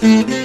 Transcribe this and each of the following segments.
Mm-hmm.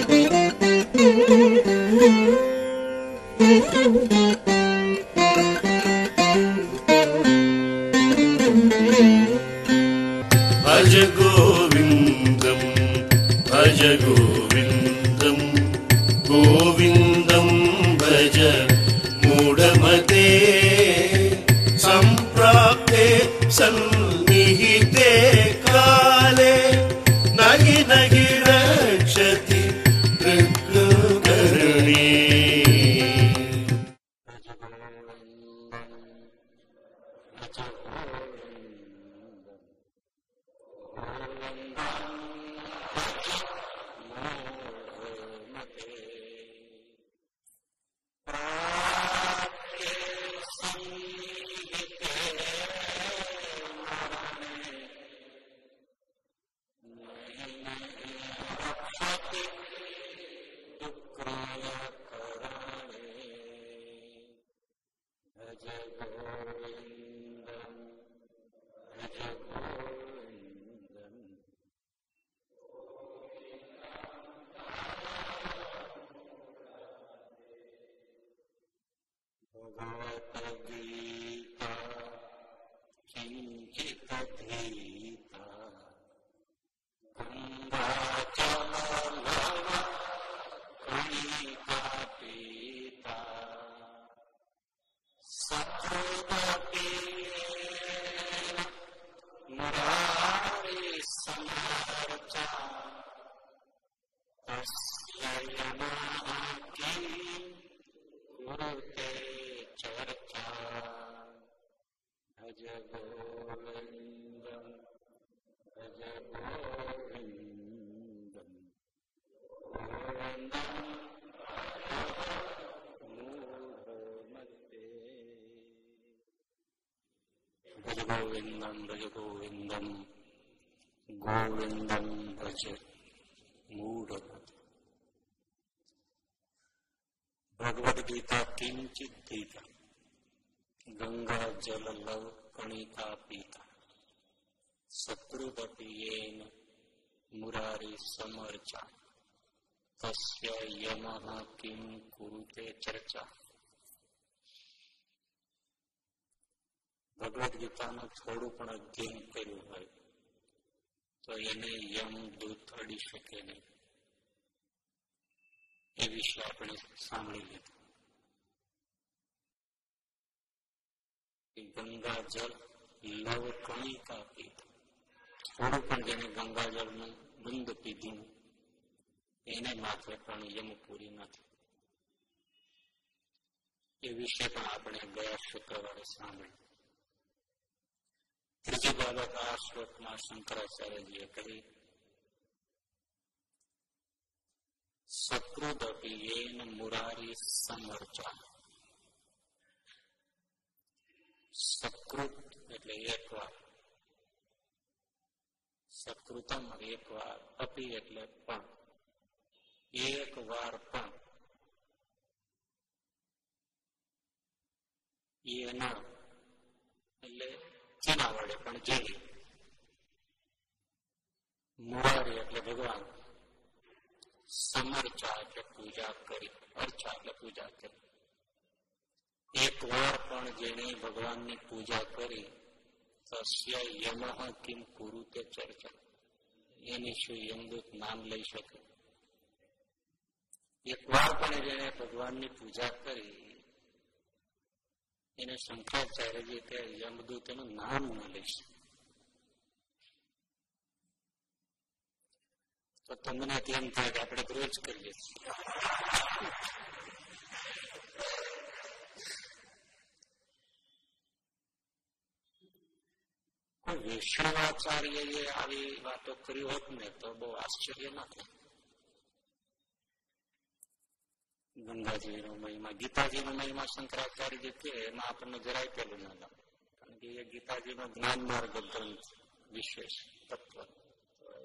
ગીતાનું થોડું પણ અધ્યયન કર્યું હોય, તો એને યમ દૂત અડી શકે નહીં. એ વિશે આપણે સાંભળી લીધું. ગંગાજળ લવ કણિકા થોડું પણ જેને ગંગાજળનું બુંદ પીધું એને માથે પણ યમ પૂરી નથી. એ વિશે પણ આપણે ગયા શુક્રવારે સાંભળ્યું. ત્રીજી બાબત આ શ્લોકમાં શંકરાચાર્યજીએ કહી સકૃદપી યેન મુરારી સમર્ચા સકૃત એટલે એક વાર સકૃતમ એક વાર અપી એટલે પણ એક વાર પણ એના એટલે જેના વડે પણ જેની મુરારી એટલે ભગવાન સમર્ચા એટલે પૂજા કરી અર્ચા એટલે પૂજા કરી એક વાર પણ જેને ભગવાનની પૂજા કરી તસ્ય યમઃ કિમ કુરુ તે ચર્ચા એની શું યમદૂત નામ લઈ શકે એક વાર પણ જેને ભગવાનની પૂજા કરી એને શંકરાચાર્યજી કે યમદૂત એનું નામ ન લઈશ તો તમને તેમ થાય કે આપણે રોજ કરીએ છીએ. કોઈ આવી વાતો કરી હોત ને તો બહુ આશ્ચર્ય ના થાય. ગંગાજીનો મહિમા ગીતાજીનો મહિમા શંકરાચાર્યજી કે એમાં આપણને જરાય પેલું ના લાગે કારણ કે એ ગીતાજીનો જ્ઞાન માર્ગ ગ્રંથ વિશેષ તત્વ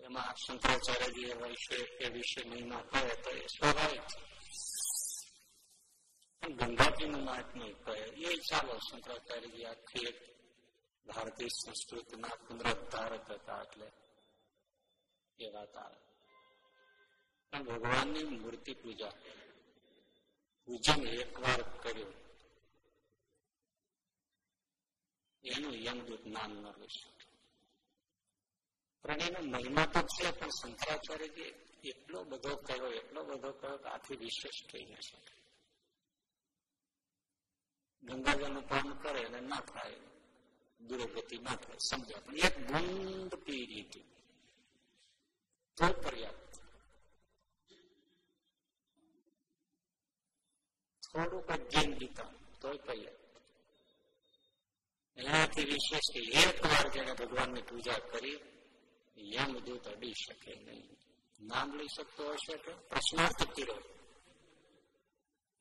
એમાં શંકરાચાર્યજી એ વિશે એ વિશે મહિમા કહે તો એ સ્વાભાવિક છે પણ ગંગાજીનું મહાત્મ્ય કહે એ ચાલો શંકરાચાર્યજી આખી એક ભારતીય સંસ્કૃતિના પુનરુદ્ધારક હતા એટલે એ વાત આવે પણ ભગવાનની મૂર્તિ પૂજા પૂજન એકવાર કર્યું. એનું યમદૂત નામ ન લઈ શકે પણ એનો મહિમા તો છે, પણ શંકરાચાર્યજી એટલો બધો કર્યો એટલો બધો કર્યો કે આથી વિશેષ કહી ન શકે. ગંગાજળનું પાન કરે અને ના થાય દુર્ગતિ ના થાય સમજ્યા. પણ એક બુંદ પી લીધી તો પર્યાપ્ત. થોડુંક જ જૈન ગીતા. તોય કહીએ. એનાથી વિશેષ કે એક વાર જેને ભગવાનની પૂજા કરી યમદૂત અડી શકે નહીં. નામ લઈ શકતો હશે કે પ્રશ્નાર્થ કર્યો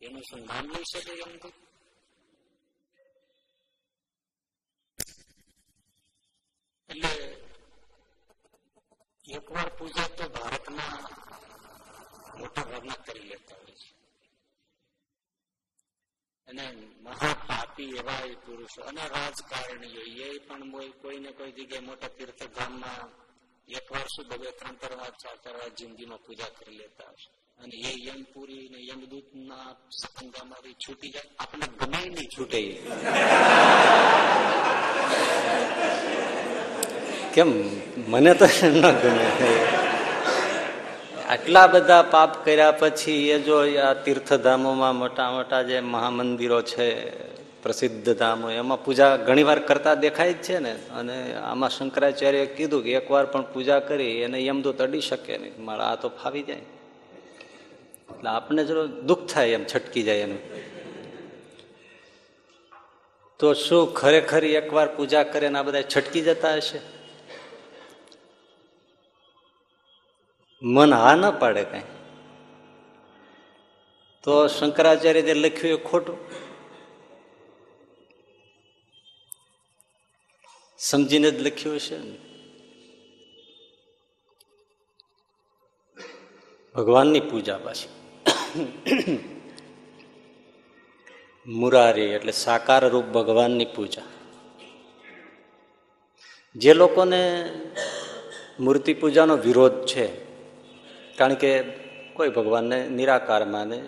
એનું શું નામ લઈ શકે યમદૂત એટલે એકવાર પૂજા તો ભારતમાં મોટા ભાગના કરી લેતા હોય છે. અને મહાપાપી એવા એ પુરુષો અને રાજકારણીઓ, એ પણ કોઈને કોઈ જગ્યાએ મોટા તીર્થધામમાં એક વાર શું બબે ત્રણ ત્રણ વાર, ચાર ચાર વાર જિંદગીમાં પૂજા કરી લેતા હશે. અને એ યમપુરી ને યમદૂત ના સકંજામાંથી છૂટી જાય. આપણને ગમે નહીં છૂટે. કેમ? મને તો ન ગમે. આટલા બધા પાપ કર્યા પછી એ જો આ તીર્થધામોમાં મોટા મોટા જે મહામંદિરો છે, પ્રસિદ્ધ ધામો, એમાં પૂજા ઘણીવાર કરતા દેખાય જ છે ને? અને આમાં શંકરાચાર્યએ કીધું કે એકવાર પણ પૂજા કરી એને યમદૂત અડી શકે નહીં. મારા આ તો ફાવી જાય. એટલે આપને જો દુઃખ થાય એમ, છટકી જાય એનું. તો શું ખરેખર એકવાર પૂજા કરે ને આ બધા છટકી જતા હશે? મન હા ન પાડે કઈ. તો શંકરાચાર્ય જે લખ્યું એ ખોટું. સમજીને જ લખ્યું હશે ને. ભગવાનની પૂજા પાછી. મુરારી એટલે સાકાર રૂપ ભગવાનની પૂજા. જે લોકોને મૂર્તિ પૂજાનો વિરોધ છે કારણ કે કોઈ ભગવાનને નિરાકાર માને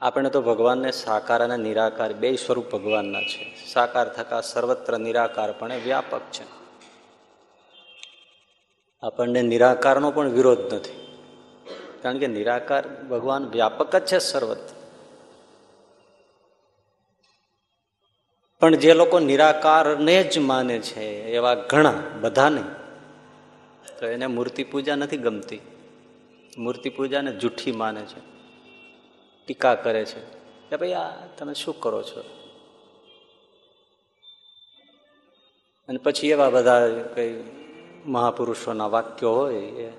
આપણે તો ભગવાનને સાકાર અને નિરાકાર બે સ્વરૂપ ભગવાનના છે. સાકાર થતા સર્વત્ર નિરાકાર પણ વ્યાપક છે. આપણને નિરાકારનો પણ વિરોધ નથી. કારણ કે નિરાકાર ભગવાન વ્યાપક જ છે સર્વત્ર. પણ જે લોકો નિરાકારને જ માને છે એવા ઘણા બધા નહીં તો એને મૂર્તિ પૂજા નથી ગમતી. મૂર્તિ પૂજાને જૂઠી માને છે. ટીકા કરે છે. કે ભાઈ, આ તમે શું કરો છો? અને પછી એવા બધા કંઈ મહાપુરુષોના વાક્યો હોય એ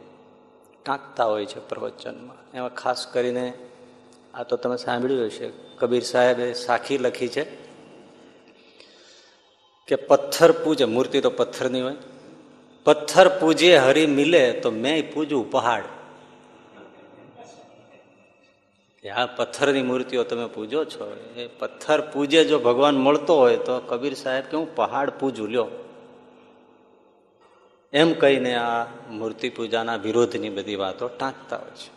ટાંકતા હોય છે પ્રવચનમાં. એમાં ખાસ કરીને આ તો તમે સાંભળ્યું હશે, કબીર સાહેબે સાખી લખી છે કે પથ્થર પૂજે. મૂર્તિ તો પથ્થરની હોય. પથ્થર પૂજે હરી મિલે તો મેં પૂજું પહાડ. આ પથ્થરની મૂર્તિઓ તમે પૂજો છો? એ પથ્થર પૂજે જો ભગવાન મળતો હોય તો કબીર સાહેબ કે હું પહાડ પૂજું, લ્યો. એમ કહીને આ મૂર્તિ પૂજાના વિરોધની બધી વાતો ટાંકતા હોય છે.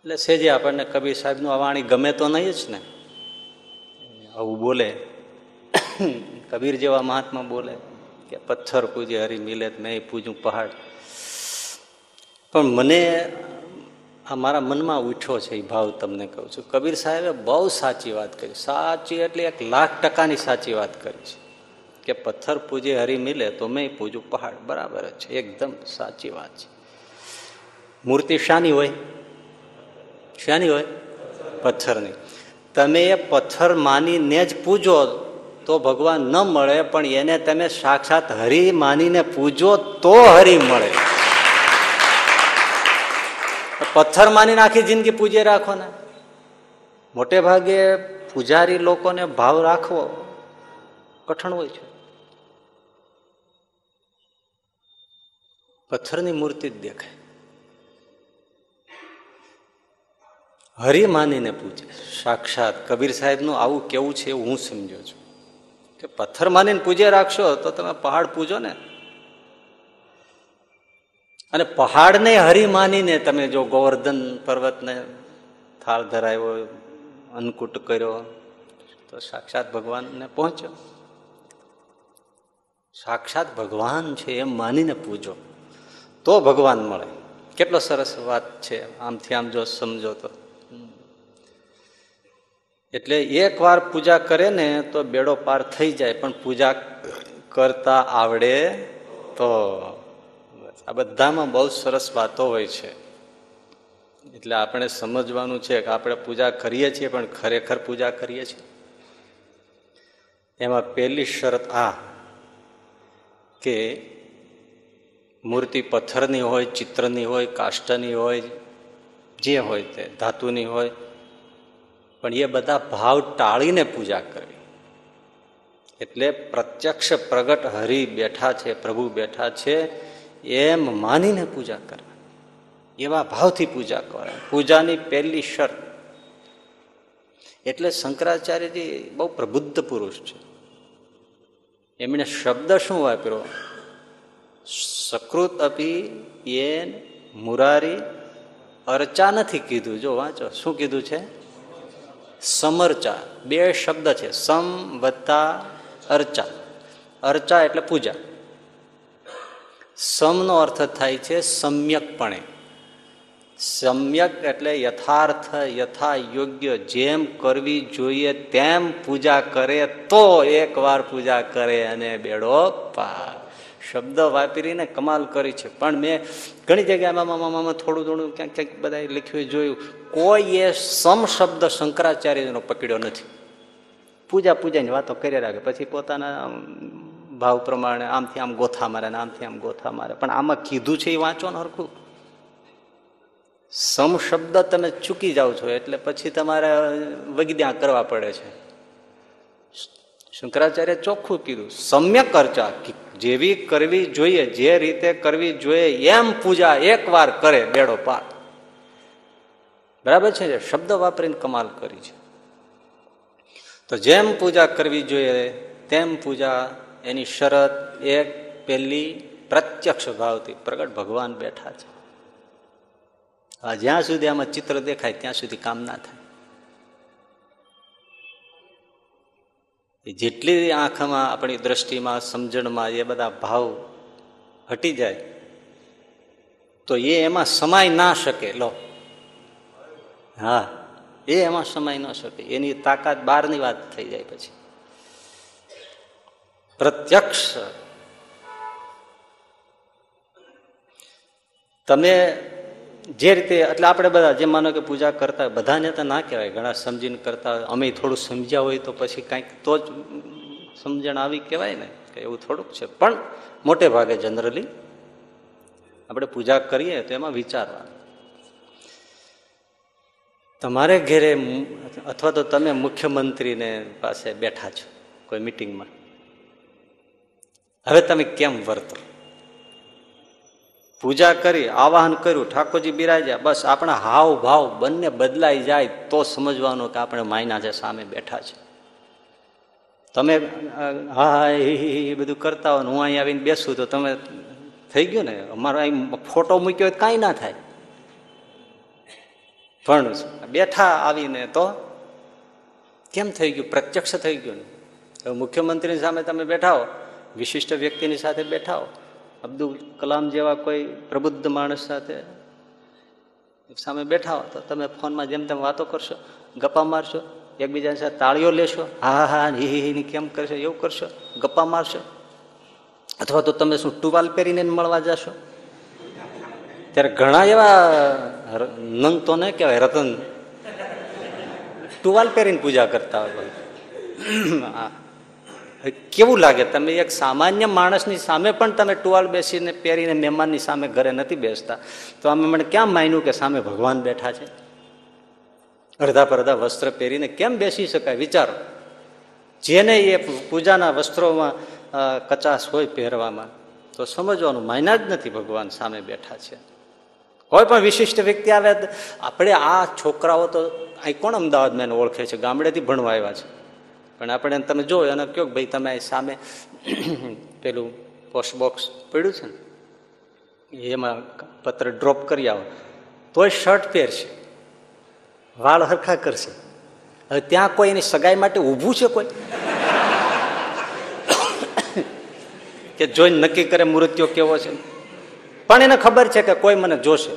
એટલે સેજે આપણને કબીર સાહેબનું અવાણી ગમે તો નહીં જ ને. આવું બોલે. કબીર જેવા મહાત્મા બોલે. કે પથ્થર પૂજે, હરી મિલે મેં પૂજું પહાડ. પણ મને આ મારા મનમાં ઉઠ્યો છે એ ભાવ તમને કહું છું. કબીર સાહેબે બહુ સાચી વાત કરી. સાચી એટલે એક લાખ ટકાની સાચી વાત કરી છે. કે પથ્થર પૂજે, હરી મિલે તો મેં પૂજું પહાડ. બરાબર જ છે. એકદમ સાચી વાત છે. મૂર્તિ શાની હોય? શાની હોય? પથ્થરની. તમે એ પથ્થર માનીને જ પૂજો. તો ભગવાન ન મળે, પણ એને તમે સાક્ષાત હરિ માનીને પૂજો તો હરી મળે. પથ્થર માની આખી જિંદગી પૂજે રાખો ને મોટે ભાગે પૂજારી લોકોને ભાવ રાખવો કઠણ હોય છે. પથ્થરની મૂર્તિ જ દેખાય. હરી માનીને પૂજે. સાક્ષાત કબીર સાહેબનું આવું કેવું છે હું સમજો છું. કે પથ્થર માનીને પૂજે રાખશો તો તમે પહાડ પૂજો ને. અને પહાડને હરી માનીને તમે જો ગોવર્ધન પર્વતને થાળ ધરાવ્યો, અન્નકૂટ કર્યો, તો સાક્ષાત ભગવાનને પહોંચ્યો. સાક્ષાત ભગવાન છે એમ માનીને પૂજો. તો ભગવાન મળે. કેટલો સરસ વાત છે. આમથી આમ જો સમજો તો. એટલે એક વાર પૂજા કરે ને તો બેડો પાર થઈ જાય, પણ પૂજા કરતા આવડે તો આ બધામાં બહુ સરસ વાતો હોય છે. એટલે આપણે સમજવાનું છે કે આપણે પૂજા કરીએ છીએ, પણ ખરેખર પૂજા કરીએ છીએ. એમાં પહેલી શરત આ કે મૂર્તિ પથ્થરની હોય, ચિત્રની હોય, કાષ્ટની હોય, જે હોય તે, ધાતુની હોય પણ એ બધા ભાવ ટાળીને પૂજા કરવી. એટલે પ્રત્યક્ષ પ્રગટ હરિ બેઠા છે, પ્રભુ બેઠા છે, એમ માનીને પૂજા કરવા એવા ભાવથી પૂજા કરે પૂજાની પહેલી શરત. એટલે શંકરાચાર્યજી બહુ પ્રબુદ્ધ પુરુષ છે. એમણે શબ્દ શું વાપર્યો? સકૃત અપી એન મુરારી અર્ચા નથી કીધું. જો વાંચો, શું કીધું છે? સમર્ચા. બે શબ્દ છે. સમ, વત્તા, અર્ચા. અર્ચા એટલે પૂજા. સમનો અર્થ થાય છે સમ્યકપણે. સમ્યક એટલે યથાર્થ યથા યોગ્ય જેમ કરવી જોઈએ તેમ પૂજા કરે તો એકવાર પૂજા કરે અને બેડો પાર. શબ્દ વાપરીને કમાલ કરી છે. પણ મેં ઘણી જગ્યાએ મામા મામા થોડું થોડું ક્યાંક ક્યાંક બધા લખ્યું, જોયું. કોઈ એ સમ શબ્દ શંકરાચાર્યનો પકડ્યો નથી. પૂજા, પૂજાની વાતો કરી રાખે. પછી પોતાના ભાવ પ્રમાણે આમથી આમ ગોથા મારે ને આમથી આમ ગોથા મારે. પણ આમાં કીધું છે એ વાંચો ને હરખું. સમ શબ્દ તમે ચૂકી જાઓ છો એટલે પછી તમારે વગદ્યા કરવા પડે છે. શંકરાચાર્ય ચોખ્ખું કીધું. સમ્યક અર્ચા જેવી કરવી જોઈએ, જે રીતે કરવી જોઈએ, એમ પૂજા એકવાર કરે બેડો પાર. બરાબર છે શબ્દ વાપરીને કમાલ કરી છે. તો જેમ પૂજા કરવી જોઈએ, તેમ પૂજા એની શરત એક પેલી પ્રત્યક્ષ ભાવથી. પ્રગટ ભગવાન બેઠા છે. જ્યાં સુધી આમાં ચિત્ર દેખાય, ત્યાં સુધી કામ ના થાય. જેટલી આંખમાં આપણી દ્રષ્ટિમાં, સમજણમાં એ બધા ભાવ હટી જાય, તો એ એમાં સમાય ના શકે. લો. હા, એ એમાં સમાય ન શકે. એની તાકાત બહારની વાત થઈ જાય પછી. પ્રત્યક્ષ. તમે જે રીતે, એટલે આપણે બધા જે માનો કે પૂજા કરતા હોય બધાને તો ના કહેવાય, ઘણા સમજીને કરતા હોય અમે થોડું સમજ્યા હોય તો પછી કાંઈક તો જ સમજણ આવી કહેવાય ને, કે એવું થોડુંક છે. પણ મોટે ભાગે જનરલી આપણે પૂજા કરીએ તો એમાં વિચારવાનું. તમારે ઘેરે અથવા તો તમે મુખ્યમંત્રીને પાસે બેઠા છો કોઈ મિટિંગમાં હવે તમે કેમ વર્તો પૂજા કરી, આવાહન કર્યું, ઠાકોરજી બિરાજ્યા બસ આપણા હાવ ભાવ બંને બદલાઈ જાય તો સમજવાનું કે આપણે માયના છે સામે બેઠા છે. તમે હા એ બધું કરતા હોય હું અહીં આવીને બેસું તો તમે થઈ ગયું ને? અમારો અહીં ફોટો મૂક્યો હોય કાંઈ ના થાય. પણ બેઠા આવીને તો કેમ થઈ ગયું? પ્રત્યક્ષ થઈ ગયું ને? મુખ્યમંત્રીની સામે તમે બેઠા હો, વિશિષ્ટ વ્યક્તિની સાથે બેઠા હો. અબ્દુલ કલામ જેવા કોઈ પ્રબુદ્ધ માણસ સાથે સામે બેઠા હો તો તમે ફોનમાં જેમ તેમ વાતો કરશો, ગપ્પા મારશો, એકબીજાની સાથે તાળીઓ લેશો, હા હા હિ હી કેમ કરશો, એવું કરશો, ગપ્પા મારશો. અથવા તો તમે શું ટુવાલ પહેરીને મળવા જશો? ત્યારે ઘણા એવા નંગ તો ને કહેવાય, રતન. ટુવાલ પહેરીને પૂજા કરતા હોય કેવું લાગે? તમે એક સામાન્ય માણસની સામે પણ તમે ટુવાલ બેસીને પહેરીને મહેમાનની સામે ઘરે નથી બેસતા. તો અમે મને ક્યાં માન્યું કે સામે ભગવાન બેઠા છે? અડધા પરધા વસ્ત્ર પહેરીને કેમ બેસી શકાય? વિચારો. જેને એ પૂજાના વસ્ત્રોમાં કચાશ હોય પહેરવામાં, તો સમજવાનું માયના જ નથી ભગવાન સામે બેઠા છે. કોઈ પણ વિશિષ્ટ વ્યક્તિ આવે, આપણે આ છોકરાઓ તો અહીં કોણ અમદાવાદમાં એને ઓળખે છે? ગામડેથી ભણવા આવ્યા છે. પણ આપણે તમે જોયો અને કહો ભાઈ તમે સામે પેલું પોસ્ટ બોક્સ પડ્યું છે ને, એમાં પત્ર ડ્રોપ કરી આવો. તોય શર્ટ પહેરશે. વાળ હરખા કરશે. હવે ત્યાં કોઈ એની સગાઈ માટે ઊભું છે કોઈ? કે જોઈને નક્કી કરે મૃત્યુ કેવો છે? પણ એને ખબર છે કે કોઈ મને જોશે.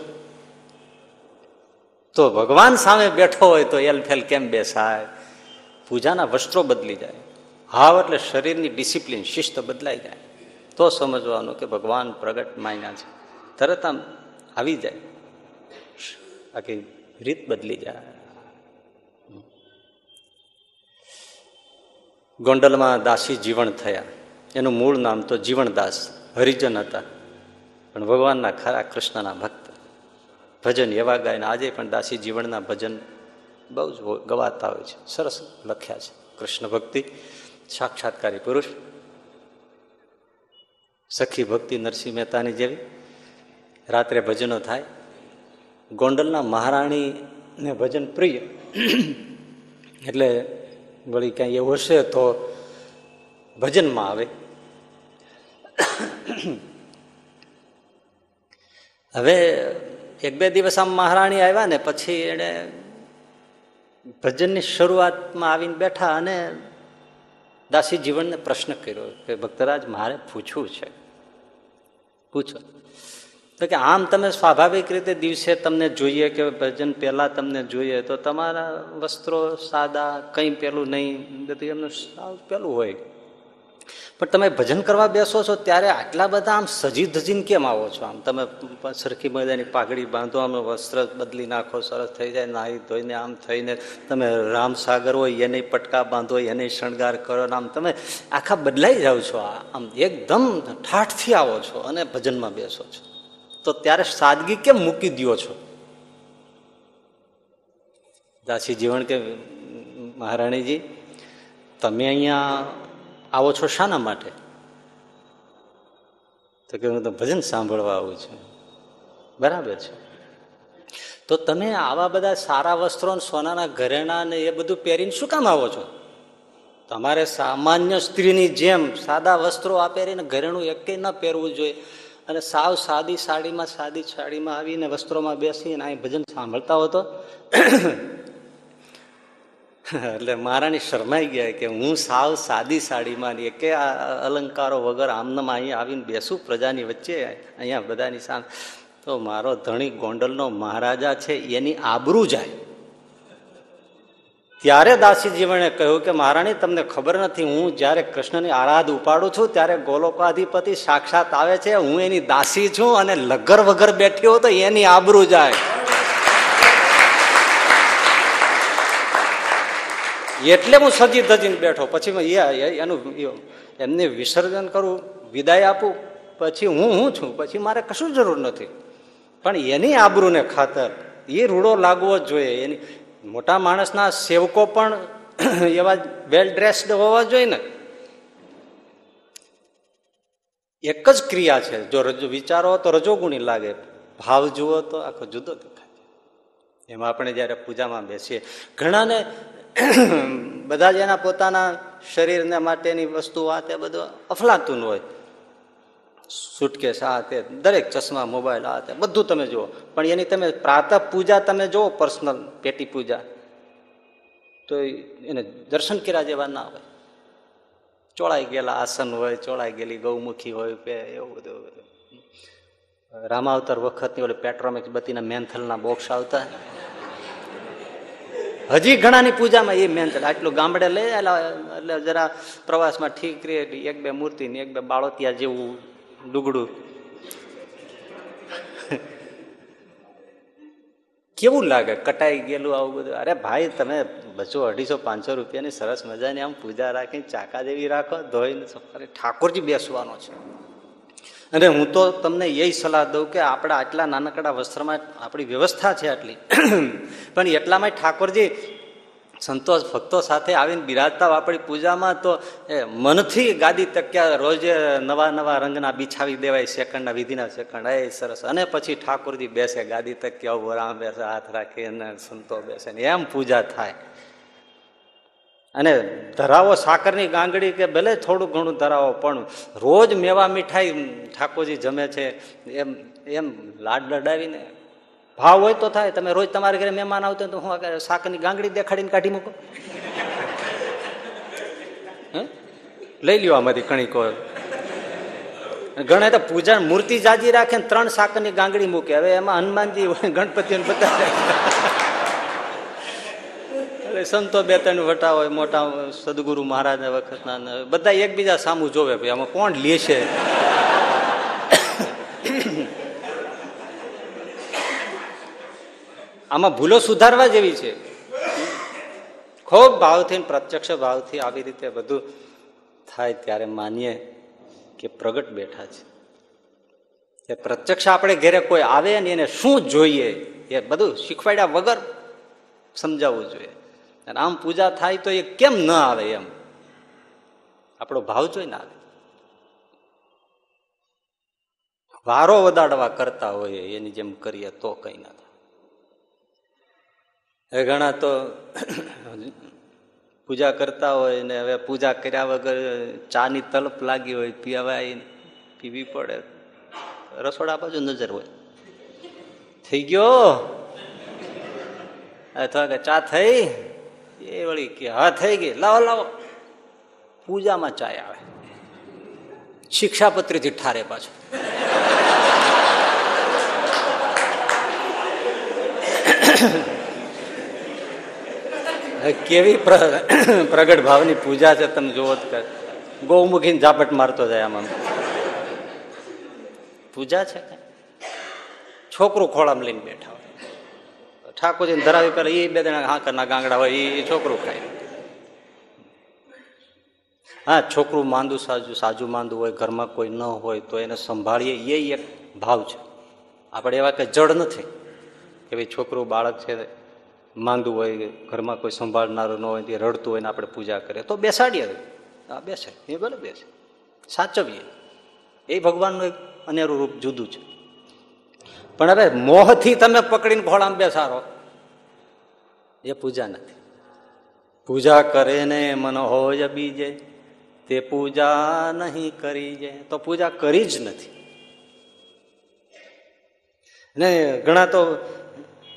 તો ભગવાન સામે બેઠો હોય તો એલ ફેલ કેમ બેસાય? પૂજાના વસ્ત્રો બદલી જાય. હાવ એટલે શરીરની ડિસિપ્લિન, શિસ્ત બદલાઈ જાય. તો સમજવાનું કે ભગવાન પ્રગટ માન્યા છે. તરત આમ આવી જાય. આખી રીત બદલી જાય. ગોંડલમાં દાસી જીવન થયા. એનું મૂળ નામ તો જીવણદાસ હરિજન હતા. પણ ભગવાનના ખરા કૃષ્ણના ભક્ત. ભજન એવા ગાયને આજે પણ દાસી જીવનના ભજન બહુ જ ગવાતા હોય છે. સરસ લખ્યા છે. કૃષ્ણ ભક્તિ, સાક્ષાત્કારી પુરુષ, સખી ભક્તિ નરસિંહ મહેતાની જેવી. રાત્રે ભજનો થાય. ગોંડલના મહારાણીને ભજન પ્રિય. એટલે વળી ક્યાંય એવું હશે તો ભજનમાં આવે. હવે એક બે દિવસ આમ મહારાણી આવ્યા ને પછી એણે ભજનની શરૂઆતમાં આવીને બેઠા અને દાસી જીવનને પ્રશ્ન કર્યો કે, ભક્તરાજ, મારે પૂછવું છે. પૂછો. તો કે, આમ તમે સ્વાભાવિક રીતે દિવસે તમને જોઈએ કે ભજન પહેલાં તમને જોઈએ, તો તમારા વસ્ત્રો સાદા, કંઈ પેલું નહીં બધું એમનું પેલું હોય. પણ તમે ભજન કરવા બેસો છો ત્યારે આટલા બધા આમ સજી ધજીને કેમ આવો છો? આમ તમે સરખી મજાની પાઘડી બાંધો, આમ વસ્ત્ર બદલી નાખો, સરસ થઈ જાય, નાહી ધોઈને આમ થઈને તમે રામ સાગર હોય, એને પટકા બાંધો, એને શણગાર કરો આમ તમે આખા બદલાઈ જાઓ છો. આમ એકદમ ઠાઠથી આવો છો અને ભજનમાં બેસો છો. તો ત્યારે સાદગી કેમ મૂકી દો છો? દાસી જીવન કે મહારાણીજી, તમે અહીંયા આવો છો શાના માટે? તો કે હું તો ભજન સાંભળવા આવું છું. બરાબર છે. તો તમે આવા બધા સારા વસ્ત્રો સોનાના ઘરેણા ને એ બધું પહેરીને શું કામ આવો છો? તમારે સામાન્ય સ્ત્રીની જેમ સાદા વસ્ત્રો આ પહેરીને ઘરેણું એકેય ન પહેરવું જોઈએ. અને સાવ સાદી સાડીમાં સાદી સાડીમાં આવીને વસ્ત્રોમાં બેસીને અહીં ભજન સાંભળતા હો તો. એટલે મહારાણી શરમાઈ ગયા કે હું સાવ સાદી સાડીમાં એ કે અલંકારો વગર આમનામ અહીંયા આવીને બેસું પ્રજાની વચ્ચે અહીંયા બધાની સામે. તો મારો ધણી ગોંડલનો મહારાજા છે, એની આબરૂ જાય. ત્યારે દાસીજીવણે કહ્યું કે મહારાણી, તમને ખબર નથી, હું જ્યારે કૃષ્ણની આરાધ ઉપાડું છું, ત્યારે ગોલોકાધિપતિ સાક્ષાત આવે છે, હું એની દાસી છું અને લગર વગર બેઠી હો તો એની આબરૂ જાય. એટલે હું સજી ધજીને બેઠો. પછી એનું એમને વિસર્જન કરું, વિદાય આપું. પછી હું હું છું. પછી મારે કશું જરૂર નથી. પણ એની આબરૂને ખાતર, એ રૂડો લાગવો જ જોઈએ. એની, મોટા માણસના સેવકો પણ એવા વેલ ડ્રેસ્ડ હોવા જોઈએ ને. એક જ ક્રિયા છે. જો રજો, વિચારો તો રજોગુણી લાગે. ભાવ જુઓ તો આખો જુદો દેખાય. એમાં આપણે જ્યારે પૂજામાં બેસીએ, ઘણાને બધા જ એના પોતાના શરીરને માટેની વસ્તુ આ તે બધું અફલાતું હોય. સુટકેસ આ તે, દરેક ચશ્મા, મોબાઈલ, આ તે, બધું તમે જુઓ. પણ એની તમે પ્રાતઃ પૂજા તમે જુઓ, પર્સનલ, પેટી પૂજા. તો એને દર્શન કર્યા જેવા ના હોય. ચોળાઈ ગયેલા આસન હોય, ચોળાઈ ગયેલી ગૌમુખી હોય કે એવું બધું. બધું રામાવતર વખતની ઓલી પેટ્રોમિક્સ બતીના મેન્થલના બોક્સ આવતા. હજી ઘણાની પૂજામાં એ મેન આટલું ગામડે લઈ એટલે જરા પ્રવાસમાં ઠીક રે એક બે મૂર્તિ ને એક બે બાળોતિયા જેવું ડુગડું. કેવું લાગે? કટાઈ ગયેલું આવું બધું? અરે ભાઈ, તમે બસો અઢીસો, પાંચસો રૂપિયાની સરસ મજાની આમ પૂજા રાખીને ચાકા જેવી રાખો, ધોઈને અરે ઠાકોરજી બેસવાનો છે. અને હું તો તમને એ સલાહ દઉં કે આપણા આટલા નાનકડા વસ્ત્રમાં આપણી વ્યવસ્થા છે આટલી. પણ એટલામાં ઠાકોરજી સંતોષ ભક્તો સાથે આવીને બિરાજતા આપણી પૂજામાં તો, એ, મનથી ગાદી તક્યા રોજે નવા નવા રંગના બિછાવી દેવાય સેકન્ડના વિધિના સેકન્ડ એ સરસ. અને પછી ઠાકોરજી બેસે ગાદી તક્યા, ઊભો રામ બેસે, હાથ રાખીને સંતો બેસે ને એમ પૂજા થાય. અને ધરાવો સાકરની ગાંગડી કે ભલે થોડું ઘણું ધરાવો, પણ રોજ મેવા મીઠાઈ ઠાકોરજી જમે છે, એમ એમ લાડ લડાવીને. ભાવ હોય તો થાય, તમે રોજ તમારા ઘરે મહેમાન આવતો તો હું સાકરની ગાંગડી દેખાડીને કાઢી મૂકો? લઈ લ્યો આમાંથી કણીકો. ઘણા તો પૂજા મૂર્તિ જાજી રાખે ત્રણ શાકની ગાંગડી મૂકે. હવે એમાં હનુમાનજી ગણપતિ બધા સંતો બે ત્રણ વટા હોય, મોટા સદગુરુ મહારાજ વખતના બધા એકબીજા સામું જોવે ભાઈ, આમાં કોણ લે છે? આમાં ભૂલો સુધારવા જેવી છે. ખૂબ ભાવથી પ્રત્યક્ષ ભાવથી આવી રીતે બધું થાય ત્યારે માનીએ કે પ્રગટ બેઠા છે. એ પ્રત્યક્ષ આપણે ઘેરે કોઈ આવે ને એને શું જોઈએ એ બધું શીખવાડ્યા વગર સમજાવવું જોઈએ. અને આમ પૂજા થાય તો એ કેમ ન આવે એમ? આપણો ભાવ જોઈ ને આવે. વારો વધાડવા કરતા હોય એની જેમ કરીએ તો કઈ ના થાય. ઘણા તો પૂજા કરતા હોય ને હવે પૂજા કર્યા વગર ચાની તલપ લાગી હોય, પીવાય પીવી પડે. રસોડા બાજુ નજર હોય. થઈ ગયો? અથવા કે ચા થઈ? એ વળી કે, હા, થઈ ગઈ. લાવો લાવો. પૂજામાં ચાય આવે. શિક્ષાપત્રીથી ઠારે પાછું. કેવી પ્રગટ ભાવની પૂજા છે તમે જોવો ગૌમુખીને ઝાપટ મારતો જાય આમાં પૂજા છે છોકરું ખોળામાં લઈને બેઠા ઠાકોરજીને ધરાવી પેલા એ બે જણા હાંકરના ગાંગડા હોય એ છોકરું ખાય. હા, છોકરું માંદું, સાજુ સાજુ માંદું હોય, ઘરમાં કોઈ ન હોય તો એને સંભાળીએ, એ એક ભાવ છે. આપણે એવા કે જડ નથી કે ભાઈ છોકરું બાળક છે, માંદું હોય, ઘરમાં કોઈ સંભાળનારું ન હોય તે રડતું હોય ને આપણે પૂજા કરીએ, તો બેસાડીએ. હા, બેસે, એ ભલે બેસે. સાચવીએ. એ ભગવાનનું એક અનેરું રૂપ જુદું છે. પણ હવે મોહથી તમે પકડીને ઘોડામાં બેસાડો એ પૂજા નથી. પૂજા કરે ને મન હોય બીજે, તે પૂજા નહીં કરી જાય તો પૂજા કરી જ નથી. ને ઘણા તો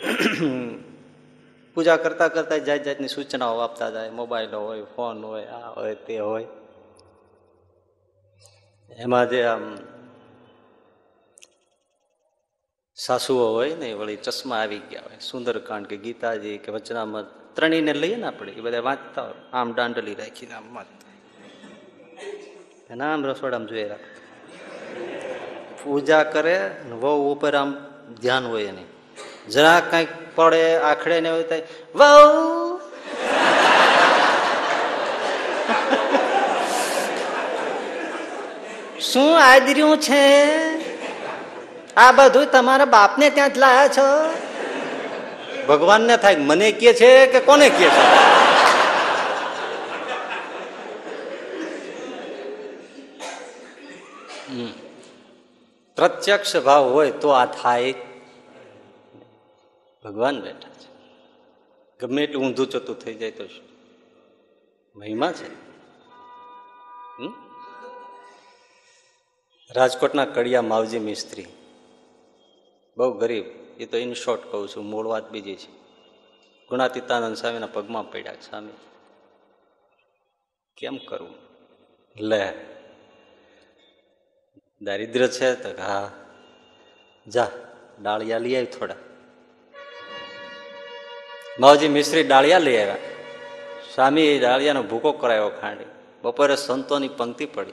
પૂજા કરતા કરતા જાત જાતની સૂચનાઓ આપતા જાય, મોબાઈલ હોય, ફોન હોય, આ હોય, તે હોય. એમાં જે આમ સાસુઓ હોય ને વળી ચશ્મા આવી ગયા હોય. સુંદરકાંડ કે ગીતાજી કે વચનામત, ત્રણેયને લઈએ ને આપણે એ બધા વાંચતા હોય. આમ દાંડલી રાખીને, આમ વાંચતા એના આમ રસોડામાં જોઈ રાખ. પૂજા કરે વહુ ઉપર આમ ધ્યાન હોય એની. જરા કંઈક પડે, આખડે ને એવું થાય, વહુ! શું આદર્યું છે? આ બધું તમારા બાપને ત્યાં જ લાયા છો? ભગવાનને થાય, મને કે છે કે કોને કે છે. પ્રત્યક્ષ ભાવ હોય તો આ થાય. ભગવાન બેઠા છે. ગમે એટલું ઊંધું ચતું થઈ જાય તો શું? મહિમા છે? રાજકોટના કડિયા માવજી મિસ્ત્રી. બહુ ગરીબ, એ તો ઇન શોર્ટ કહું છું, મૂળ વાત બીજી છે. ગુણાતીતાનંદ સ્વામીના પગમાં પડ્યા સ્વામી. કેમ કરવું લે. દારિદ્ર છે તો હા. જા, ડાળિયા લઈ આવી થોડા. માવજી મિશ્રી ડાળિયા લઈ આવ્યા. સ્વામી એ ડાળિયાનો ભૂકો કરાયો ખાંડી. બપોરે સંતોની પંક્તિ પડી.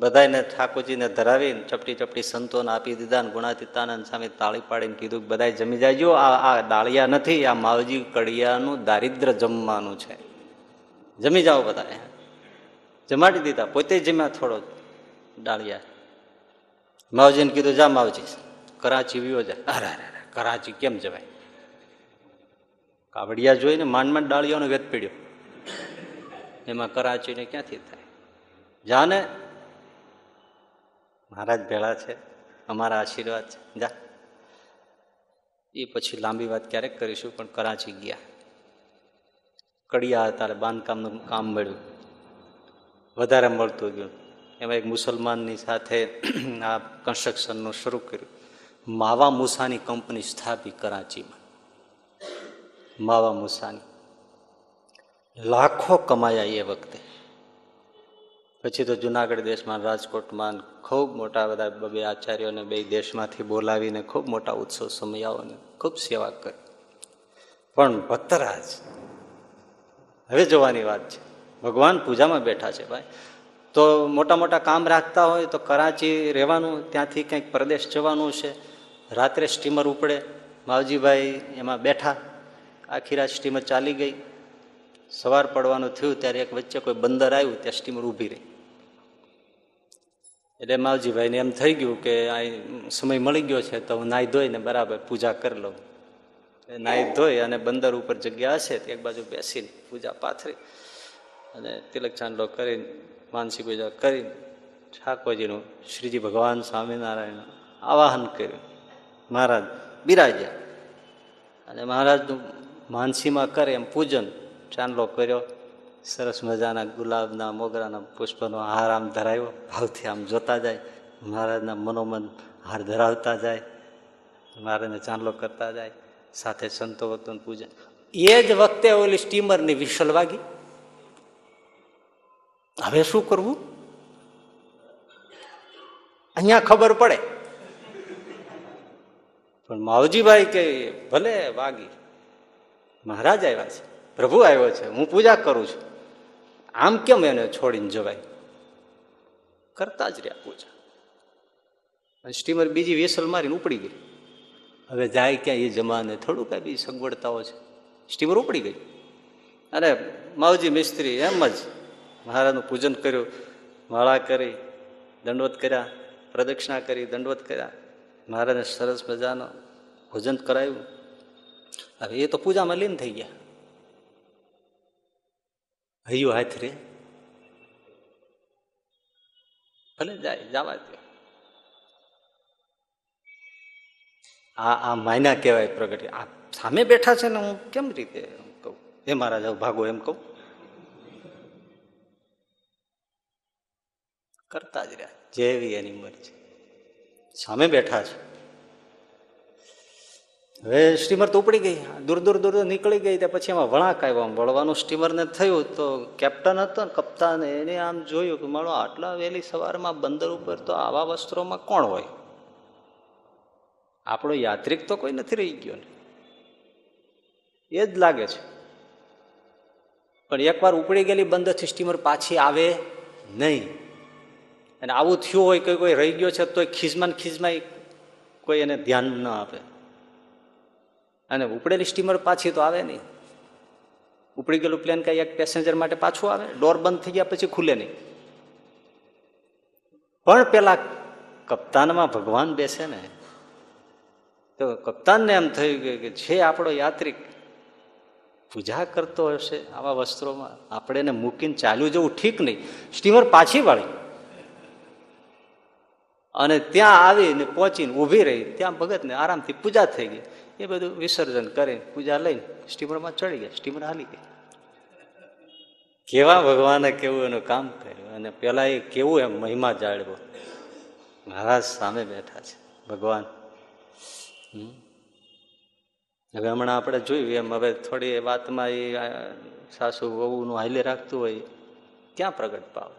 બધાને ઠાકોરજીને ધરાવીને ચપટી ચપટી સંતોને આપી દીધા ને ગુણાતીતાનંદ સામે તાળી પાડીને કીધું કે બધા જમી જાયજો આ આ ડાળિયા નથી, આ માવજી કડિયાનું દારિદ્ર જમવાનું છે. જમી જાઓ બધા જમાડી દીધા, પોતે જમ્યા થોડો ડાળિયા. માવજીને કીધું, જા માવજી, કરાચી વિયો જાય અરે અરે કરાચી કેમ જવાય? કાવડિયા જોઈને માંડ માંડ વેત પીડ્યો. એમાં કરાચીને ક્યાંથી થાય? જાને મહારાજ ભેળા છે, અમારા આશીર્વાદ છે. જા. એ પછી લાંબી વાત ક્યારેક કરીશું, પણ કરાચી ગયા. કડિયા હતા બાંધકામનું કામ મળ્યું. વધારે મળતું ગયું. એમાં એક મુસલમાનની સાથે આ કન્સ્ટ્રક્શનનું શરૂ કર્યું. માવા મૂસાની કંપની સ્થાપી કરાચીમાં. માવા મૂસાની. લાખો કમાયા એ વખતે. પછી તો જુનાગઢ દેશમાં રાજકોટમાં ખૂબ મોટા બધા બે આચાર્યોને બે દેશમાંથી બોલાવીને ખૂબ મોટા ઉત્સવ સમયાઓને ખૂબ સેવા કરી. પણ ભક્તરાજ, હવે જોવાની વાત છે. ભગવાન પૂજામાં બેઠા છે ભાઈ. તો મોટા મોટા કામ રાખતા હોય તો કરાચી રહેવાનું, ત્યાંથી કંઈક પ્રદેશ જવાનું છે. રાત્રે સ્ટીમર ઉપડે. માવજીભાઈ એમાં બેઠા. આખી રાત સ્ટીમર ચાલી ગઈ. સવાર પડવાનું થયું, ત્યારે એક વચ્ચે કોઈ બંદર આવ્યું, ત્યાં સ્ટીમર ઊભી રહી. એટલે માવજીભાઈને એમ થઈ ગયું કે આ સમય મળી ગયો છે તો હું નાહી ધોઈને બરાબર પૂજા કરી લઉં. નાહી ધોઈ અને બંદર ઉપર જગ્યા હશે તો એક બાજુ બેસીને પૂજા પાથરી અને તિલક ચાંદલો કરીને, માનસી પૂજા કરીને, ઠાકોરજીનું શ્રીજી ભગવાન સ્વામિનારાયણ આવાહન કર્યું. મહારાજ બિરાજ્યા. અને મહારાજનું માનસીમાં કરે એમ પૂજન ચાંદલો કર્યો. સરસ મજાના ગુલાબના મોગરાના પુષ્પનો હાર આમ ધરાવ્યો ભાવથી આમ જોતા જાય. મહારાજના મનોમન હાર ધરાવતા જાય. મહારાજને ચાંદલો કરતા જાય. સાથે સંતો વતન પૂજન. એ જ વખતે ઓલી સ્ટીમરની વિશલ વાગી. હવે શું કરવું? અહીંયા ખબર પડે. પણ માવજીભાઈ કે ભલે વાગી. મહારાજ આવ્યા છે. પ્રભુ આવ્યો છે. હું પૂજા કરું છું. આમ કેમ એને છોડીને જવાય? કરતા જ રહ્યા પૂજા સ્ટીમર બીજી વેસલ મારીને ઉપડી ગઈ. હવે જાય ક્યાં એ જમાને? થોડું કાંઈ બીજી સગવડતાઓ છે. સ્ટીમર ઉપડી ગઈ. અને માવજી મિસ્ત્રી એમ જ મહારાજનું પૂજન કર્યું, માળા કરી, દંડવત કર્યા, પ્રદક્ષિણા કરી, દંડવત કર્યા. મહારાજને સરસ મજાનો ભોજન કરાયું હવે એ તો પૂજામાં લીન થઈ ગયા. હૈયું હાથ રે. ભલે જાય, જવા દે. આ આ માયના કહેવાય પ્રગટ. આ સામે બેઠા છે ને હું કેમ રીતે કહું? એ મારા જાવ ભાગો એમ કહું? કરતા જ રહ્યા, જેવી એની મરજી. સામે બેઠા છે. હવે સ્ટીમર તો ઉપડી ગઈ, દૂર દૂર દૂર નીકળી ગઈ, ત્યાં પછી એમાં વળાંક આવ્યો. આમ વળવાનું સ્ટીમરને થયું તો કેપ્ટન હતો ને, કપ્તાન, એને આમ જોયું કે મારો આટલા વહેલી સવારમાં બંદર ઉપર તો આવા વસ્ત્રોમાં કોણ હોય? આપણો યાત્રિક તો કોઈ નથી રહી ગયો ને. એ જ લાગે છે. પણ એકવાર ઉપડી ગયેલી બંદરથી સ્ટીમર પાછી આવે નહીં. અને આવું થયું હોય કે કોઈ રહી ગયો છે તો ખીજમાં ખીજમાં કોઈ એને ધ્યાન ન આપે. અને ઉપડેલી સ્ટીમર પાછી તો આવે નહીં. ઉપડી ગયેલું પ્લેન કઈ એક પેસેન્જર માટે પાછું આવે ડોર બંધ થઈ ગયા પછી ખુલે નહીં. પણ પેલા કપ્તાનમાં ભગવાન બેસે ને, તો કપ્તાનને એમ થયું કે છે આપણો યાત્રિક પૂજા કરતો હશે આવા વસ્ત્રોમાં, આપણે એને મૂકીને ચાલ્યું જવું ઠીક નહીં. સ્ટીમર પાછી વાળી. અને ત્યાં આવીને પહોંચીને ઊભી રહી. ત્યાં ભગતને આરામથી પૂજા થઈ ગઈ. એ બધું વિસર્જન કરીને પૂજા લઈને સ્ટીમરમાં ચડી ગયા, સ્ટીમર હાલી ગઈ. કેવા ભગવાને કેવું એનું કામ કર્યું? અને પેલા એ કેવું એમ મહિમા જાળવો? મહારાજ સામે બેઠા છે. ભગવાન હવે હમણાં આપણે જોયું એમ, હવે થોડી વાતમાં એ સાસુ વહુનું હાલે રાખતું હોય, ક્યાં પ્રગટ પાવે?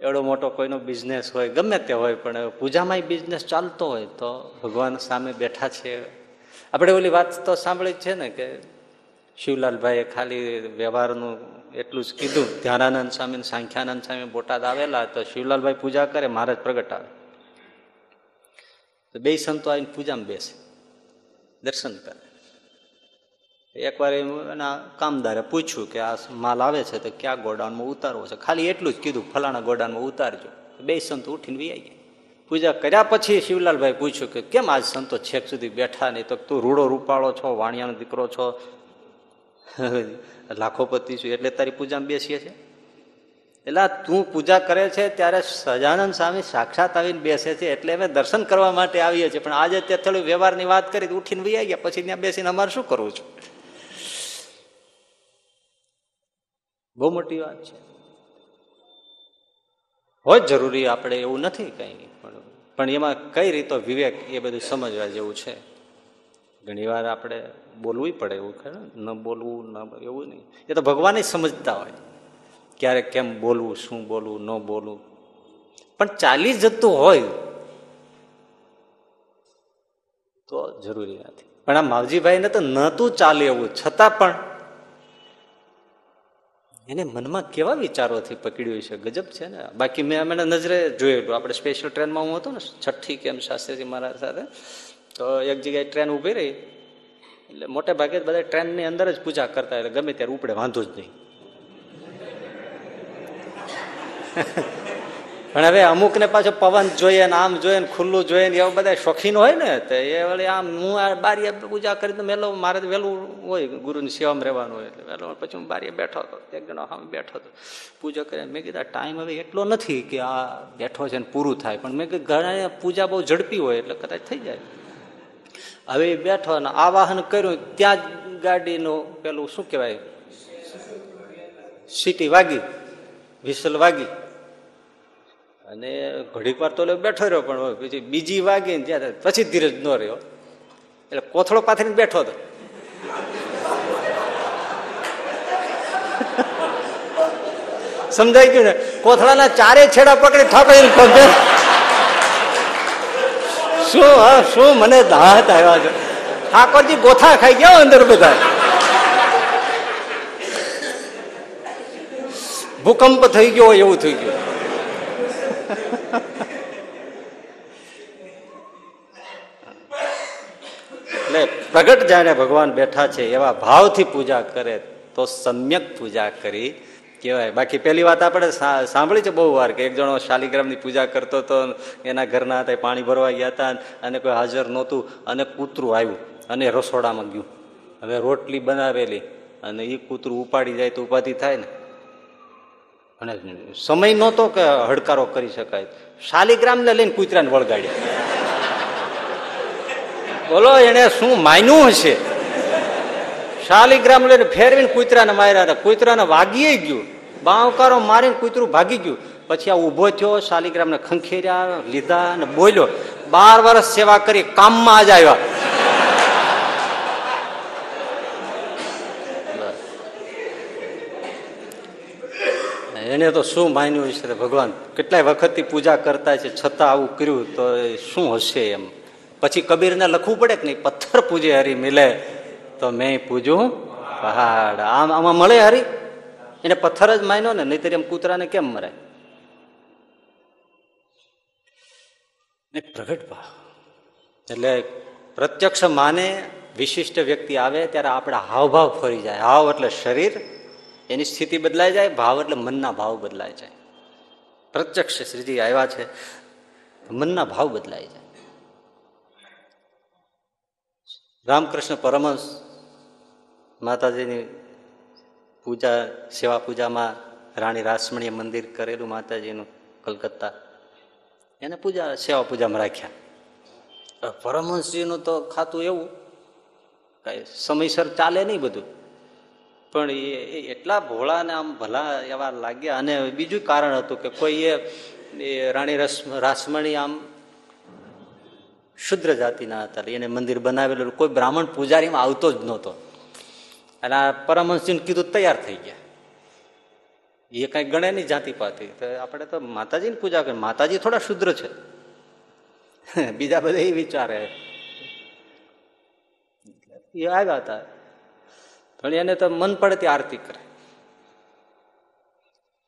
એવડો મોટો કોઈનો બિઝનેસ હોય, ગમે તે હોય, પણ પૂજામાં બિઝનેસ ચાલતો હોય તો ભગવાન સામે બેઠા છે. આપણે ઓલી વાત તો સાંભળી છે ને કે શિવલાલભાઈએ ખાલી વ્યવહારનું એટલું જ કીધું. ધ્યાનાનંદ સ્વામી સાંખ્યાનંદ સ્વામી બોટાદ આવેલા તો શિવલાલભાઈ પૂજા કરે, મહારાજ પ્રગટ આવે. તો બે સંતો આવીને પૂજામાં બેસે, દર્શન કરે. એકવાર એના કામદારે પૂછ્યું કે આ માલ આવે છે તો ક્યાં ગોડાઉનમાં ઉતારવો છે? ખાલી એટલું જ કીધું, ફલાણા ગોડાઉનમાં ઉતારજો. બે સંતો ઉઠીને વી ગયા. પૂજા કર્યા પછી શિવલાલભાઈ પૂછ્યું કે, કેમ આજ સંતો છેક સુધી બેઠા નહીં? તો તું રૂડો રૂપાળો છો, વાણિયાનો દીકરો છો? લાખોપતિ છું, એટલે તારી પૂજામાં બેસીએ છે એટલે તું પૂજા કરે છે ત્યારે સજાનંદ સ્વામી સાક્ષાત આવીને બેસે છે, એટલે અમે દર્શન કરવા માટે આવીએ છીએ. પણ આજે ત્યાં થોડી વ્યવહારની વાત કરી ઉઠીને વી ગયા. પછી ત્યાં બેસીને અમારે શું કરવું છું? બહુ મોટી વાત છે. હોય જરૂરી આપણે એવું નથી કંઈ, પણ પણ એમાં કઈ રીતો વિવેક એ બધું સમજવા જેવું છે? ઘણીવાર આપણે બોલવું પડે એવું ખરું ન? બોલવું, ન એવું નહીં. એ તો ભગવાન સમજતા હોય. ક્યારેક કેમ બોલવું, શું બોલવું, ન બોલવું. પણ ચાલી જતું હોય તો જરૂરી નથી. પણ આ માવજીભાઈને તો નહોતું ચાલે એવું. છતાં પણ એને મનમાં કેવા વિચારોથી પકડ્યું છે? ગજબ છે ને. બાકી મેં અમે નજરે જોયેલું આપણે સ્પેશિયલ ટ્રેનમાં હું હતો ને, છઠ્ઠી કેમ શાસ્ત્રીજી મારા સાથે, તો એક જગ્યાએ ટ્રેન ઊભી રહી. એટલે મોટે ભાગે બધા ટ્રેનની અંદર જ પૂજા કરતા એટલે ગમે ત્યારે ઉપડે, વાંધો જ નહીં. પણ હવે અમુક ને પાછો પવન જોઈએ ને આમ જોઈએ ને ખુલ્લું જોઈએ ને એવા બધા શોખીન હોય ને, તો એ વળી આમ હું આ બારીએ પૂજા કરી તો મેલો, મારે વહેલું હોય, ગુરુની સેવામાં રહેવાનું હોય એટલે વહેલો, પછી હું બારીએ બેઠો હતો. એક જણો આમ બેઠો હતો. પૂજા કરીને મેં કીધા ટાઈમ હવે એટલો નથી કે આ બેઠો છે ને પૂરું થાય. પણ મેં કીધું ઘણા પૂજા બહુ ઝડપી હોય એટલે કદાચ થઈ જાય. હવે બેઠો ને આવાહન કર્યું, ત્યાં જ ગાડીનું પેલું શું કહેવાય? સીટી વાગી, વિસલ વાગી. અને ઘડીક વાર તો બેઠો રહ્યો પણ પછી બીજી વાગી ને ત્યાં પછી ધીરજ ન રહ્યો. એટલે કોથળો પાથરીને બેઠો હતો. સમજાઈ ગયું ને? કોથળાના ચારે છેડા પકડી ઠોકરીને પગે શું હા, શું મને દાંત આવ્યા છે? ઠાકોરજી ગોથા ખાઈ ગયા અંદર બધા. ભૂકંપ થઈ ગયો એવું થઈ ગયું. એટલે પ્રગટ જાણે ભગવાન બેઠા છે, એવા ભાવથી પૂજા કરે, તો સમ્યક પૂજા કરી કહેવાય. બાકી પેલી વાત આપણે સાંભળી છે બહુ વાર કે એક જણો શાલિગ્રામની પૂજા કરતો હતો, એના ઘરના હતા પાણી ભરવા ગયા હતા, અને કોઈ હાજર નહોતું, અને કૂતરું આવ્યું, અને રસોડામાં ગયું. હવે રોટલી બનાવેલી, અને એ કૂતરું ઉપાડી જાય તો ઉપાધિ થાય ને. અને સમય નહોતો કે હડકારો કરી શકાય. શાલિગ્રામને લઈને કૂતરાને વળગાડ્યા. બોલો એને શું માન્યું હશે? શાલિગ્રામ લઈને ફેરવીને કૂતરાને માર્યા કૂતરાને વાગીએ ગયું. બાવકારો મારીને કૂતરું ભાગી ગયું. પછી આ ઊભો થયો, શાલિગ્રામને ખંખેર્યા, લીધા અને બોલ્યો, બાર વર્ષ સેવા કરી, કામમાં જ આવ્યા. એને તો શું માન્યું છે ભગવાન? કેટલાય વખતથી પૂજા કરતા છે, છતાં આવું કર્યું તો શું હશે એમ? પછી કબીરને લખવું પડે કે નહીં? પથ્થર પૂજે હરી મિલે, તો મેં પૂજું પહાડ. આમ આમાં મળે હરી? એને પથ્થર જ માન્યો ને, નહીતર એમ કૂતરાને કેમ મરે પ્રગટ ભાવ એટલે પ્રત્યક્ષ માને વિશિષ્ટ વ્યક્તિ આવે ત્યારે આપણા હાવભાવ ફરી જાય. હાવ એટલે શરીર એની સ્થિતિ બદલાઈ જાય, ભાવ એટલે મનના ભાવ બદલાઈ જાય. પ્રત્યક્ષ શ્રીજી આવ્યા છે, મનના ભાવ બદલાઈ જાય. રામકૃષ્ણ પરમહંસ માતાજીની પૂજા, સેવા પૂજામાં રાણી રાસમણીએ મંદિર કરેલું માતાજીનું કલકત્તા. એને પૂજા, સેવા પૂજામાં રાખ્યા. પરમહંસજીનું તો ખાતું એવું, કઈ સમયસર ચાલે નહીં બધું. પણ એ એટલા ભોળા ને આમ ભલા એવા લાગ્યા અને બીજું કારણ હતું કે કોઈ એ રાણી રસ, રાસમણી આમ શુદ્ર જાતિના હતા. એને મંદિર બનાવેલું, કોઈ બ્રાહ્મણ પૂજારીમાં આવતો જ નહોતો. અને આ પરમહંસિંહ કીધું તૈયાર થઈ ગયા. એ કઈ ગણે નહીં જાતિ પાતી. તો આપણે તો માતાજીની પૂજા કરીએ. માતાજી થોડા શુદ્ર છે. બીજા બધા એ વિચારે. એ આવ્યા હતા. પણ એને તો મન પડતી આરતી કરે.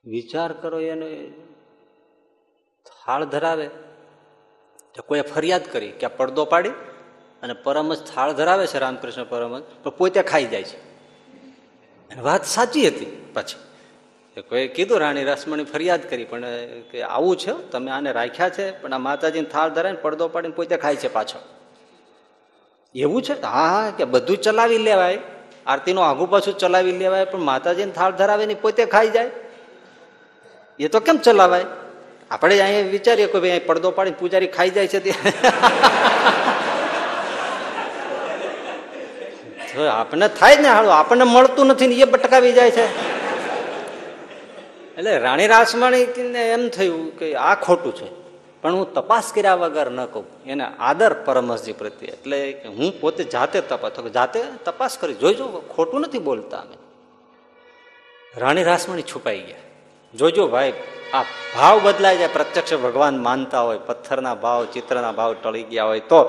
વિચાર કરો એને થાળ ધરાવે. તો કોઈ ફરિયાદ કરી કે પડદો પાડી અને પરમજ થાળ ધરાવે છે રામકૃષ્ણ પરમજ પણ પોતે ખાઈ જાય છે. વાત સાચી હતી પછી. કોઈ કીધું, રાણી રસમણી ફરિયાદ કરી, પણ કે આવું છે, તમે આને રાખ્યા છે, પણ આ માતાજીને થાળ ધરાવીને પડદો પાડીને પોતે ખાય છે પાછો. એવું છે? હા હા, કે બધું ચલાવી લેવાય. આરતીનું આઘું પાછું ચલાવી લેવાય, પણ માતાજીને થાળ ધરાવે ને પોતે ખાઈ જાય. એ તો કેમ ચલાવાય? આપણે અહીંયા વિચારીએ કે ભાઈ પડદો પાડી પૂજારી ખાઈ જાય છે તે. આપણને થાય ને હાલો આપણને મળતું નથી ને એ બટકાવી જાય છે. એટલે રાણી રાસમાણીને એમ થયું કે આ ખોટું છે. પણ હું તપાસ કર્યા વગર ન કહું. એને આદર પરમહસજી પ્રત્યે. એટલે કે હું પોતે જાતે તપાસ જાતે તપાસ કરી જોઈજો ખોટું નથી બોલતા અમે. રાણી રાસમણી છુપાઈ ગયા. જોજો ભાઈ, આ ભાવ બદલાય જાય, પ્રત્યક્ષ ભગવાન માનતા હોય, પથ્થરના ભાવ, ચિત્રના ભાવ ટળી ગયા હોય તો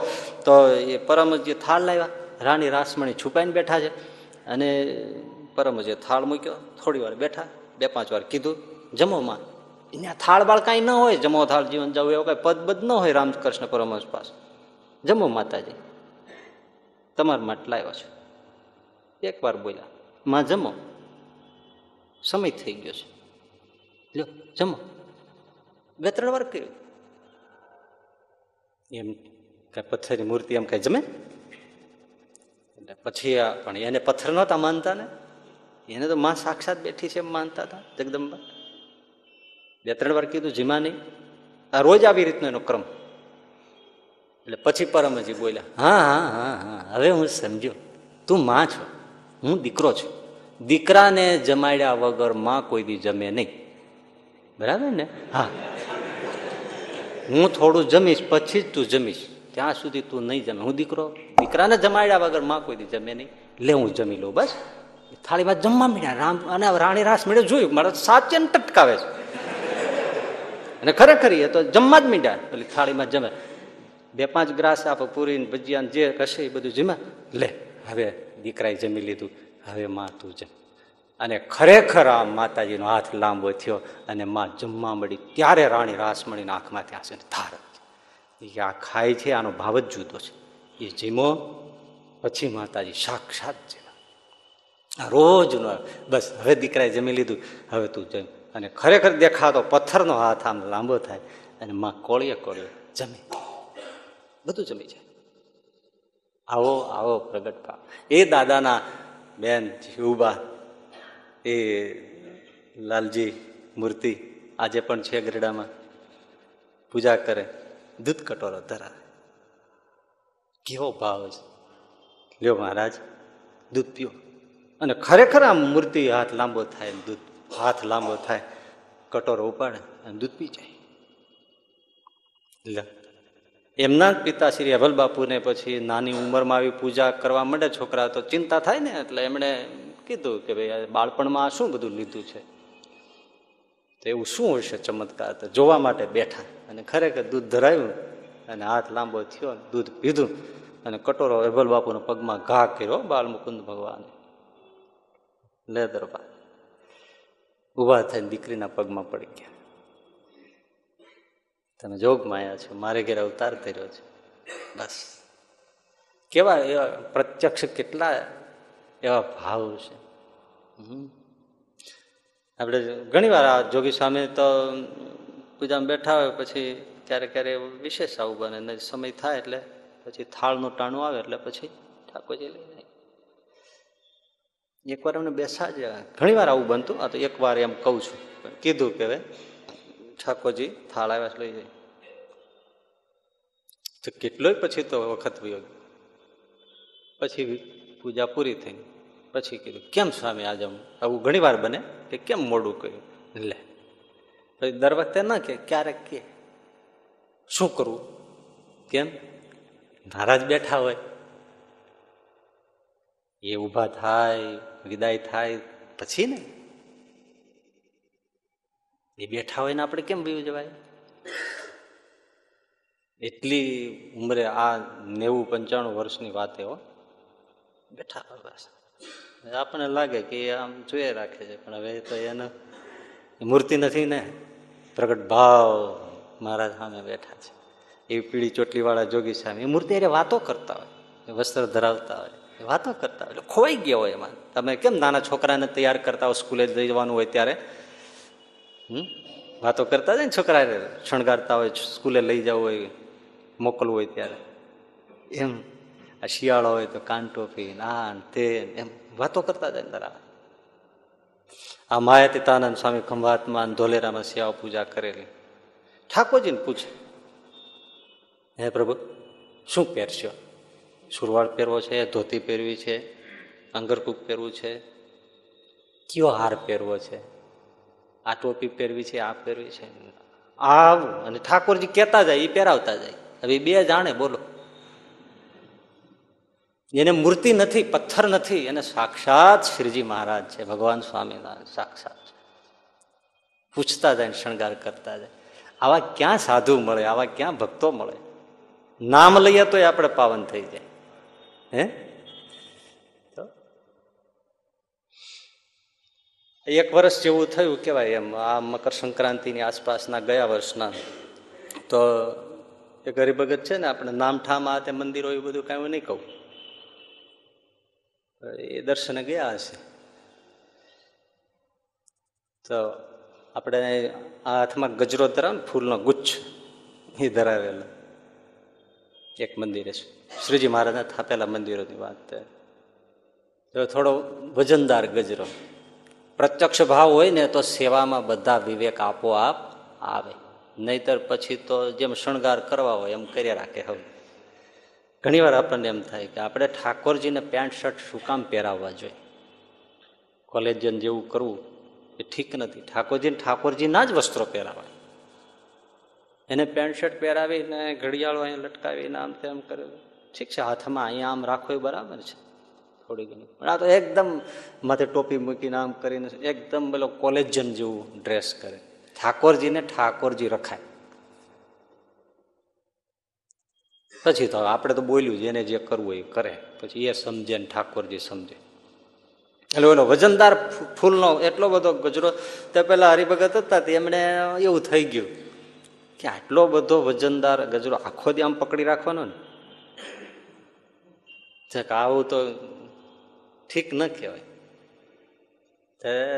તો એ પરમજી થાળ લાવ્યા. રાણી રાસમણી છુપાઈને બેઠા છે. અને પરમજીએ થાળ મૂક્યો, થોડી વાર બેઠા, બે પાંચ વાર કીધું, જમો માં. એને થાળ બાળ કાંઈ ન હોય, જમો થાળ જીવન જવું એવું કાંઈ પદબદ ન હોય રામકૃષ્ણ પરમહંસ પાસે. જમો માતાજી. તમારા માટે લાવ્યો છે. એક વાર બોલ્યા, માં જમો. સમય થઈ ગયો છે. લ્યો, જમો. બે ત્રણ વાર કર્યું. એમ કઈ પથ્થરની મૂર્તિ એમ કઈ જમે? એટલે પછી પણ એને પથ્થર નહોતા માનતા ને? એને તો માં સાક્ષાત બેઠી છે એમ માનતા હતા, જગદંબા. બે ત્રણ વાર કીધું, જીમા નહીં. આ રોજ આવી રીતનો એનો ક્રમ. એટલે પછી પરમજી બોલ્યા, હા હા હા હા, હવે હું સમજ્યો. તું માં છો, હું દીકરો છું. દીકરાને જમાડ્યા વગરમાં કોઈ દી જમે નહીં. બરાબર ને? હા. હું થોડું જમીશ, પછી જ તું જમીશ. ત્યાં સુધી તું નહીં જમે. હું દીકરો, દીકરાને જમાડ્યા વગરમાં કોઈ દી જમે નહીં. લે, હું જમી લઉં, બસ. થાળીમાં જમવા મળ્યા. રામ, અને રાણી રાસ મળ્યો જોયું, મારા સાચે ટટકાવે છે. અને ખરેખર એ તો જમવા જ મીંડ્યા પેલી થાળીમાં જમે. બે પાંચ ગ્રાસ આપો પૂરી ભજીયાને ભજીયા જે કશે એ બધું જમા. લે, હવે દીકરાએ જમી લીધું. હવે માં તું જમ. અને ખરેખર આ માતાજીનો હાથ લાંબો થયો અને માં જમવા મળી. ત્યારે રાણી રાસમણીના આંખમાં ત્યાં છે ને થાર એ આ ખાય છે, આનો ભાવ જ જુદો છે. એ જીમો, પછી માતાજી સાક્ષાત જીમા રોજનો બસ, હવે દીકરાએ જમી લીધું. હવે તું જમ. અને ખરેખર દેખાતો પથ્થરનો હાથ આમ લાંબો થાય અને માં કોળીએ કોળીએ જમી. બધું જમી જાય. આવો આવો પ્રગટ ભાવ. એ દાદાના બેન જીવબા એ લાલજી મૂર્તિ આજે પણ છે ગરડામાં પૂજા કરે. દૂધ કટોરો ધરાવે. કેવો ભાવ છે. લ્યો મહારાજ, દૂધ પીઓ. અને ખરેખર આ મૂર્તિ હાથ લાંબો થાય દૂધ હાથ લાંબો થાય, કટોરો ઉપાડે અને દૂધ પી જાય. એટલે એમના જ પિતા શ્રી અભલ બાપુને પછી નાની ઉંમરમાં આવી પૂજા કરવા માંડે છોકરા તો ચિંતા થાય ને, એટલે એમણે કીધું કે ભાઈ બાળપણમાં શું બધું લીધું છે? તો એવું શું હશે ચમત્કાર? તો જોવા માટે બેઠા અને ખરેખર દૂધ ધરાયું અને હાથ લાંબો થયો, દૂધ પીધું અને કટોરો અભલ બાપુના પગમાં ઘા કર્યો બાળ મુકુંદ ભગવાને. લે દરબાર. ઊભા થઈને દીકરીના પગમાં પડી ગયા. તમે જોગ માયા છો, મારે ઘેર અવતાર કર્યો છે. બસ. કેવા એવા પ્રત્યક્ષ કેટલા એવા ભાવ છે. આપણે ઘણી વાર આ જોગી સ્વામી તો પૂજામાં બેઠા હોય, પછી ક્યારેક ક્યારેક વિશેષ આવું બને. સમય થાય એટલે પછી થાળનું ટાણું આવે એટલે પછી ઠાકોરજી લઈ જાય એકવાર અમને બેસા જ ઘણી વાર આવું બનતું. આ તો એકવાર એમ કહું છું. કીધું કે હવે ઠાકોરજી થાળ આવ્યા લઈ જાય. તો કેટલોય પછી તો વખત ગયો. પછી પૂજા પૂરી થઈ. પછી કીધું, કેમ સ્વામી આજે આવું ઘણી વાર બને કે કેમ મોડું કર્યું? લે. પછી દર વખતે ના કે, ક્યારેક કે. શું કરવું કેમ? નારાજ બેઠા હોય. એ ઊભા થાય, વિદાય થાય, પછી ને? એ બેઠા હોય ને આપણે કેમ બી જવાય? એટલી ઉંમરે આ નેવું પંચાણું વર્ષની વાત એવો બેઠા બસ. આપણને લાગે કે એ આમ જોઈએ રાખે છે, પણ હવે તો એને મૂર્તિ નથી ને? પ્રગટ ભાવ મહારાજ સામે બેઠા છે. એવી પીળી ચોટલીવાળા જોગી સામે. એ મૂર્તિ અરે વાતો કરતા હોય, વસ્ત્ર ધરાવતા હોય. એ વાતો કરતા એટલે ખોવાઈ ગયા હોય એમાં. તમે કેમ નાના છોકરાને તૈયાર કરતા હોય સ્કૂલે લઈ જવાનું હોય ત્યારે? હમ? વાતો કરતા જાય ને છોકરા શણગારતા હોય, સ્કૂલે લઈ જવું હોય, મોકલવું હોય ત્યારે. એમ. આ શિયાળો હોય તો કાન ટોપી, નાન તે એમ. વાતો કરતા જાય તારા. આ માયાતીતાનંદ સ્વામી ખંભાતમાં ધોલેરામાં સેવા પૂજા કરેલી. ઠાકોરજીને પૂછે, હે પ્રભુ, શું પહેરશો? સુરવાળ પહેરવો છે, ધોતી પહેરવી છે અંગરકૂપ પહેરવું છે, કયો હાર પહેરવો છે? આ ટોપી પહેરવી છે, આ પહેરવી છે. આ અને ઠાકોરજી કહેતા જાય એ પહેરાવતા જાય. હવે બે જાણે, બોલો. એને મૂર્તિ નથી, પથ્થર નથી, એને સાક્ષાત શ્રીજી મહારાજ છે, ભગવાન સ્વામિનારાયણ, સાક્ષાત પૂછતા જાય શણગાર કરતા જાય. આવા ક્યાં સાધુ મળે, આવા ક્યાં ભક્તો મળે? નામ લઈએ તો આપણે પાવન થઈ જાય. હે? તો એક વર્ષ જેવું થયું કેવાય એમ, આ મકર સંક્રાંતિની આસપાસના ગયા વર્ષના. તો એ ગરીબગત છે ને, આપણે નામઠામાં તે મંદિરો એ બધું કાંઈ નહીં કહું. એ દર્શને ગયા હશે. તો આપણે આ હાથમાં ગજરો ધરાવ ફૂલનો ગુચ્છ, એ ધરાવેલો. એક મંદિરે છે. શ્રીજી મહારાજના થાપેલા મંદિરોની વાત તો થોડો વજનદાર ગજરો. પ્રત્યક્ષ ભાવ હોય ને તો સેવામાં બધા વિવેક આપોઆપ આવે. નહીતર પછી તો જેમ શણગાર કરવા હોય એમ કરી રાખે હવે. ઘણી વાર આપણને એમ થાય કે આપણે ઠાકોરજીને પેન્ટ, શર્ટ શું કામ પહેરાવવા જોઈએ. કોલેજન જેવું કરવું એ ઠીક નથી. ઠાકોરજીને ઠાકોરજીના જ વસ્ત્રો પહેરાવાય એને પેન્ટ, શર્ટ પહેરાવીને ઘડિયાળો અહીંયા લટકાવીને આમ તેમ કરે. ઠીક છે, હાથમાં અહીંયા આમ રાખો એ બરાબર છે. થોડી ઘણી. પણ આ તો એકદમ માથે ટોપી મૂકીને આમ કરીને એકદમ પેલો કોલેજન જેવું ડ્રેસ કરે. ઠાકોરજીને ઠાકોરજી રખાય. પછી તો આપણે તો બોલ્યું જ એને જે કરવું એ કરે. પછી એ સમજે ને ઠાકોરજી સમજે. એટલે ઓલો વજનદાર ફૂલનો એટલો બધો ગજરો તે પેલા હરિભગત હતા એમણે એવું થઈ ગયું કે આટલો બધો વજનદાર ગજરો આખો દી આમ પકડી રાખવાનો ને. આવું તો ઠીક ન કહેવાય.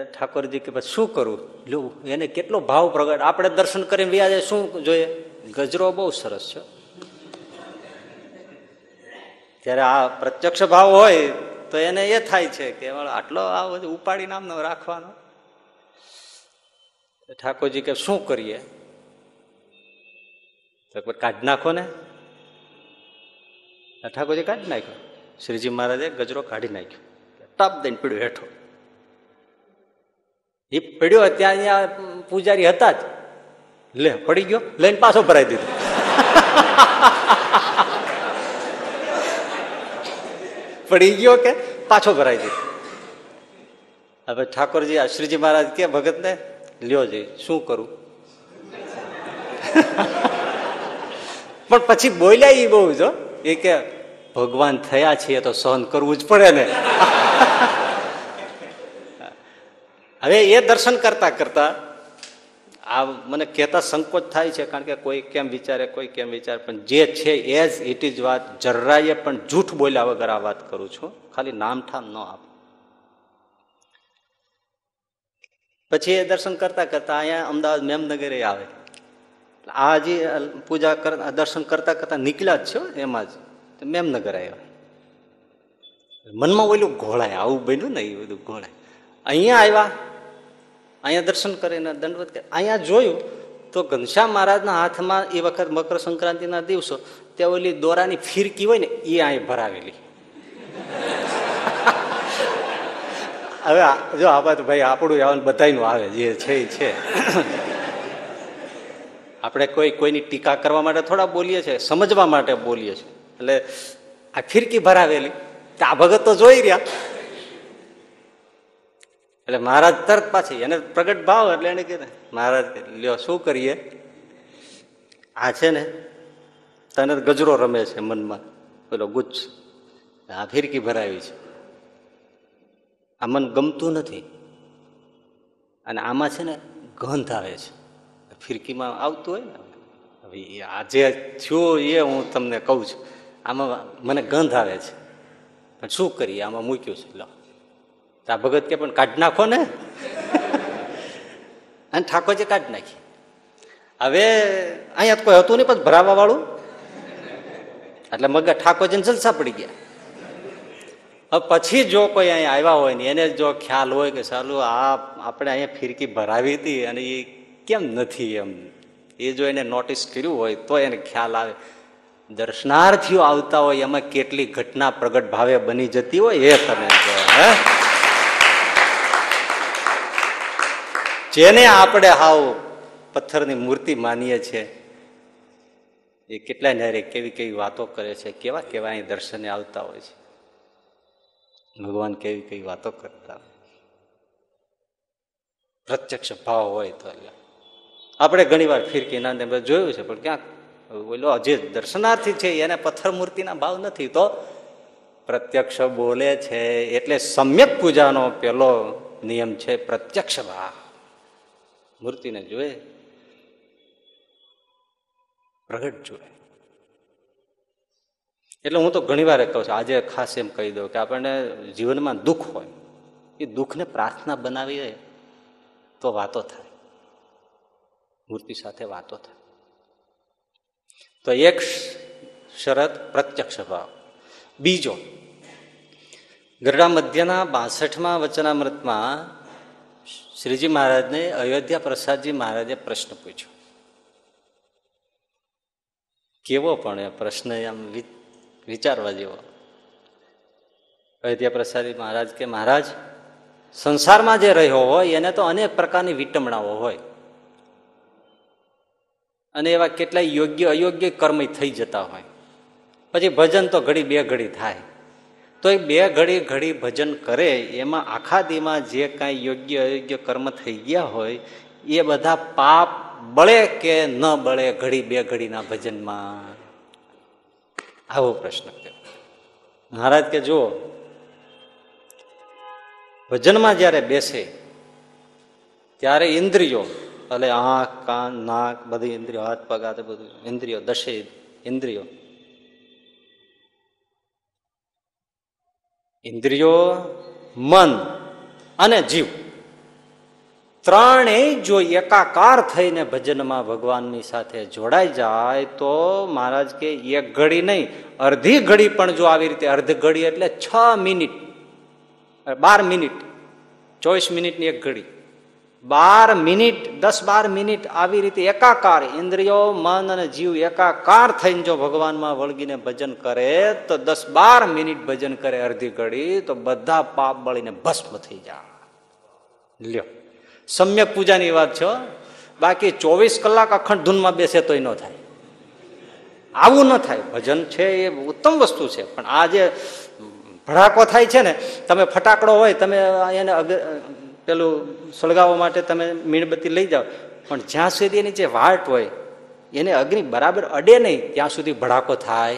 ઠાકોરજી કે પછી શું કરવું લો એને કેટલો ભાવ પ્રગટ? આપણે દર્શન કરીને વ્યાજે શું જોઈએ? ગજરો બહુ સરસ છે. ત્યારે આ પ્રત્યક્ષ ભાવ હોય, તો એને એ થાય છે કે આટલો આ ઉપાડી નામનો રાખવાનો. ઠાકોરજી કે, શું કરીએ? તો કાઢ નાખો ને. ઠાકોરજી કાઢી નાખ્યો. શ્રીજી મહારાજે ગજરો કાઢી નાખ્યો. ટપ દઈને પીડ્યો હેઠો. એ પડ્યો ત્યાં અહીંયા પૂજારી હતા જ. લે પડી ગયો. લઈને પાછો ભરાઈ દીધો. પડી ગયો કે? પાછો ભરાઈ દીધો. હવે ઠાકોરજી આ શ્રીજી મહારાજ કે ભગત ને લ્યો જઈ શું કરું? પણ પછી બોલ્યા એ બહુ જો એ કે ભગવાન થયા છીએ તો સહન કરવું જ પડે ને. હવે એ દર્શન કરતા કરતા આ મને કહેતા સંકોચ થાય છે, કારણ કે કોઈ કેમ વિચારે, કોઈ કેમ વિચારે, પણ જે છે એ જ ઇટ ઇઝ વાત. જર્રાએ પણ જૂઠ બોલ્યા વગર આ વાત કરું છું. ખાલી નામઠામ ન આપ. પછી એ દર્શન કરતા કરતા અહીંયા અમદાવાદ મેમનગરે આવે. આ જે પૂજા કરતા દર્શન કરતા કરતા નીકળ્યા જ છો એમાં જ? મેમનગર આવ્યા મનમાં ઓલું ઘોળાય, આવું બન્યું ને એ બધું ઘોળાય. અહીંયા આવ્યા, અહીંયા દર્શન કરીને દંડવત કરે અહીંયા જોયું તો ઘનશ્યામ મહારાજના હાથમાં એ વખત મકર સંક્રાંતિના દિવસો, ત્યાં ઓલી દોરાની ફિરકી હોય ને એ અહીં ભરાવેલી. હવે જો આ વાત ભાઈ આપણું આવવાનું બધાનું આવે, જે છે એ છે. આપણે કોઈ કોઈની ટીકા કરવા માટે થોડા બોલીએ છીએ, સમજવા માટે બોલીએ છીએ. એટલે આ ફિરકી ભરાવેલી. આ ભગત તો જોઈ રહ્યા. એટલે મહારાજ તરત પાછી, એને પ્રગટ ભાવ એટલે એને કીધું, મહારાજ, લ્યો, શું કરીએ? આ છે ને, તને ગજરો રમે છે મનમાં. પેલો ગુચ્છ. આ ફિરકી ભરાવી છે. આ મન ગમતું નથી. અને આમાં છે ને ગંધ આવે છે. ફિરકીમાં આવતું હોય ને, હવે આ જે થયું એ હું તમને કહું છું. આમાં મને ગંધ આવે છે. પણ શું કરીએ? આમાં મૂક્યું છે. લો. આ ભગત કે, પણ કાઢ નાખો ને. અને ઠાકોરજી કાઢ નાખી. હવે અહીંયા કોઈ હતું નહીં, પણ ભરાવા વાળું. એટલે મગજ ઠાકોરજીને જલસા પડી ગયા. હવે પછી જો કોઈ અહીંયા આવ્યા હોય ને, એને જો ખ્યાલ હોય કે ચાલુ આ આપણે અહીંયા ફિરકી ભરાવી હતી અને એ કેમ નથી એમ? એ જો એને નોટિસ કર્યું હોય, તો એને ખ્યાલ આવે. દર્શનાર્થીઓ આવતા હોય, એમાં કેટલી ઘટના પ્રગટ ભાવે બની જતી હોય એ તમે હે? જેને આપણે હાવ પથ્થરની મૂર્તિ માનીએ છીએ એ કેટલાય નારે કેવી કેવી વાતો કરે છે, કેવા કેવા દર્શને આવતા હોય છે. ભગવાન કેવી કેવી વાતો કરતા પ્રત્યક્ષ ભાવ હોય તો એટલે. આપણે ઘણી વાર ફિરકી ના જોયું છે, પણ ક્યાંક બોલો, જે દર્શનાર્થી છે, એને પથ્થર મૂર્તિના ભાવ નથી તો પ્રત્યક્ષ બોલે છે. એટલે સમ્યક પૂજાનો પેલો નિયમ છે, પ્રત્યક્ષ ભાવ. મૂર્તિને જોએ, પ્રગટ જુએ. એટલે હું તો ઘણી વાર કહું છું, આજે ખાસ એમ કહી દઉં કે આપણને જીવનમાં દુઃખ હોય, એ દુઃખને પ્રાર્થના બનાવીએ તો વાતો થાય. મૂર્તિ સાથે વાતો થાય. તો એક શરત પ્રત્યક્ષ ભાવ બીજો, ગરડા મધ્યના બાસઠમાં વચનામૃતમાં શ્રીજી મહારાજને અયોધ્યા પ્રસાદજી મહારાજે પ્રશ્ન પૂછ્યો. કેવો પણ એ પ્રશ્ન એમ વિચારવા જેવો. અયોધ્યા પ્રસાદી મહારાજ કે, મહારાજ, સંસારમાં જે રહ્યો હોય એને તો અનેક પ્રકારની વિટમણાઓ હોય. અને એવા કેટલાય યોગ્ય અયોગ્ય કર્મ થઈ જતા હોય. પછી ભજન તો ઘડી બે ઘડી થાય. તો એ બે ઘડી ઘડી ભજન કરે, એમાં આખા દીમાં જે કાંઈ યોગ્ય અયોગ્ય કર્મ થઈ ગયા હોય, એ બધા પાપ બળે કે ન બળે ઘડી બે ઘડીના ભજનમાં? આવો પ્રશ્ન કર્યો મહારાજ કે, જુઓ, ભજનમાં જ્યારે બેસે, ત્યારે ઇન્દ્રિયો એટલે આંખ કાન નાક બધી ઇન્દ્રિયો હાથ પગ હાથ બધું ઇન્દ્રિયો દશે ઇન્દ્રિયો ઇન્દ્રિયો મન અને જીવ ત્રણેય જો એકાકાર થઈને ભજનમાં ભગવાનની સાથે જોડાઈ જાય તો મહારાજ કે એક ઘડી નહીં અડધી ઘડી પણ જો આવી રીતે અર્ધ ઘડી એટલે છ મિનિટ બાર મિનિટ ચોવીસ મિનિટની એક ઘડી બાર મિનિટ, દસ બાર મિનિટ આવી રીતે એકાકાર ઇન્દ્રિયો, મન અને જીવ એકાકાર થઈને જો ભગવાનમાં વળગીને ભજન કરે, તો દસ બાર મિનિટ ભજન કરે અડધી ઘડી, તો બધા પાપ બળીને ભસ્મ થઈ જાય. લ્યો. સમ્યક પૂજાની વાત છો બાકી ચોવીસ કલાક અખંડ ધૂનમાં બેસે તોય ન થાય. આવું ન થાય. ભજન છે એ ઉત્તમ વસ્તુ છે. પણ આ જે ભડાકો થાય છે ને, તમે ફટાકડો હોય, તમે એને પેલું સળગાવવા માટે તમે મીણબત્તી લઈ જાઓ. પણ જ્યાં સુધી એની જે વાટ હોય, એને અગ્નિ બરાબર અડે નહીં, ત્યાં સુધી ભડાકો થાય.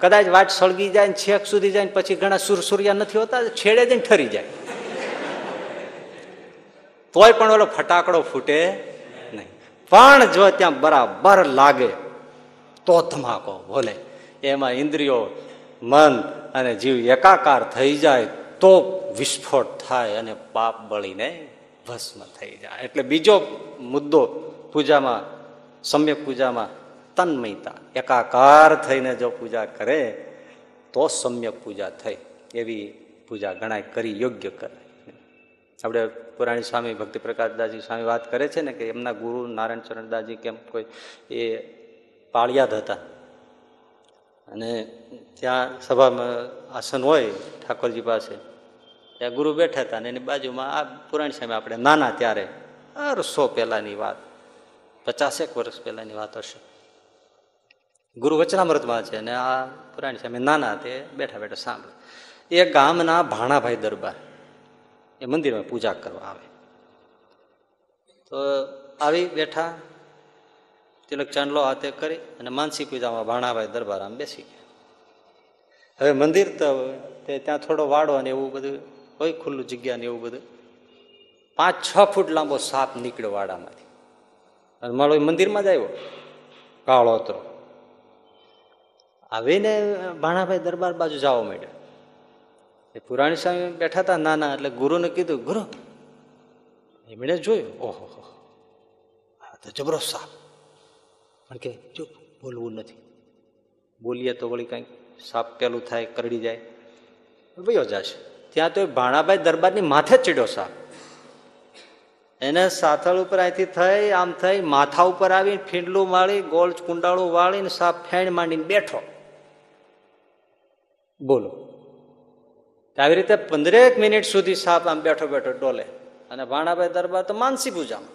કદાચ વાટ સળગી જાય ને છેક સુધી જાય ને પછી ઘણા સુરસુરિયા નથી હોતા, છેડે જઈને ઠરી જાય. તોય પણ ઓલો ફટાકડો ફૂટે નહીં. પણ જો ત્યાં બરાબર લાગે, તો ધમાકો બોલે. એમાં ઇન્દ્રિયો, મન અને જીવ એકાકાર થઈ જાય તો વિસ્ફોટ થાય અને પાપ બળીને ભસ્મ થઈ જાય. એટલે બીજો મુદ્દો પૂજામાં, સમ્યક પૂજામાં તન્મયતા. એકાકાર થઈને જો પૂજા કરે, તો સમ્યક પૂજા થઈ. એવી પૂજા ગણાય, કરી યોગ્ય કરે આપણે પુરાણી સ્વામી ભક્તિ પ્રકાશદાસજી સ્વામી વાત કરે છે ને કે એમના ગુરુ નારાયણ ચરણદાસજી કેમ કોઈ એ પાળિયાદ હતા. અને ત્યાં સભામાં આસન હોય ઠાકોરજી પાસે ત્યાં ગુરુ બેઠા હતા ને એની બાજુમાં આ પુરાણી સામે આપણે નાના ત્યારે અરસો પહેલાની વાત, પચાસેક વર્ષ પહેલાની વાત હશે. ગુરુ વચનામૃતમાં છે અને આ પુરાણી સામે નાના તે બેઠા બેઠા સાંભળે. એ ગામના ભાણાભાઈ દરબાર, એ મંદિરમાં પૂજા કરવા આવે. તો આવી બેઠા, તિલક ચાંદલો હાથે કરી અને માનસી પૂજામાં ભાણાભાઈ દરબાર આમ બેસી ગયા. હવે મંદિર તે ત્યાં થોડો વાડો અને એવું બધું હોય ખુલ્લું જગ્યા ને એવું બધું. પાંચ, છ ફૂટ લાંબો સાપ નીકળ્યો વાડામાંથી. અને મારો મંદિરમાં જ આવ્યો. કાળો હતો આવીને ભાણાભાઈ દરબાર બાજુ જવા માંડ્યા. એ પુરાણી સ્વામી બેઠા હતા નાના, એટલે ગુરુને કીધું, ગુરુ, એમણે જોયું. ઓહો, હા તો જબરો સાપ. પણ કે ચૂપ, બોલવું નથી. બોલીએ તો વળી કંઈક સાપ પેલું થાય, કરડી જાય. વયો જશે. ત્યાં તો ભાણાભાઈ દરબારની માથે ચીડ્યો સાપ એને સાથળ ઉપર અહીંથી થઈ, આમ થઈ, માથા ઉપર આવી ફીંડલું માળી ગોળ કુંડાળું વાળીને સાપ ફેણ માંડીને બેઠો. બોલો. આવી રીતે પંદરેક મિનિટ સુધી સાપ આમ બેઠો બેઠો ડોલે. અને ભાણાભાઈ દરબાર તો માનસી પૂજામાં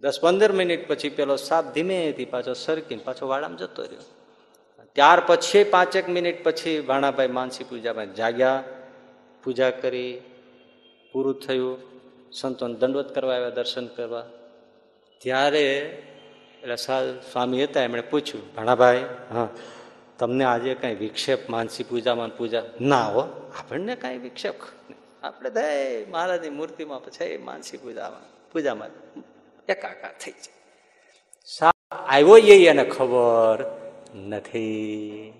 દસ પંદર મિનિટ પછી પેલો સાપ ધીમેથી પાછો સરકીને પાછો વાડામાં જતો રહ્યો. ત્યાર પછી પાંચેક મિનિટ પછી ભાણાભાઈ માનસી પૂજામાં જાગ્યા, પૂજા કરી, પૂરું થયું, સંતોને દંડવત કરવા આવ્યા, દર્શન કરવા. ત્યારે એટલે સ્વામી હતા, એમણે પૂછ્યું, ભાણાભાઈ, હા, તમને આજે કાંઈ વિક્ષેપ માનસી પૂજામાં પૂજા? ના હો, આપણને કાંઈ વિક્ષેપ આપણે દે મહારાજની મૂર્તિમાં પછી માનસી પૂજામાં પૂજામાં એકાકાર થઈ જાય. આવ્યો એ એને ખબર? નથી।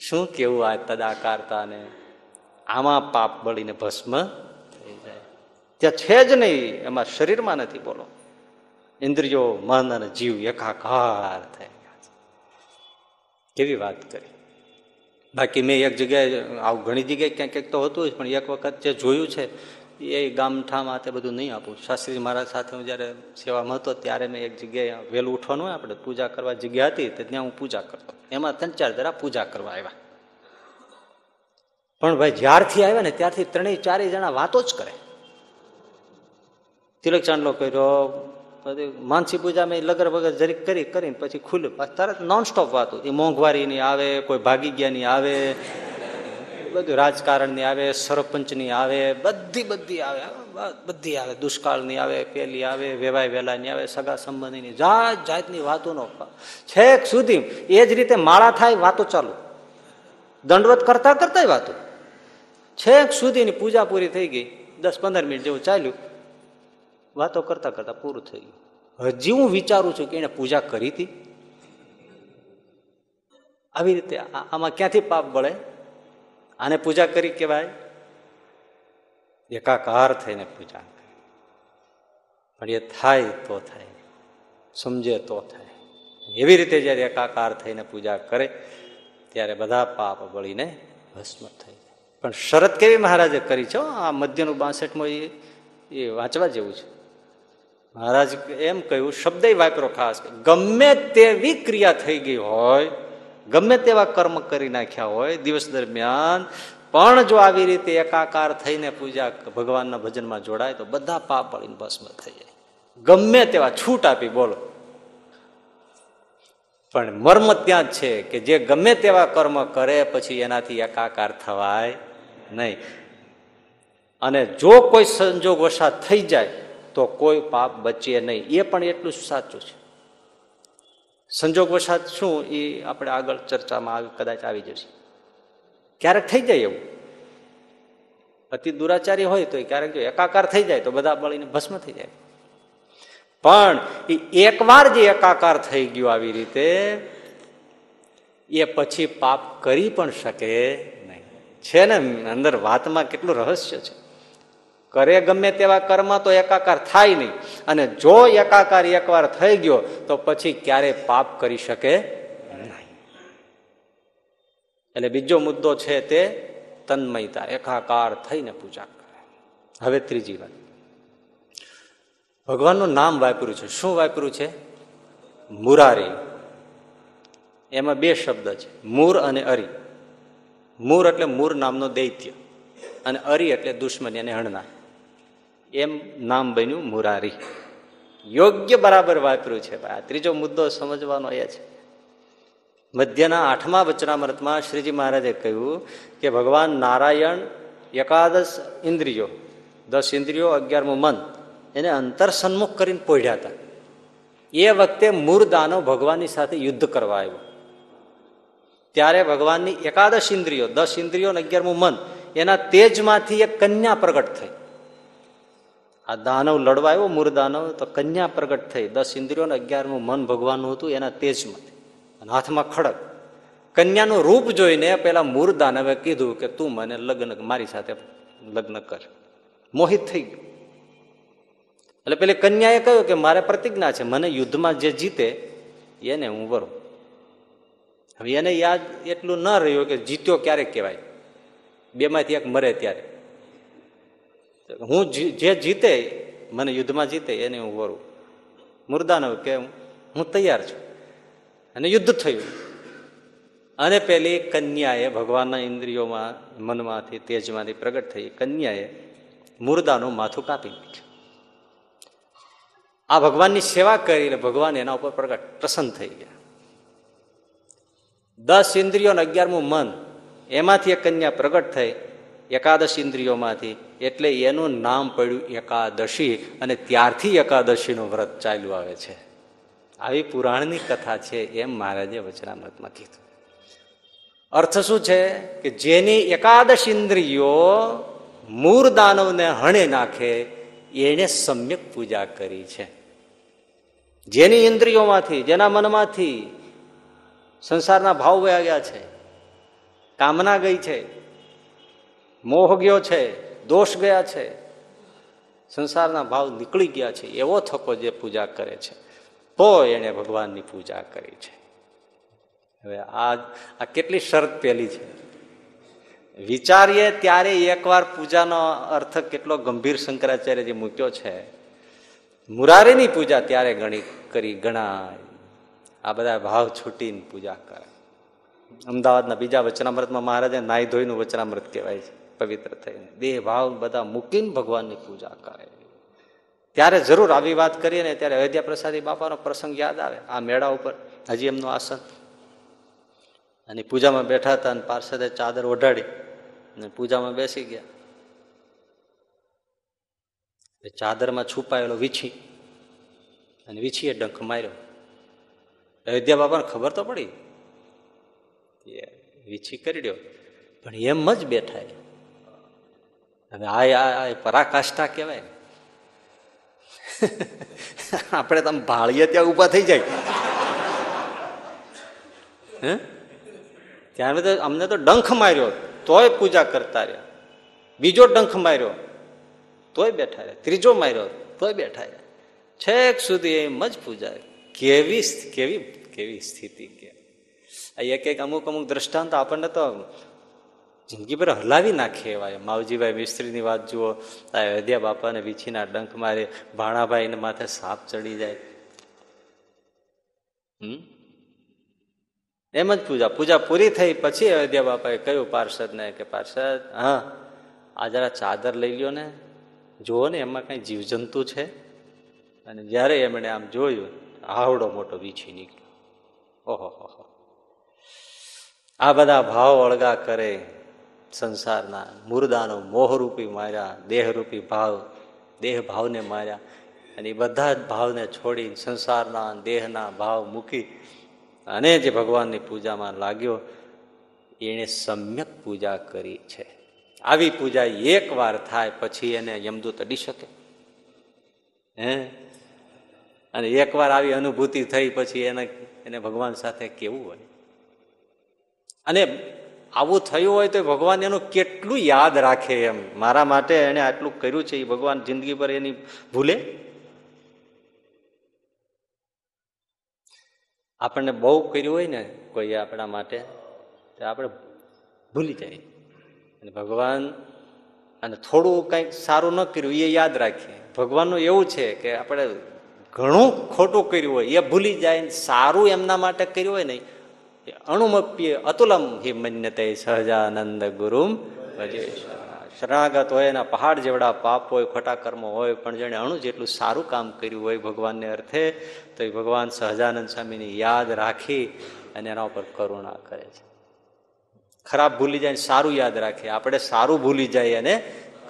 શું કેવું આ તદાકારતાને? આમાં પાપ બળીને ભસ્મ થઈ જાય. ત્યાં છે જ નહીં, એમાં શરીરમાં નથી, બોલો. ઇન્દ્રિયો, મન અને જીવ એકાકાર થઈ ગયા છે. કેવી વાત કરી. બાકી મેં એક જગ્યાએ, આવું ઘણી જગ્યાએ ક્યાંક ક્યાંક તો હતું જ, પણ એક વખત જે જોયું છે એ ગામઠામાં તે બધું નહીં આપું. શાસ્ત્રી મહારાજ સાથે હું જ્યારે સેવામાં હતો ત્યારે મેં એક જગ્યાએ વહેલું ઉઠવાનું હોય આપણે પૂજા કરવા જગ્યા હતી તો ત્યાં હું પૂજા કરતો. એમાં ત્રણ ચાર જરા પૂજા કરવા આવ્યા. પણ ભાઈ જ્યારથી આવ્યા ને ત્યારથી ત્રણેય ચારેય જણા વાતો જ કરે. તિલક ચાંદલો કર્યો માનસી પૂજામાં લગર વગર જરીક કરી, કરીને પછી ખુલ્લું તરત નોનસ્ટોપ વાતો. એ મોંઘવારીની આવે, કોઈ ભાગી ગયાની આવે બધું રાજકારણની આવે, સરપંચની આવે, બધી બધી આવે બધી આવે. દુષ્કાળની આવે, પેલી આવે, વેવાય વેલાની આવે, સગા સંબંધીની, જાત જાતની વાતોનો છેક સુધી એ જ રીતે માળા થાય, વાતો ચાલુ. દંડવત કરતા કરતા વાતો. છેક સુધીની પૂજા પૂરી થઈ ગઈ. દસ પંદર મિનિટ જેવું ચાલ્યું. વાતો કરતા કરતા પૂરું થઈ ગયું. હજી હું વિચારું છું કે એને પૂજા કરી હતી. આવી રીતે આમાં ક્યાંથી પાપ બળે? આને પૂજા કરી કહેવાય? એકાકાર થઈને પૂજા પણ એ થાય તો થાય, સમજે તો થાય. એવી રીતે જ્યારે એકાકાર થઈને પૂજા કરે, ત્યારે બધા પાપ બળીને ભસ્મ થઈ જાય. પણ શરત કેવી મહારાજે કરી છે? આ મધ્યનું બાસઠમાં એ વાંચવા જેવું છે. મહારાજ એમ કહ્યું શબ્દ વાપરો ખાસ. ગમે તેવી ક્રિયા થઈ ગઈ હોય ગમે તેવા કર્મ કરી નાખ્યા હોય દિવસ દરમિયાન, પણ જો આવી રીતે એકાકાર થઈને પૂજા ભગવાનના ભજનમાં જોડાય, તો બધા પાપ પડીને ભસ્મ થઈ જાય. ગમે તેવા છૂટ આપી બોલો. પણ મર્મ ત્યાં જ છે કે જે ગમે તેવા કર્મ કરે પછી એનાથી એકાકાર થવાય નહીં. અને જો કોઈ સંજોગ વસાત થઈ જાય, તો કોઈ પાપ બચે નહીં. એ પણ એટલું જ સાચું છે. સંજોગ વસાત શું એ આપણે આગળ ચર્ચામાં કદાચ આવી જશે. ક્યારેક થઈ જાય એવું. અતિ દુરાચારી હોય તો ક્યારેક જો એકાકાર થઈ જાય તો બધા બળીને ભસ્મ થઈ જાય. પણ એ એકવાર જે એકાકાર થઈ ગયું આવી રીતે, એ પછી પાપ કરી પણ શકે નહીં. છે ને અંદર વાતમાં કેટલું રહસ્ય છે. કરે ગમે તેવા કર્મ તો એકાકાર થાય નહીં. અને જો એકાકાર એકવાર થઈ ગયો, તો પછી ક્યારે પાપ કરી શકે નહીં. એટલે બીજો મુદ્દો છે તે તન્મયતા, એકાકાર થઈને પૂજા કરે. હવે ત્રીજી વાત. ભગવાનનું નામ વાપર્યું છે. શું વાપર્યું છે? મુરારી. એમાં બે શબ્દ છે. મૂર અને અરી. મૂર એટલે મૂર નામનો દૈત્ય અને અરી એટલે દુશ્મની અને હણના એમ નામ બન્યું મુરારી. યોગ્ય બરાબર વાપર્યું છે આ ત્રીજો મુદ્દો સમજવાનો એ છે. મધ્યના આઠમા વચનામૃતમાં શ્રીજી મહારાજે કહ્યું કે ભગવાન નારાયણ એકાદશ ઇન્દ્રિયો, દસ ઇન્દ્રિયો, અગિયારમું મન, એને અંતર સન્મુખ કરીને પોઢ્યા હતા. એ વખતે મૂરદાનો ભગવાનની સાથે યુદ્ધ કરવા આવ્યો. ત્યારે ભગવાનની એકાદશ ઇન્દ્રિયો, દસ ઇન્દ્રિયો અને અગિયારમું મન, એના તેજમાંથી એક કન્યા પ્રગટ થઈ. આ દાનવ લડવા આવ્યો, મૂરદાનવ, તો કન્યા પ્રગટ થઈ. દસ ઇન્દ્રિયો ને અગિયારમું મન ભગવાનનું હતું, એના તેજમાં. અને હાથમાં ખડક. કન્યાનું રૂપ જોઈને પેલા મૂરદાનવે કીધું કે તું મને લગ્ન, મારી સાથે લગ્ન કર. મોહિત થઈ ગયો. એટલે પેલી કન્યાએ કહ્યું કે મારે પ્રતિજ્ઞા છે, મને યુદ્ધમાં જે જીતે, એને હું વરું. હવે એને યાદ એટલું ન રહ્યું કે જીત્યો ક્યારેક કહેવાય? બેમાંથી એક મરે ત્યારે. હું જે જીતે, મને યુદ્ધમાં જીતે, એને હું વરું. મુર્દાનવ કે હું તૈયાર છું. અને યુદ્ધ થયું. અને પેલી કન્યાએ ભગવાનના ઇન્દ્રિયોમાં, મનમાંથી, તેજમાંથી પ્રગટ થઈ કન્યાએ મુર્દાનું માથું કાપી નાખ્યું. આ ભગવાનની સેવા કરી એટલે ભગવાન એના ઉપર પ્રગટ, પ્રસન્ન થઈ ગયા. દસ ઇન્દ્રિયો અને અગિયારમું મન, એમાંથી એક કન્યા પ્રગટ થઈ એકાદશ ઇન્દ્રિયોમાંથી એટલે એનું નામ પડ્યું એકાદશી અને ત્યારથી એકાદશીનું વ્રત ચાલ્યું આવે છે. આવી પુરાણની કથા છે એમ મહારાજે વચનામૃતમાં કીધું. અર્થ શું છે? કે જેની એકાદશ ઇન્દ્રિયો મૂળ દાનવને હણે નાખે, એને સમ્યક પૂજા કરી છે. જેની ઇન્દ્રિયોમાંથી, જેના મનમાંથી સંસારના ભાવ વયા ગયા છે, કામના ગઈ છે મોહ ગયો છે, દોષ ગયા છે. સંસારના ભાવ નીકળી ગયા છે, એવો થકો જે પૂજા કરે છે, તો એણે ભગવાનની પૂજા કરી છે. હવે આ આ કેટલી શરત પહેલી છે. વિચારીએ ત્યારે એકવાર પૂજાનો અર્થ કેટલો ગંભીર શંકરાચાર્યજી મૂક્યો છે. મુરારીની પૂજા ત્યારે ગણી કરી ગણાય. આ બધા ભાવ છૂટીને પૂજા કરે. અમદાવાદના બીજા વચનામૃતમાં મહારાજે નાઈ ધોઈનું વચનામૃત કહેવાય છે. પવિત્ર થઈને. દેહ ભાવ બધા મૂકીને ભગવાનની પૂજા કરે. ત્યારે જરૂર આવી વાત કરીએ ને ત્યારે અયોધ્યા પ્રસાદી બાપાનો પ્રસંગ યાદ આવે. આ મેળા ઉપર હજી એમનું આસન. અને પૂજામાં બેઠા હતા અને પાર્ષદે ચાદર ઓઢાડી અને પૂજામાં બેસી ગયા. ચાદરમાં છુપાયેલો વીછી. અને વીછીએ ડંખ માર્યો. અયોધ્યા બાપાને ખબર તો પડી. વીછી કરી પણ એમ જ બેઠા હવે આ આ પરાકાષ્ઠા કહેવાય. આપણે તમે ભાળીએ ત્યાં ઊભા થઈ જાય. હે? ત્યાં તો અમને તો ડંખ માર્યો, તોય પૂજા કરતા રહ્યા. બીજો ડંખ માર્યો, તોય બેઠા રહ્યા. ત્રીજો માર્યો, તોય બેઠા રહ્યા. છેક સુધી એમ જ પૂજા કેવી કેવી કેવી સ્થિતિ કે. એક એક અમુક અમુક દ્રષ્ટાંત આપણને તો જિંદગી પર હલાવી નાખે એવા માવજીભાઈ મિસ્ત્રીની વાત જુઓ, આ અયોધ્યા બાપાને વીછીના ડંખ મારે ભાણાભાઈને માથે સાપ ચડી જાય. હમ? એમ જ પૂજા. પૂજા પૂરી થઈ પછી અયોધ્યા બાપાએ કહ્યું પાર્ષદને કે પાર્ષદ, હા, આ જરા ચાદર લઈ લ્યો ને. જુઓ ને, એમાં કઈ જીવજંતુ છે? અને જ્યારે એમણે આમ જોયું, આવડો મોટો વીછી નીકળ્યો. ઓહો આ બધા ભાવ અળગા કરે. સંસારના મુર્દાનો મોહરૂપી માર્યા, દેહરૂપી ભાવ, દેહ ભાવને માર્યા અને એ બધા જ ભાવને છોડી સંસારના દેહના ભાવ મૂકી અને જે ભગવાનની પૂજામાં લાગ્યો, એણે સમ્યક પૂજા કરી છે. આવી પૂજા એક વાર થાય પછી એને યમદૂત અડી શકે. હે? અને એકવાર આવી અનુભૂતિ થઈ પછી એને એને ભગવાન સાથે કેવું હોય? અને આવું થયું હોય તો ભગવાન એનું કેટલું યાદ રાખે એમ. મારા માટે એને આટલું કર્યું છે, એ ભગવાન જિંદગી પર એની ભૂલે? આપણને બહુ કર્યું હોય ને કોઈ આપણા માટે, તો આપણે ભૂલી જાય. અને ભગવાન અને થોડું કંઈક સારું ન કર્યું, એ યાદ રાખીએ. ભગવાનનું એવું છે કે આપણે ઘણું ખોટું કર્યું હોય, એ ભૂલી જાય સારું એમના માટે કર્યું હોય ને અણુમપ્ય અતુલમ હિ મન્યતે સહજાનંદ ગુરુમ ભજે શરણાગત હોય એના પહાડ જેવડા પાપ હોય ખોટા કર્મો હોય પણ જેણે અણુ જેટલું સારું કામ કર્યું હોય ભગવાનને અર્થે તો એ ભગવાન સહજાનંદ સ્વામીની યાદ રાખી અને એના ઉપર કરુણા કરે છે ખરાબ ભૂલી જાય સારું યાદ રાખે આપણે સારું ભૂલી જાય અને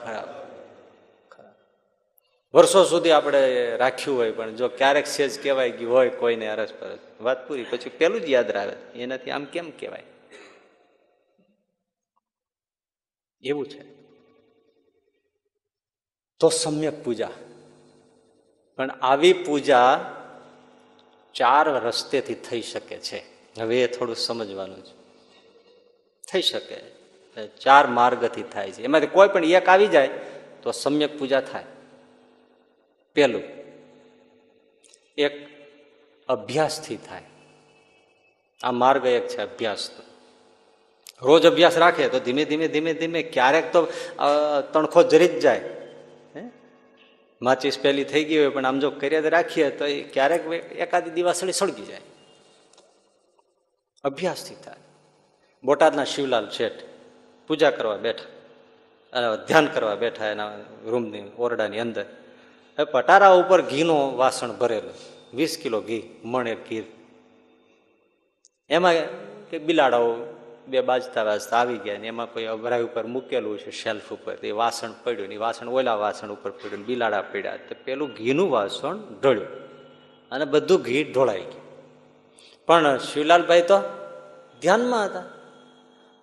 ખરાબ ખરાબ વર્ષો સુધી આપણે રાખ્યું હોય, પણ જો ક્યારેક સેજ કહેવાય ગયું હોય કોઈને અરસ પરસ વાત પૂરી. પછી પેલું જ યાદ આવે એનાથી આમ કેમ કહેવાય? એવું છે. તો સમ્યક પૂજા. પણ આવી પૂજા ચાર રસ્તેથી થઈ શકે છે. હવે એ થોડું સમજવાનું છે. થઈ શકે. ચાર માર્ગથી થાય છે. એમાંથી કોઈ પણ એક આવી જાય, તો સમ્યક પૂજા થાય. પેલું. એક અભ્યાસથી થાય. આ માર્ગ એક છે અભ્યાસનો રોજ અભ્યાસ રાખે તો ધીમે ધીમે ધીમે ધીમે ક્યારેક તો તણખો જરી જ જાય. માચીસ પહેલી થઈ ગઈ હોય પણ આમ જો કર્યા રાખીએ તો એ ક્યારેક એકાદી દિવાસળી સળગી જાય. અભ્યાસથી થાય. બોટાદના શિવલાલ શેઠ પૂજા કરવા બેઠા. ધ્યાન કરવા બેઠા એના રૂમની ઓરડાની અંદર. પટારા ઉપર ઘીનો વાસણ ભરેલું. વીસ કિલો ઘી મણે ઘી એમાં કે બિલાડાઓ બે બાજતા વાજતા આવી ગયા ને એમાં કોઈ અભરાઈ ઉપર મૂકેલું છે શેલ્ફ ઉપર. એ વાસણ પડ્યું ને વાસણ ઓલા વાસણ ઉપર પડ્યું બિલાડા પડ્યા. તો પેલું ઘીનું વાસણ ઢળ્યું અને બધું ઘી ઢોળાઈ ગયું. પણ શિવલાલભાઈ તો ધ્યાનમાં હતા.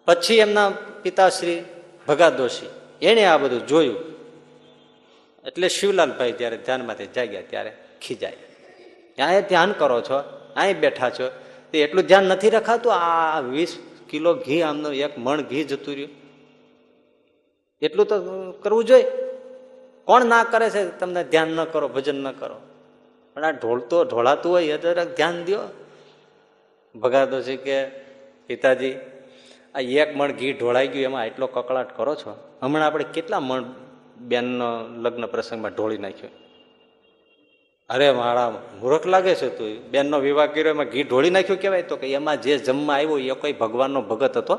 પછી એમના પિતાશ્રી ભગા દોશી. એણે આ બધું જોયું. એટલે શિવલાલભાઈ જ્યારે ધ્યાનમાંથી જાગ્યા ત્યારે ખીજાય. ત્યાં ધ્યાન કરો છો? અહીં બેઠા છો? તે એટલું ધ્યાન નથી રખાતું? આ વીસ કિલો ઘી આમનું એક મણ ઘી જતું રહ્યું. એટલું તો કરવું જોઈએ. કોણ ના કરે છે? તમને ધ્યાન ન કરો, ભજન ન કરો. પણ આ ઢોળતો ઢોળાતું હોય, એ જરાક ધ્યાન દો ભગાતો છે કે, પિતાજી, આ એક મણ ઘી ઢોળાઈ ગયું, એમાં એટલો કકળાટ કરો છો? હમણાં આપણે કેટલા મણ બેનનો લગ્ન પ્રસંગમાં ઢોળી નાખ્યો. અરે મારા, મૂર્ખ લાગે છે તું. બેનનો વિવાહ કર્યો, એમાં ઘી ઢોળી નાખ્યું કહેવાય? તો કે એમાં જે જમવા આવ્યો, એ કોઈ ભગવાનનો ભગત હતો?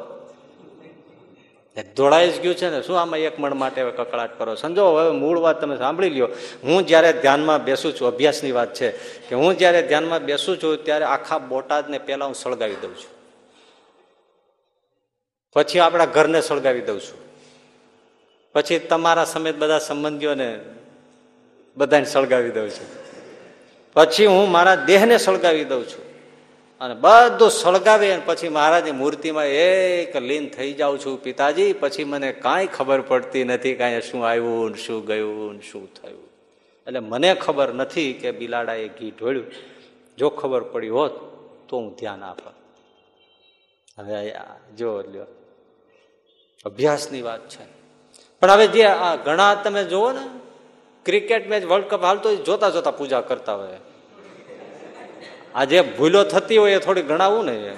ધોળાઈ જ ગયું છે ને. શું આમાં એક મણ માટે હવે કકળાટ કરો? સમજો, હવે મૂળ વાત તમે સાંભળી લ્યો. હું જ્યારે ધ્યાનમાં બેસું છું, અભ્યાસની વાત છે, કે હું જ્યારે ધ્યાનમાં બેસું છું, ત્યારે આખા બોટાદને પહેલાં હું સળગાવી દઉં છું. પછી આપણા ઘરને સળગાવી દઉં છું. પછી તમારા સમેત બધા સંબંધીઓને બધાને સળગાવી દઉં છું. પછી હું મારા દેહને સળગાવી દઉં છું. અને બધું સળગાવી અને પછી મહારાજની મૂર્તિમાં એક લીન થઈ જાઉં છું પિતાજી. પછી મને કાંઈ ખબર પડતી નથી કાંઈ શું આવ્યું ને શું ગયું ને શું થયું. એટલે મને ખબર નથી કે બિલાડાએ ઘી ઢોળ્યું. જો ખબર પડી હોત તો હું ધ્યાન આપત. હવે જો લ્યો. અભ્યાસની વાત છે. પણ હવે જે આ ઘણા તમે જુઓ ને ક્રિકેટ મેચ વર્લ્ડ કપ હાલતો હોય, જોતા જોતા પૂજા કરતા હોય. આ જે ભૂલો થતી હોય એ થોડી ગણાવું ને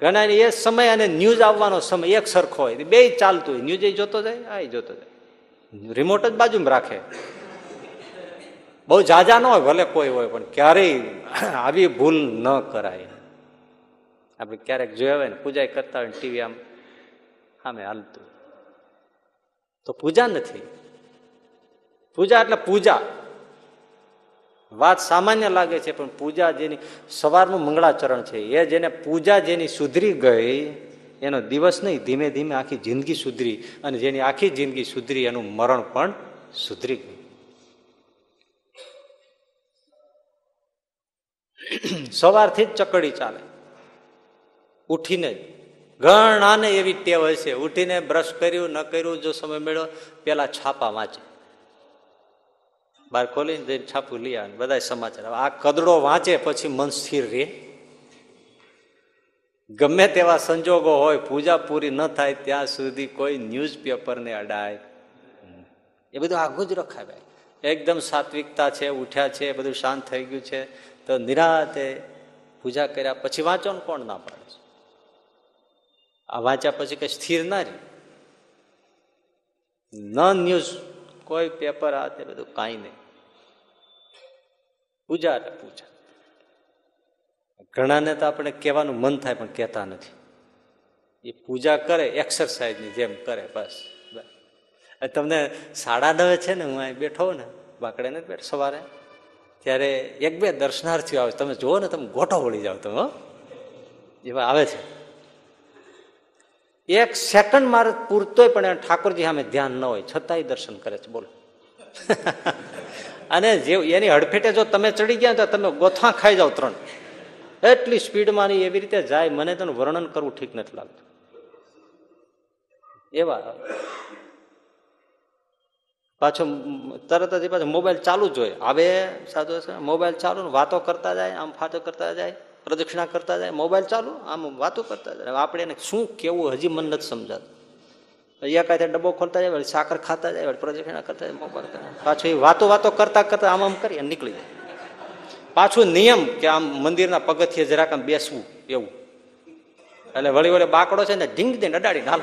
ઘણા એ સમય અને ન્યૂઝ આવવાનો સમય એક સરખો હોય. બે ચાલતું હોય. ન્યૂઝ એ જોતો જાય, આ જોતો જાય. રિમોટ જ બાજુમાં રાખે. બહુ જાજા ન હોય, ભલે કોઈ હોય, પણ ક્યારેય આવી ભૂલ ન કરાય. આપણે ક્યારેક જોયા હોય ને પૂજા કરતા હોય ટીવી આમ સામે હાલતું તો પૂજા નથી. પૂજા એટલે પૂજા. વાત સામાન્ય લાગે છે, પણ પૂજા જેની સવારનું મંગળાચરણ છે, એ જેને પૂજા જેની સુધરી ગઈ, એનો દિવસ નહીં, ધીમે ધીમે આખી જિંદગી સુધરી અને જેની આખી જિંદગી સુધરી, એનું મરણ પણ સુધરી ગયું. સવારથી જ ચકડી ચાલે. ઉઠીને જ. ઘણાને એવી ટેવ હશે ઉઠીને બ્રશ કર્યું, ન કર્યું, જો સમય મળ્યો, પેલા છાપા વાંચે. બહાર ખોલીને જઈને છાપું લઈ આવે બધા સમાચાર આ કદડો વાંચે પછી મન સ્થિર રહે. ગમે તેવા સંજોગો હોય, પૂજા પૂરી ન થાય, ત્યાં સુધી કોઈ ન્યૂઝપેપરને અડાય. એ બધું આગું જ ભાઈ એકદમ સાત્વિકતા છે, ઉઠ્યા છે, બધું શાંત થઈ ગયું છે, તો નિરાતે પૂજા કર્યા, પછી વાંચો ને કોણ ના પાડે? આ વાંચ્યા પછી કઈ સ્થિર ના રહી. ન ન્યૂઝ, કોઈ પેપર આ તે બધું કાંઈ નહીં. પૂજા પૂજા. ઘણાને તો આપણે કહેવાનું મન થાય, પણ કહેતા નથી. એ પૂજા કરે, એક્સરસાઇઝની જેમ કરે, બસ. તમને સાડા નવે છે ને, હું અહીં બેઠો ને, બાકડે ને બેઠ સવારે. ત્યારે એક બે દર્શનાર્થીઓ આવે. તમે જુઓ ને, તમે ગોઠો વળી જાઓ તમે એવા આવે છે. એક સેકન્ડ મારે પૂરતોય પણ ઠાકોરજી સામે ધ્યાન ન હોય, છતાંય દર્શન કરે છે, બોલો. અને જે એની હડફેટે જો તમે ચડી ગયા તો તમે ગોથા ખાઈ જાઓ ત્રણ. એટલી સ્પીડમાં એવી રીતે જાય, મને તેનું વર્ણન કરવું ઠીક નથી લાગતું. એવા. પાછો તરત જ પાછો મોબાઈલ ચાલુ જ હોય. આવે સાધુ મોબાઈલ ચાલુ વાતો કરતા જાય, આમ ફાતો કરતા જાય. પ્રદક્ષિણા કરતા જાય, મોબાઈલ ચાલુ, આમ વાતો કરતા જાય. આપણે એને શું કેવું હજી મન નથી સમજાતું. એકાથે ડબ્બો ખોલતા જાય, વળી સાકર ખાતા જાય, વળી પ્રદક્ષિણા કરતા જાય, મોબાઈલ કરતા પાછું એ વાતો વાતો કરતા કરતા આમ આમ કરી નીકળી જાય. પાછું નિયમ કે આમ મંદિરના પગથિયે જરાક આમ બેસવું, એવું. એટલે વળી વળી બાકડો છે ને ઢીંગ દઈને અડાડીને હાલ.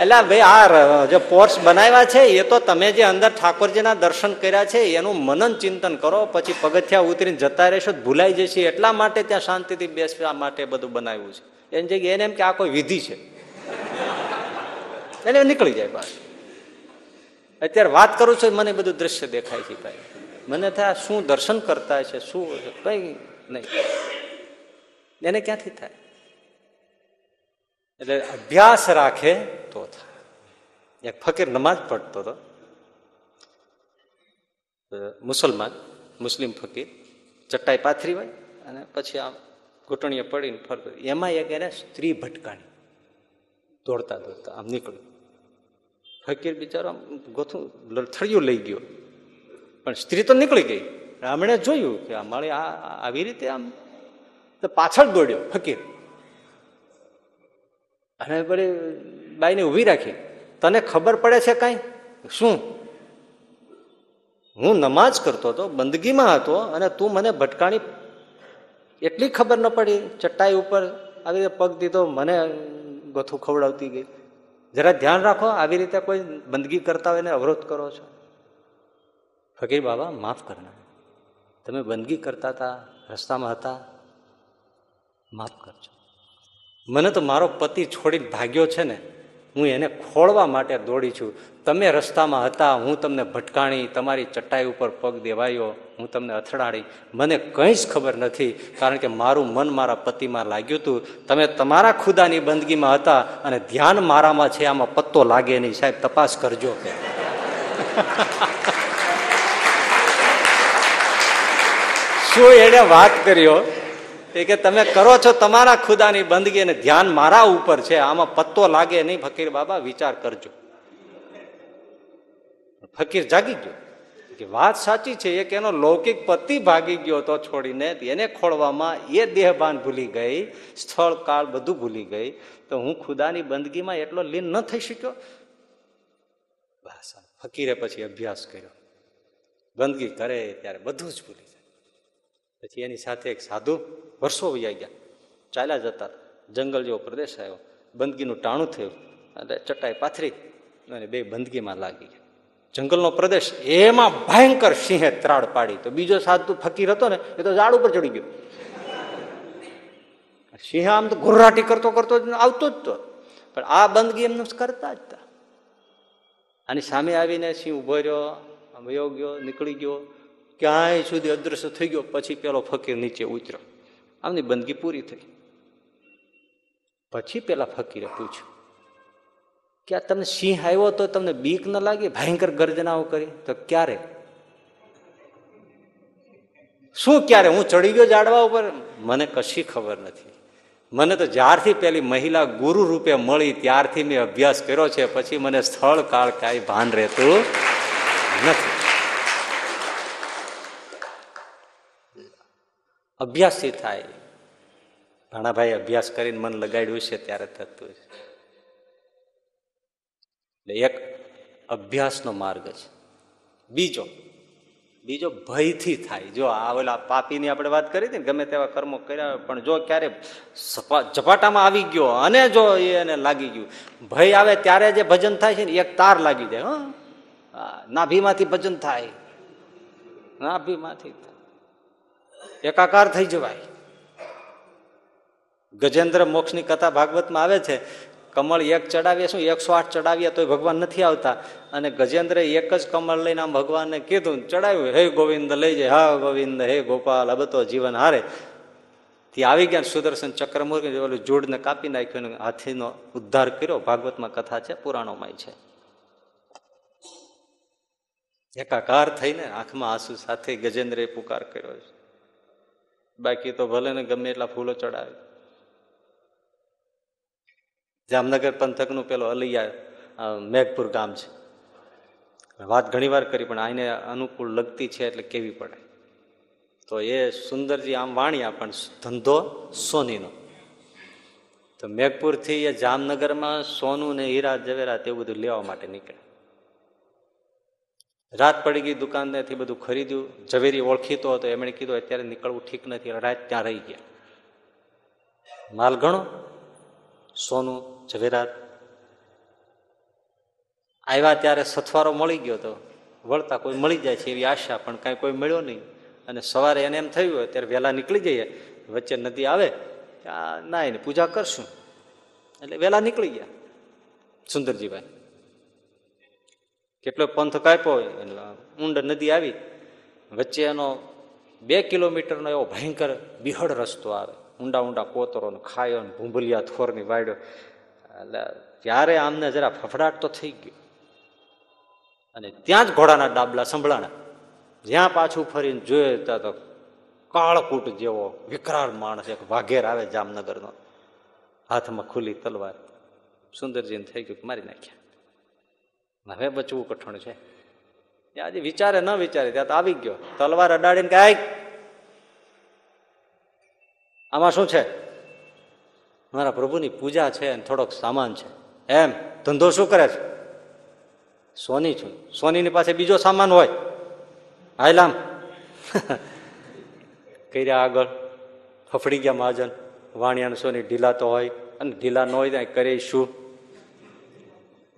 એટલે ભાઈ, આ જે પોર્ટ્સ બનાવ્યા છે, એ તો તમે જે અંદર ઠાકોરજીના દર્શન કર્યા છે, એનું મનન ચિંતન કરો, પછી પગથિયા ઉતરીને જતા રહેશો, ભૂલાઈ જશે, એટલા માટે ત્યાં શાંતિથી બેસવા માટે બધું બનાવ્યું છે. એની જગ્યાએ એને એમ કે આ કોઈ વિધિ છે. એટલે નીકળી જાય બહાર અત્યારે વાત કરું છું, મને બધું દ્રશ્ય દેખાય છે ભાઈ. મને થાય શું દર્શન કરતા છે શું કઈ નહીં. એને ક્યાંથી થાય? એટલે અભ્યાસ રાખે તો થાય. એક ફકીર નમાજ પડતો હતો. મુસલમાન, મુસ્લિમ ફકીર. ચટ્ટાઈ પાથરી હોય અને પછી આમ ઘૂંટણીએ પડીને ફરતો એમાં એક એને સ્ત્રી ભટકાણી. દોડતા દોડતા આમ નીકળ્યું. ફકીર બિચારો આમ ગોથું લથડિયું લઈ ગયો. પણ સ્ત્રી તો નીકળી ગઈ. રામણે જોયું કે આ, આ- આવી રીતે આમ તો પાછળ દોડ્યો ફકીર. અને પછી બાઈને ઊભી રાખી. તને ખબર પડે છે કાંઈ? શું? હું નમાજ કરતો હતો, બંદગીમાં હતો, અને તું મને ભટકાણી એટલી ખબર ન પડી. ચટ્ટાઈ ઉપર આવી રીતે પગ દીધો, મને ગોથું ખવડાવતી ગઈ. જરા ધ્યાન રાખો, આવી રીતે કોઈ બંદગી કરતા હોય અવરોધ કરો છો. ફકીર બાબા, માફ કરના તમે બંદગી કરતા હતા, રસ્તામાં હતા, માફ કરજો. મને તો મારો પતિ છોડીને ભાગ્યો છે ને, હું એને ખોળવા માટે દોડી છું. તમે રસ્તામાં હતા, હું તમને ભટકાણી, તમારી ચટાઈ ઉપર પગ દેવાયો, હું તમને અથડાડી. મને કંઈ જ ખબર નથી, કારણ કે મારું મન મારા પતિમાં લાગ્યું હતું. તમે તમારા ખુદાની બંદગીમાં હતા અને ધ્યાન મારામાં છે, આમાં પત્તો લાગે નહીં. સાહેબ, તપાસ કરજો. કે શું એને વાત કર્યો કે તમે કરો છો તમારા ખુદાની બંદગી અને ધ્યાન મારા ઉપર છે. આમાં પત્તો લાગે નહીં. ફકીર બાબા, વિચાર કરજો. ફકીર જાગી ગયો. કે વાત સાચી છે. એક એનો લૌકિક પતિ ભાગી ગયો તો છોડીને. એને ખોળવામાં એ દેહભાન ભૂલી ગઈ. સ્થળ, કાળ બધું ભૂલી ગઈ. તો હું ખુદાની બંદગીમાં એટલો લીન ન થઈ શક્યો? બસ ફકીરે પછી અભ્યાસ કર્યો. બંદગી કરે ત્યારે બધું જ ભૂલી જાય. પછી એની સાથે એક સાધુ વર્ષો વૈયા ગયા. ચાલ્યા જતા જંગલ જેવો પ્રદેશ આવ્યો. બંદગીનું ટાણું થયું અને ચટાઈ પાથરી અને બે બંદગીમાં લાગી ગયા. જંગલનો પ્રદેશ એમાં ભયંકર સિંહે ત્રાડ પાડી. તો બીજો સાધુ ફકીર હતો ને, એ તો ઝાડ ઉપર ચડી ગયો. સિંહ આમ તો ગુર્રાટી કરતો કરતો આવતો જ તો. પણ આ બંદગી એમને કરતા જ હતા આની સામે આવીને સિંહ ઊભો રહ્યો વયો ગયો, નીકળી ગયો. ક્યાંય સુધી અદ્રશ્ય થઈ ગયો, પછી પેલો ફકીર નીચે ઉતર્યો. આમની બંદગી પૂરી થઈ. પછી પેલા ફકીરે પૂછ્યું, કે આ તમને સિંહ આવ્યો તો તમને બીક ન લાગી? ભયંકર ગર્જનાઓ કરી. તો ક્યારે? શું ક્યારે? હું ચડી ગયો જાડવા ઉપર. મને કશી ખબર નથી. મને તો જ્યારથી પેલી મહિલા ગુરુ રૂપે મળી ત્યારથી મેં અભ્યાસ કર્યો છે. પછી મને સ્થળ કાળ કાંઈ ભાન રહેતું નથી. અભ્યાસથી થાય. ઘણાભાઈ અભ્યાસ કરીને મન લગાડ્યું છે ત્યારે થતું છે. એટલે એક અભ્યાસનો માર્ગ છે. બીજો બીજો ભયથી થાય. જો આ ઓલા પાપીની આપણે વાત કરી હતી ગમે તેવા કર્મો કર્યા પણ જો ક્યારે ઝપાટામાં આવી ગયો, અને જો એને લાગી ગયું, ભય આવે ત્યારે જે ભજન થાય છે ને, એક તાર લાગી જાય, હં? નાભીમાંથી ભજન થાય. નાભીમાંથી એકાકાર થઈ જવાય. ગજેન્દ્ર મોક્ષની કથા ભાગવતમાં આવે છે, કમળ એક ચડાવીએ શું? એકસો આઠ ચડાવીએ તોય ભગવાન નથી આવતા. અને ગજેન્દ્રે એક જ કમળ લઈને આમ ભગવાનને કીધું ચડાવ્યું, હે ગોવિંદ, લઈ જાય હા ગોવિંદ, હે ગોપાલ બધો જીવન હારે. થી આવી ગયા સુદર્શન ચક્રમુર્ગ ઓલું જોડને કાપી નાખ્યું હાથીનો ઉદ્ધાર કર્યો. ભાગવતમાં કથા છે પુરાણોમાં છે. એકાકાર થઈને આંખમાં આંસુ સાથે ગજેન્દ્રએ પુકાર કર્યો છે. બાકી તો ભલે ને ગમે એટલા ફૂલો ચડાવે. જામનગર પંથકનું પેલો અલૈયા મેઘપુર ગામ છે. વાત ઘણી વાર કરી, પણ આને અનુકૂળ લગતી છે એટલે કેવી પડે. તો એ સુંદરજી આમ વાણ્યા પણ ધંધો સોનીનો. તો મેઘપુરથી એ જામનગરમાં સોનું ને હીરા જવેરા તેવું બધું લેવા માટે નીકળ્યા રાત પડી ગઈ દુકાનનેથી બધું ખરીદ્યું. ઝવેરી ઓળખીતો હતો. એમણે કીધું, અત્યારે નીકળવું ઠીક નથી. રાત ત્યાં રહી ગયા. માલ ગણો. સોનું, ઝવેરાત. આવ્યા ત્યારે સથવારો મળી ગયો તો. વળતા કોઈ મળી જાય છે એવી આશા, પણ કાંઈ કોઈ મળ્યો નહીં. અને સવારે એને એમ થયું હોય ત્યારે વહેલા નીકળી જઈએ. વચ્ચે નદી આવે. ના, એને પૂજા કરશું. એટલે વહેલા નીકળી ગયા. સુંદરજીભાઈ. કેટલો પંથ કાપ્યો એટલે ઊંડ નદી આવી વચ્ચે એનો બે કિલોમીટરનો એવો ભયંકર બિહડ રસ્તો આવે. ઊંડા ઊંડા કોતરો ને ખાયો ને ભૂંભલિયા થોરની વાડ્યો. એટલે ત્યારે આમને જરા ફફડાટ તો થઈ ગયો. અને ત્યાં જ ઘોડાના ડાબલા સંભળાણા. જ્યાં પાછું ફરીને જોયે ત્યાં તો કાળકૂટ જેવો વિકરાળ માણસ એક વાઘેર આવે જામનગરનો. હાથમાં ખુલ્લી તલવાર. સુંદરજીને થઈ ગયું મારી નાખ્યા. હવે બચવું કઠણ છે. આજે વિચારે ન વિચારે, ત્યાં તો આવી ગયો. તલવાર અડાડીને કે આમાં શું છે? મારા પ્રભુની પૂજા છે અને થોડોક સામાન છે. એમ? ધંધો શું કરે છે? સોની છું. સોનીની પાસે બીજો સામાન હોય. હાયલામ. કર્યા આગળ. ફફડી ગયા મહાજન. વાણિયાને સોની ઢીલા તો હોય અને ઢીલા ન હોય ત્યાં કરે શું?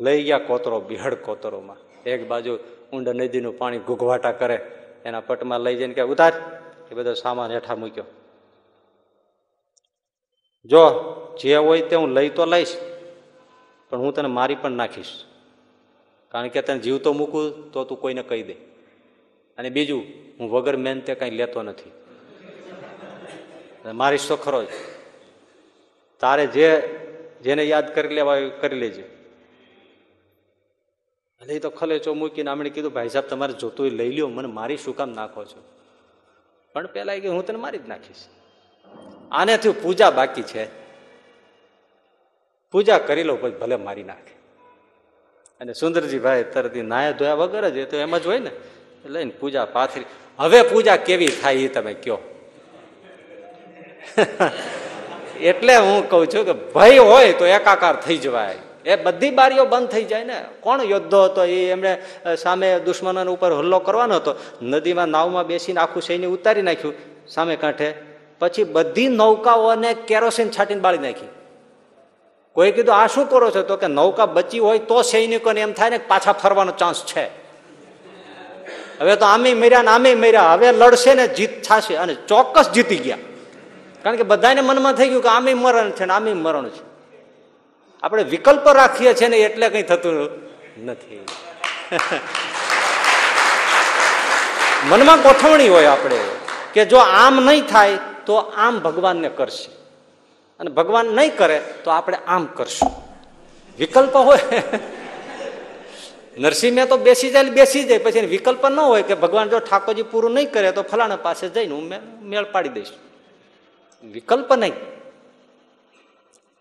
લઈ ગયા કોતરો બિહડ કોતરોમાં. એક બાજુ ઊંડ નદીનું પાણી ઘૂઘવાટા કરે, એના પટમાં લઈ જઈને કે ઉતાર, એ બધો સામાન હેઠા મૂક્યો. જો જે હોય તે હું લઈ તો લઈશ, પણ હું તને મારી પણ નાખીશ. કારણ કે તને જીવ તો મૂકું, તો તું કોઈને કહી દે. અને બીજું, હું વગર મહેનતે કાંઈ લેતો નથી. મારી તો ખરો જ તારે જે, જેને યાદ કરી લેવા કરી લેજે. એટલે એ તો ખલેચો મૂકીને આમણે કીધું, ભાઈ સાહેબ, તમારે જોતું લઈ લ્યો, મને મારી શું કામ નાખો છો? પણ પેલા કે હું તને મારી જ નાખીશ. આને થયું પૂજા બાકી છે. પૂજા કરી લો, પછી ભલે મારી નાખે. અને સુંદરજી ભાઈ તરત નાયા ધોયા વગર જ, એ તો એમ જ હોય ને લઈને પૂજા પાથરી. હવે પૂજા કેવી થાય એ તમે કયો. એટલે હું કહું છું કે ભય હોય તો એકાકાર થઈ જવાય. એ બધી બારીઓ બંધ થઈ જાય ને. કોણ યોદ્ધો હતો? એ એમણે સામે દુશ્મનો ઉપર હુલ્લો કરવાનો હતો. નદીમાં નાવમાં બેસીને આખું સૈન્ય ઉતારી નાખ્યું સામે કાંઠે. પછી બધી નૌકાઓને કેરોસીન છાંટીને બાળી નાખી. કોઈ કીધું, આ શું કરો છો? તો કે, નૌકા બચી હોય તો સૈનિકોને એમ થાય ને પાછા ફરવાનો ચાન્સ છે. હવે તો આમે મર્યા ને આમે મર્યા. હવે લડશે ને જીત થશે અને ચોક્કસ જીતી ગયા. કારણ કે બધાને મનમાં થઈ ગયું કે આમે મરણ છે ને આમે મરણ છે. આપણે વિકલ્પ રાખીએ છીએ ને એટલે કઈ થતું નથી. મનમાં ગોઠવણી હોય આપણે કે જો આમ નહીં થાય તો આમ ભગવાનને કરશે. અને ભગવાન નહીં કરે તો આપણે આમ કરશું. વિકલ્પ હોય. નરસિંહ તો બેસી જાય બેસી જાય. પછી વિકલ્પ ન હોય કે ભગવાન જો ઠાકોરજી પૂરું નહીં કરે તો ફલાણા પાસે જઈને હું મેળ પાડી દઈશ. વિકલ્પ નહીં.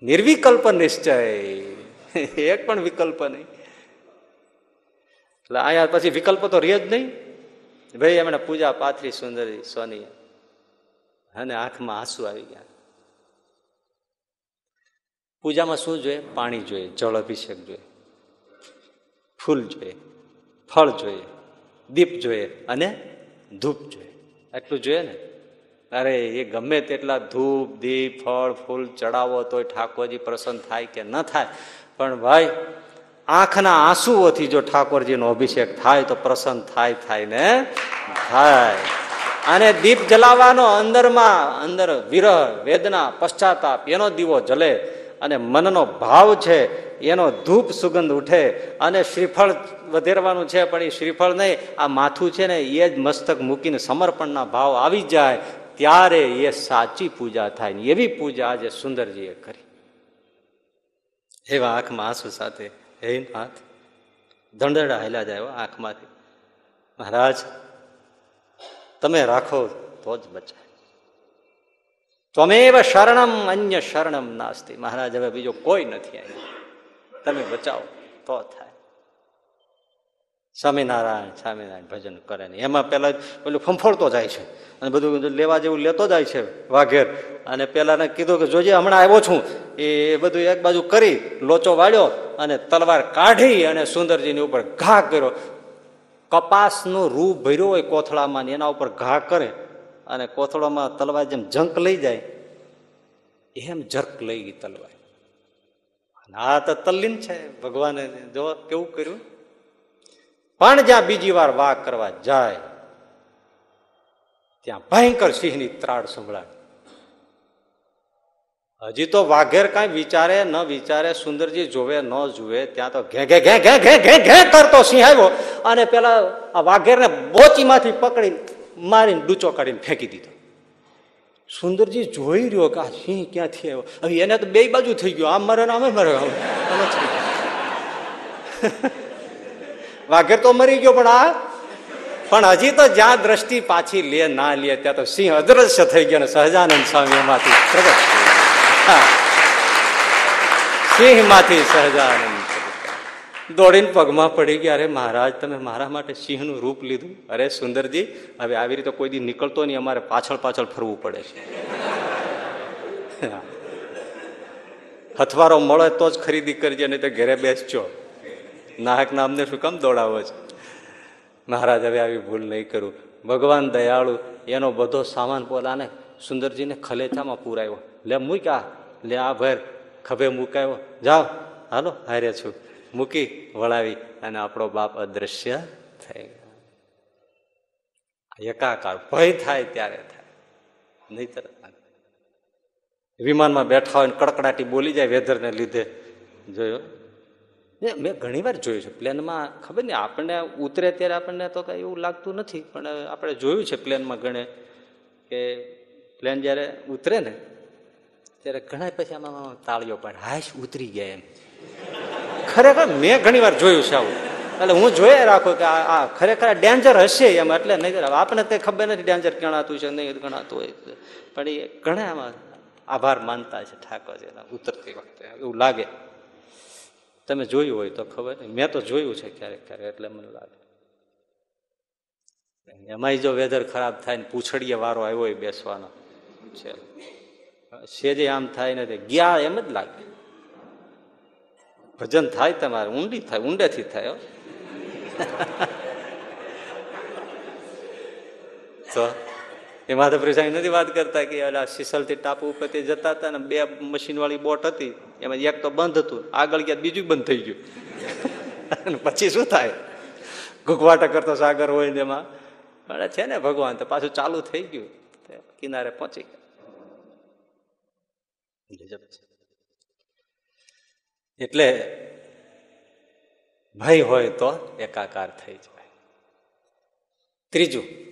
નિર્વિકલ્પ નિશ્ચય એક પણ વિકલ્પ નહીં. એટલે અહીંયા પછી વિકલ્પ તો રહે જ નહીં. ભાઈ, એમણે પૂજા પાથરી સુંદરી સોની અને આંખમાં આંસુ આવી ગયા. પૂજામાં શું જોઈએ? પાણી જોઈએ, જળ અભિષેક જોઈએ. ફૂલ જોઈએ, ફળ જોઈએ, દીપ જોઈએ અને ધૂપ જોઈએ. એટલું જોઈએ ને? અરે, એ ગમે તેટલા ધૂપ, દીપ, ફળ, ફૂલ ચડાવો તોય ઠાકોરજી પ્રસન્ન થાય કે ન થાય. પણ ભાઈ, આંખના આંસુઓથી જો ઠાકોરજીનો અભિષેક થાય તો પ્રસન્ન થાય થાય ને થાય. અને દીપ જલાવવાનો અંદરમાં અંદર વિરહ, વેદના, પશ્ચાતાપ, એનો દીવો જલે અને મનનો ભાવ છે, એનો ધૂપ સુગંધ ઉઠે અને શ્રીફળ વધેરવાનું છે, પણ એ શ્રીફળ નહીં, આ માથું છે ને એ જ મસ્તક મૂકીને સમર્પણના ભાવ આવી જાય. ત્યારે એ સાચી પૂજા થાય ને એવી પૂજા આજે સુંદરજીએ કરી. એવા આંખમાં આંસુ સાથે હે નાથ ધંડડા હેલા જાય આંખમાંથી. મહારાજ, તમે રાખો તો જ બચાય. ત્વમેવ શરણમ, અન્ય શરણમ નાસ્તી. મહારાજ, હવે બીજો કોઈ નથી આવ્યો તમે બચાવો તો થાય. સ્વામિનારાયણ સ્વામિનારાયણ ભજન કરે ને. એમાં પેલા પેલું ફંફોડતો જાય છે. અને બધું લેવા જેવું લેતો જાય છે વાઘેર. અને પેલાને કીધું કે જોજે, હમણાં આવ્યો છું. એ બધું એક બાજુ કરી, લોચો વાળ્યો અને તલવાર કાઢી અને સુંદરજીની ઉપર ઘા કર્યો. કપાસનો રૂ ભર્યો હોય કોથળામાં એના ઉપર ઘા કરે અને કોથળામાં તલવાર જેમ જંક લઈ જાય, એમ જર્ક લઈ ગઈ તલવાર. આ તો તલ્લીન છે. ભગવાને જો કેવું કર્યું? પણ જ્યાં બીજી વાર વાઘ કરવા જાય, ત્યાં ભયંકર સિંહની ત્રાડ સંભળાય. હજી તો વાઘેર કાંઈ વિચારે, ન વિચારે, સુંદરજી જોવે, ન જુએ, ત્યાં તો ઘે ઘે ઘે ઘે ઘે ઘે ઘે કરતો સિંહ આવ્યો અને પેલા આ વાઘેરને બોચીમાંથી પકડી મારીને ડૂચો કાઢીને ફેંકી દીધો. સુંદરજી જોઈ રહ્યો કે આ સિંહ ક્યાંથી આવ્યો? હવે એને તો બે બાજુ થઈ ગયો. આમ મરે આમે મરે. આમ. વાઘેર તો મરી ગયો પણ આ? પણ હજી તો જ્યાં દ્રષ્ટિ પાછી લે ના લે, ત્યાં તો સિંહ અદ્રશ્ય થઈ ગયો સહજાનંદ સ્વામી એમાંથી પ્રગટ સિંહ. સિંહમાંથી સહજાનંદ દોડીને પગમાં પડી ગયા. અરે મહારાજ, તમે મારા માટે સિંહનું રૂપ લીધું. અરે સુંદરજી, હવે આવી રીતે કોઈ દી નીકળતો નહીં, અમારે પાછળ પાછળ ફરવું પડે છે. હથવારો મળે તો જ ખરીદી કરજે, નહીં તો ઘરે બેસજો. નાહકના અમને શું કામ દોડાવો છે? મહારાજ, હવે આવી ભૂલ નહીં કરું. ભગવાન દયાળુ, એનો બધો સામાન પોલાને સુંદરજીને ખલેચામાં પૂરાયો. લે મૂક્યા લે, આ ભર. ખભે મુકાયો. જાઓ. હાલો, હારે છું. મૂકી, વળાવી. અને આપણો બાપ અદ્રશ્ય થઈ ગયો. એકાકાર ભય થાય ત્યારે થાય. નહીં વિમાનમાં બેઠા હોય ને કડકડાટી બોલી જાય વેધરને લીધે. જોયો? ને મેં ઘણી વાર જોયું છે, પ્લેનમાં ખબર ને આપણને ઉતરે ત્યારે આપણને તો કંઈ એવું લાગતું નથી, પણ આપણે જોયું છે પ્લેનમાં ગણે કે પ્લેન જ્યારે ઉતરે ને, ત્યારે ઘણા પછી આમાં તાળીઓ પણ હાશ ઉતરી ગયા એમ. ખરેખર મેં ઘણી વાર જોયું છે આવું. એટલે હું જોયે રાખું કે આ ખરેખર ડેન્જર હશે એમ, એટલે નહીં આપણને કંઈ ખબર નથી ડેન્જર ગણાતું છે, નહીં ગણાતું હોય પણ એ ઘણા આમાં આભાર માનતા છે ઠાકોરજીના ઉતરતી વખતે, એવું લાગે. તમે જોયું હોય તો ખબર નહીં. મેં તો જોયું છે ક્યારેક ક્યારેક, એટલે મને લાગે. એમાંય જો વેધર ખરાબ થાય ને પૂછડીએ વારો આવ્યો હોય બેસવાનો, છે. સેજે આમ થાય ને ગયા એમ જ લાગે. ભજન થાય તમારે, ઊંડી થાય, ઊંડેથી થાય. તો એ માધવપ્રી સાહેબ નથી વાત કરતા કે ઓલા સિસલથી ટાપુ ઉપરથી જતા હતા ને બે મશીન વાળી બોટ હતી, એમાં એક તો બંધ હતું, આગળ ગયા, બીજું બંધ થઈ ગયું. પછી શું થાય? ઘૂઘવાટા કરતો સાગર હોય ને એમાં. પણ છે ને ભગવાન, તો પાછું ચાલુ થઈ ગયું. કિનારે પહોંચી ગયા. એટલે ભય હોય તો એકાકાર થઈ જાય. ત્રીજું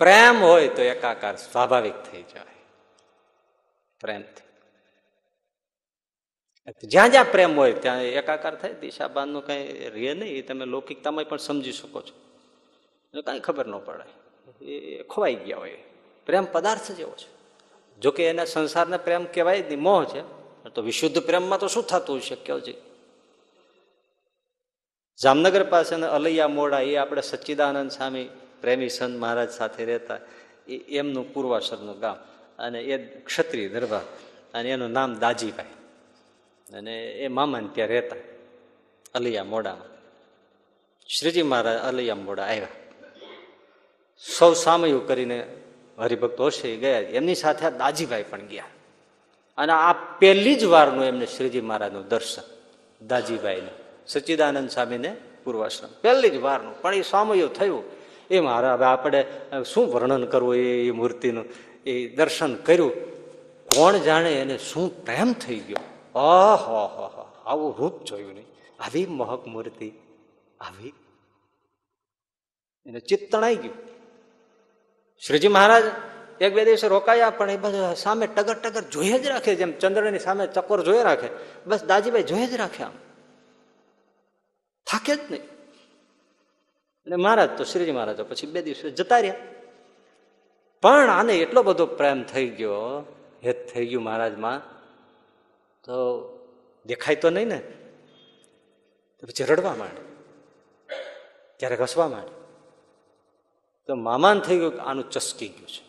પ્રેમ હોય તો એકાકાર સ્વાભાવિક થઈ જાય. પ્રેમથી જ્યાં જ્યાં પ્રેમ હોય ત્યાં એકાકાર થાય દિશાબાનનું કઈ રે નહીં, એ તમે લૌકિકતામાં પણ સમજી શકો છો. કાંઈ ખબર ન પડે. એ ખોવાઈ ગયા હોય. પ્રેમ પદાર્થ જેવો છે. જોકે એના સંસારને પ્રેમ કહેવાય જ મોહ છે. તો વિશુદ્ધ પ્રેમમાં તો શું થતું હોય શક્ય છે જામનગર પાસેના અલૈયા મોડા, એ આપણે સચ્ચિદાનંદ સ્વામી પ્રેમી સંત મહારાજ સાથે રહેતા, એ એમનું પૂર્વાસરનું ગામ અને એ ક્ષત્રિય દરબાર અને એનું નામ દાજીભાઈ. અને એ મામાને ત્યાં રહેતા, અલિયા મોડામાં. શ્રીજી મહારાજ અલિયા મોડા આવ્યા. સૌ સામયું કરીને હરિભક્તો હશે ગયા. એમની સાથે આ દાજીભાઈ પણ ગયા. અને આ પહેલી જ વારનું એમને શ્રીજી મહારાજનું દર્શન, દાજીભાઈનું. સચ્ચિદાનંદ સ્વામીને પૂર્વાશ્રમ. પહેલી જ વારનું. પણ એ સામયું થયું. એ મારા હવે આપણે શું વર્ણન કરવું એ મૂર્તિનું? એ દર્શન કર્યું. કોણ જાણે એને શું પ્રેમ થઈ ગયો? ઓહો હો આવું રૂપ જોયું નહીં. આવી મહક મૂર્તિ. આવી. એને ચિત્ત તણાઈ ગયું. શ્રીજી મહારાજ, એક બે દિવસે રોકાયા, પણ એ બધું સામે ટગર ટગર જોઈએ જ રાખે જેમ ચંદ્રની સામે ચકોર જોઈ રાખે. બસ દાજીભાઈ જોઈએ જ રાખે આમ. થાકે જ નહીં. અને મહારાજ તો શ્રીજી મહારાજ પછી બે દિવસે જતા રહ્યા. પણ આને એટલો બધો પ્રેમ થઈ ગયો, હેત થઈ ગયું મહારાજમાં, તો દેખાય તો નહીં ને. પછી રડવા માંડે, ક્યારેક હસવા માંડ. તો મામાન થઈ ગયું આનું ચસકી ગયું છે.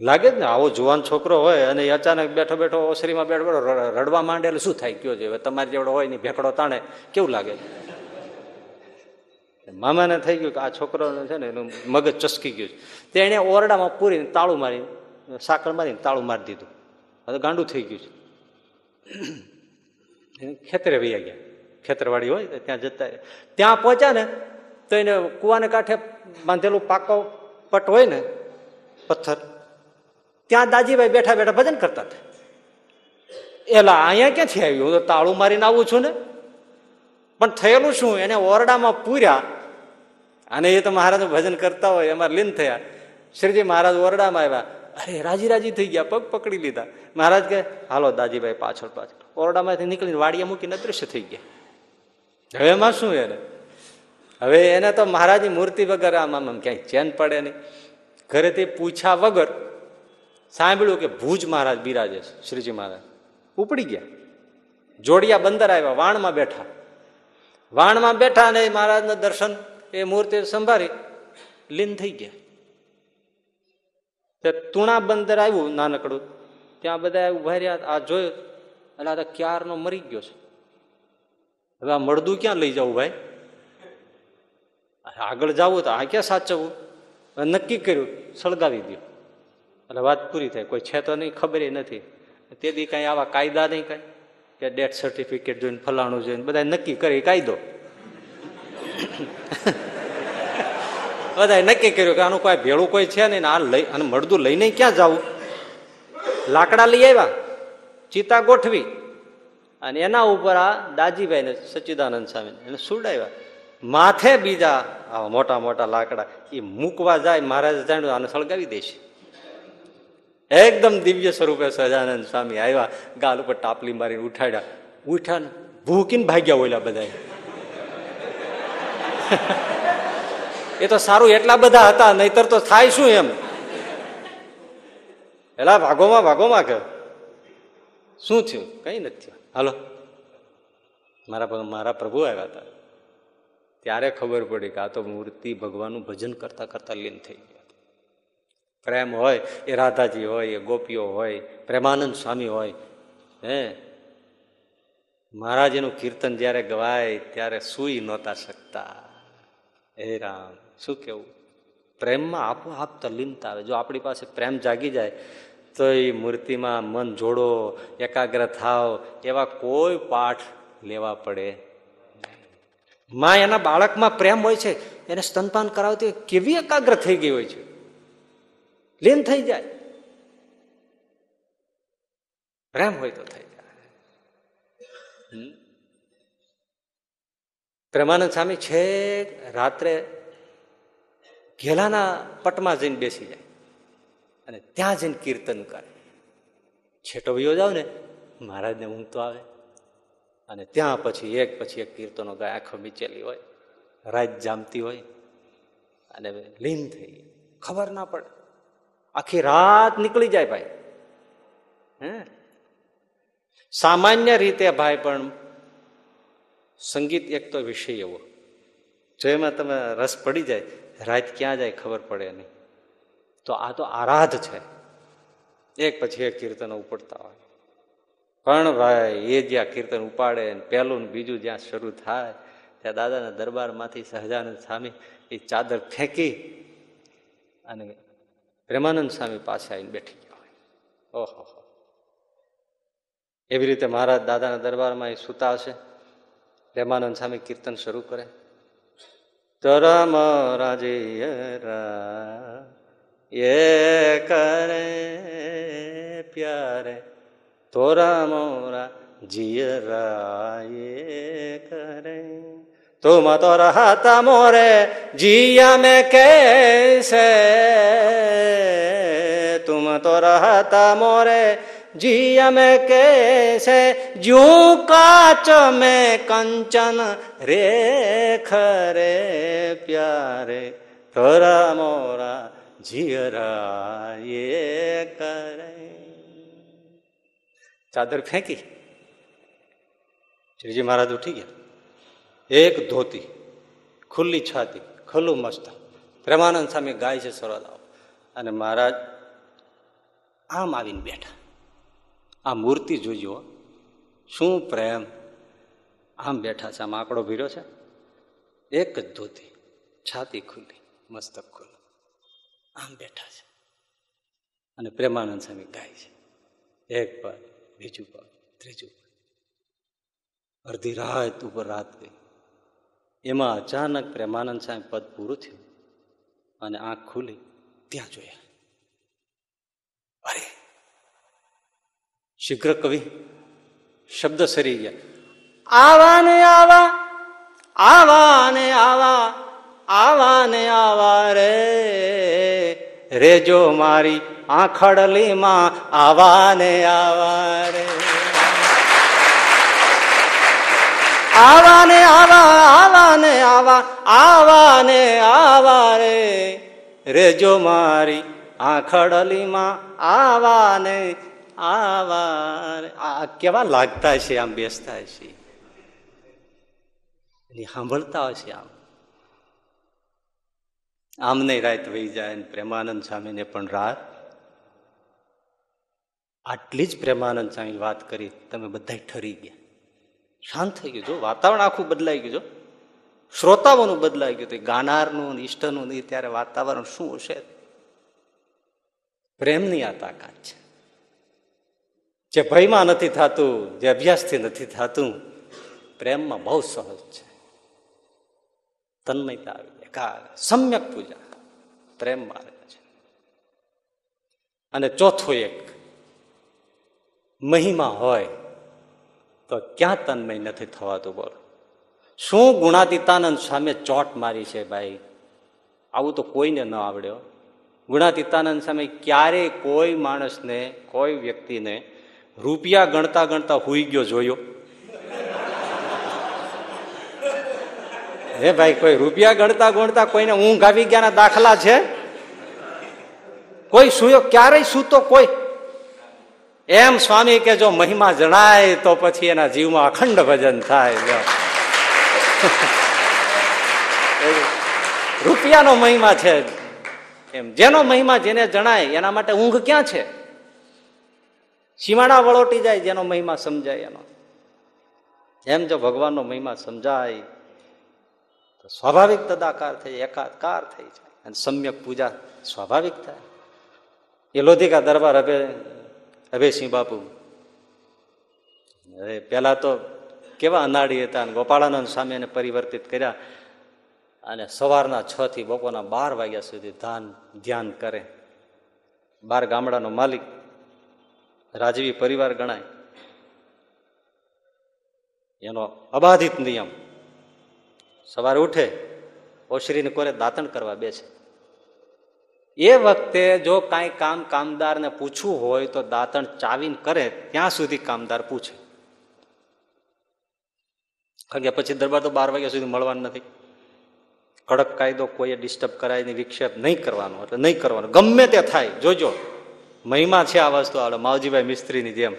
લાગે જ ને આવો જુવાન છોકરો હોય અને અચાનક બેઠો બેઠો ઓસરીમાં બેઠો બેઠો રડવા માંડે એટલે શું થાય, કયો છે? તમારે જેવડો હોય ને ભેકડો તાણે, કેવું લાગે? મામાને થઈ ગયું કે આ છોકરોને છે ને એનું મગજ ચસકી ગયું છે. તે એણે ઓરડામાં પૂરીને તાળું મારી સાકળ મારીને તાળું મારી દીધું. હવે ગાંડું થઈ ગયું છે. ખેતરે વૈયા ગયા. ખેતરવાડી હોય ત્યાં જતા ત્યાં પહોંચ્યા ને તો એને કુવાને કાંઠે બાંધેલું પાકો પટ હોય ને, પથ્થર, ત્યાં દાજીભાઈ બેઠા બેઠા ભજન કરતા હતા. એલા, અહીંયા ક્યાંથી આવ્યું? હું તો તાળું મારીને આવું છું ને. પણ થયેલું શું? એને ઓરડામાં પૂર્યા અને એ તો મહારાજનું ભજન કરતા હોય એમાં લીન થયા. શ્રીજી મહારાજ ઓરડામાં આવ્યા. અરે, રાજી રાજી થઈ ગયા, પગ પકડી લીધા. મહારાજ કે હાલો દાજીભાઈ, પાછળ પાછળ. ઓરડામાંથી નીકળીને વાડિયા મૂકીને અદૃશ્ય થઈ ગયા. હવે એમાં શું એને? હવે એને તો મહારાજની મૂર્તિ વગર આમ આમ ક્યાંય ચેન પડે નહીં. ઘરેથી પૂછ્યા વગર સાંભળ્યું કે ભુજ મહારાજ બિરાજે છે, શ્રીજી મહારાજ. ઉપડી ગયા. જોડિયા બંદર આવ્યા, વાણમાં બેઠા. વાણમાં બેઠા અને મહારાજના દર્શન એ મૂર્તિ સંભાળી લીન થઈ ગયા. તે તુણા બંદર આવ્યું નાનકડું. ત્યાં બધા ઊભા રહ્યા, આ જોયું, એટલે આ ક્યારનો મરી ગયો છે. હવે આ મળદું ક્યાં લઈ જવું ભાઈ? આગળ જવું તો આ ક્યાં સાચવવું? નક્કી કર્યું, સળગાવી દો એટલે વાત પૂરી થાય કોઈ છે તો નહીં, ખબર નથી. તેથી કાંઈ આવા કાયદા નહીં કાંઈ? કે ડેથ સર્ટિફિકેટ જોઈને, ફલાણું જોઈને બધા નક્કી કરી કાયદો. બધા નક્કી કર્યું કે આનું કોઈ ભેળું કોઈ છે નહીં આ લઈ અને મળદું લઈને ક્યાં જવું? લાકડા લઈ આવ્યા, ચિતા ગોઠવી. અને એના ઉપર આ દાજીભાઈ ને સચ્ચિદાનંદ સ્વામી એને સુડાવ્યા માથે બીજા આવા મોટા મોટા લાકડા. એ મૂકવા જાય, મહારાજ જાણ્યું, આને સળગાવી દેશે. એકદમ દિવ્ય સ્વરૂપે સહજાનંદ સ્વામી આવ્યા, ગાલ ઉપર ટાપલી મારીને ઉઠાડ્યા. ઉઠ્યા ભૂકીને ભાગ્યા ઓલા બધા એ તો સારું, એટલા બધા હતા, નહીતર તો થાય શું એમ? એલા ભાગોમાં ભાગોમાં કે? શું થયું? કઈ નથી થયું. હાલો. મારા મારા પ્રભુ આવ્યા હતા. ત્યારે ખબર પડી કે આ તો મૂર્તિ ભગવાનનું ભજન કરતા કરતા લીન થઈ ગયા પ્રેમ હોય, એ રાધાજી હોય, એ ગોપીઓ હોય, પ્રેમાનંદ સ્વામી હોય, હે? મહારાજીનું કીર્તન જ્યારે ગવાય, ત્યારે સુઈ નહોતા શકતા. હે રામ. શું કેવું? પ્રેમમાં આપોઆપ તલ્લીનતા આવે. જો આપણી પાસે પ્રેમ જાગી જાય, તો એ મૂર્તિમાં મન જોડો, એકાગ્ર થાવ એવા કોઈ પાઠ લેવા પડે માં, એના બાળકમાં પ્રેમ હોય છે, એને સ્તનપાન કરાવતી કેવી એકાગ્ર થઈ ગઈ હોય છે? લીન થઈ જાય. પ્રેમ હોય તો થઈ જાય પ્રેમાનંદ સ્વામી છે રાત્રે ઘેલાના પટમાં જઈને બેસી જાય અને ત્યાં જઈને કીર્તન કરે. છેટો વયો જાવ ને, મહારાજને ઊંઘ તો આવે. અને ત્યાં પછી એક પછી એક કીર્તનો ગાય આંખો મીચેલી હોય, રાત જામતી હોય અને લીન થઈ ખબર ના પડે. આખી રાત નીકળી જાય ભાઈ. હે? સામાન્ય રીતે ભાઈ પણ સંગીત એક તો વિષય એવો. જો એમાં તમે રસ પડી જાય, રાત ક્યાં જાય ખબર પડે નહીં. તો આ તો આરાધ છે. એક પછી એક કીર્તન ઉપડતા હોય. પણ ભાઈ, એ જ્યાં કીર્તન ઉપાડે પહેલું ને બીજું જ્યાં શરૂ થાય, ત્યાં દાદાના દરબારમાંથી સહજાનંદ સ્વામી એ ચાદર ફેંકી અને પ્રેમાનંદ સ્વામી પાસે આવીને બેઠી ગયા હોય. ઓહો એવી રીતે મહારાજ દાદાના દરબારમાં એ સૂતા હશે. પ્રેમાનંદ સ્વામી કીર્તન શરૂ કરે તરમ રાજેયરા એ કરે પ્યારે તોરા મોરા જીયરા એ કરે तुम तो रहता मोरे जिया में कैसे तुम तो रहता मोरे जिया में कैसे जू काच में कंचन रेख रे प्यारे तोरा मोरा जियरा ये करे ચાદર ફેંકી શ્રીજી મહારાજ ઉઠી ગયા એક ધોતી ખુલ્લી છાતી ખુલ્લું મસ્ત પ્રેમાનંદ સામે ગાય છે સરોદાઓ અને મહારાજ આમ આવીને બેઠા આ મૂર્તિ જોજો શું પ્રેમ. આમ બેઠા છે, આમ આંકડો ભીરો છે. એક જ ધોતી, છાતી ખુલ્લી, મસ્તક ખુલ્લું. આમ બેઠા છે. અને પ્રેમાનંદ સ્વામી ગાય છે. એક પદ બીજું પગ, ત્રીજું પગ. અડધી રાત ઉપર રાત ગઈ. એમાં અચાનક પ્રેમાનંદ સ્વામી પદ પૂરું થયું. અને આંખ ખુલી, ત્યાં જોયા. અરે શીઘ્ર કવિ શબ્દ સરી ગયા આવા ને આવા આવા ને આવા આવા ને આવા રે રેજો મારી આખડલીમાં આવા ને આવા રે આવા ને આવા આવા ને આવા આવા ને આવા રે રેજો મારી આખડલીમાં આવા ને આવા કેવા લાગતા છે આમ બેસતા છે? સાંભળતા હશે આમ. આમને રાત વહી જાય ને પ્રેમાનંદ સ્વામીને પણ રાત. આટલી જ પ્રેમાનંદ સ્વામી વાત કરી, તમે બધા ઠરી ગયા. શાંત થઈ ગયું. જો વાતાવરણ આખું બદલાઈ ગયું, જો. શ્રોતાઓનું બદલાઈ ગયું. હતું ગાનારનું ઈષ્ટનું નહીં ત્યારે વાતાવરણ શું હશે? પ્રેમની આ તાકાત છે. જે ભયમાં નથી થતું, જે અભ્યાસથી નથી થતું, પ્રેમમાં બહુ સહજ છે. તન્મયતા આવી જાય. સમ્યક પૂજા. પ્રેમ આવે છે. અને ચોથો એક, મહિમા હોય તો ક્યાં તન્મય નથી થવાતું, બોલો. શું ગુણાતીતાનંદ સામે ચોટ મારી છે ભાઈ? આવું તો કોઈને ન આવડ્યો ગુણાતીતાનંદ સામે ક્યારેય કોઈ માણસને, કોઈ વ્યક્તિને રૂપિયા ગણતા ગણતા હુઈ ગયો જોયો. હે ભાઈ, કોઈ રૂપિયા ગણતા ગણતા કોઈને ઊંઘ આવી ગયાના દાખલા છે? કોઈ સુયો? ક્યારેય સૂતો કોઈ? એમ સ્વામી કે જો મહિમા જણાય તો પછી એના જીવમાં અખંડ ભજન થાય. રૂપિયાનો મહિમા છે. એમ જેનો મહિમા જેને જણાય એના માટે ઊંઘ ક્યાં છે? સીમાડા વળોટી જાય જેનો મહિમા સમજાય એનો. એમ જો ભગવાનનો મહિમા સમજાય, તો સ્વાભાવિક તદાકાર થઈ, એકાકાર થઈ જાય. અને સમ્યક પૂજા સ્વાભાવિક થાય. એ લોધિકા દરબાર હવે અભયસિંહ બાપુ. હવે પેલા તો કેવા અનાડી હતા અને ગોપાળાનંદ સ્વામીને પરિવર્તિત કર્યા અને સવારના છ થી બપોરના બાર વાગ્યા સુધી ધ્યાન ધ્યાન કરે. બાર ગામડાનો માલિક રાજવી પરિવાર ગણાય. એનો અબાધિત નિયમ. સવારે ઉઠે, ઓશરીને કોરે દાંતણ કરવા બેસે. એ વખતે જો કાંઈ કામ કામદારને પૂછવું હોય તો દાંતણ ચાવીને કરે, ત્યાં સુધી કામદાર પૂછે. કારણ કે પછી દરબાર તો બાર વાગ્યા સુધી મળવાનું નથી. કડક કાયદો કોઈએ ડિસ્ટર્બ કરાય નહીં, વિક્ષેપ નહીં કરવાનો, એટલે નહીં કરવાનો. ગમે તે થાય, જોજો. મહિમા છે આ વસ્તુ આવડે. માવજીભાઈ મિસ્ત્રીની જેમ.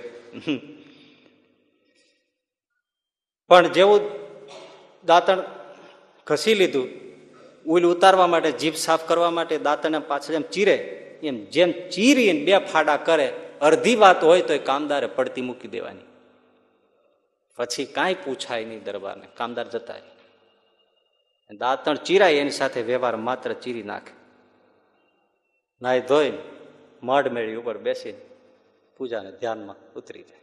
પણ જેવું દાંતણ ઘસી લીધું ઉલ ઉતારવા માટે, જીભ સાફ કરવા માટે દાંતણ પાછળ એમ ચીરે, એમ જેમ ચીરીને બે ફાડા કરે, અડધી વાત હોય તો એ કામદારે પડતી મૂકી દેવાની. પછી કાંઈ પૂછાય નહીં દરબારને. કામદાર જતા દાંતણ ચીરાય, એની સાથે વ્યવહાર માત્ર ચીરી નાખે. નાય ધોઈને મઢ મેળી ઉપર બેસીને પૂજાને ધ્યાનમાં ઉતરી જાય.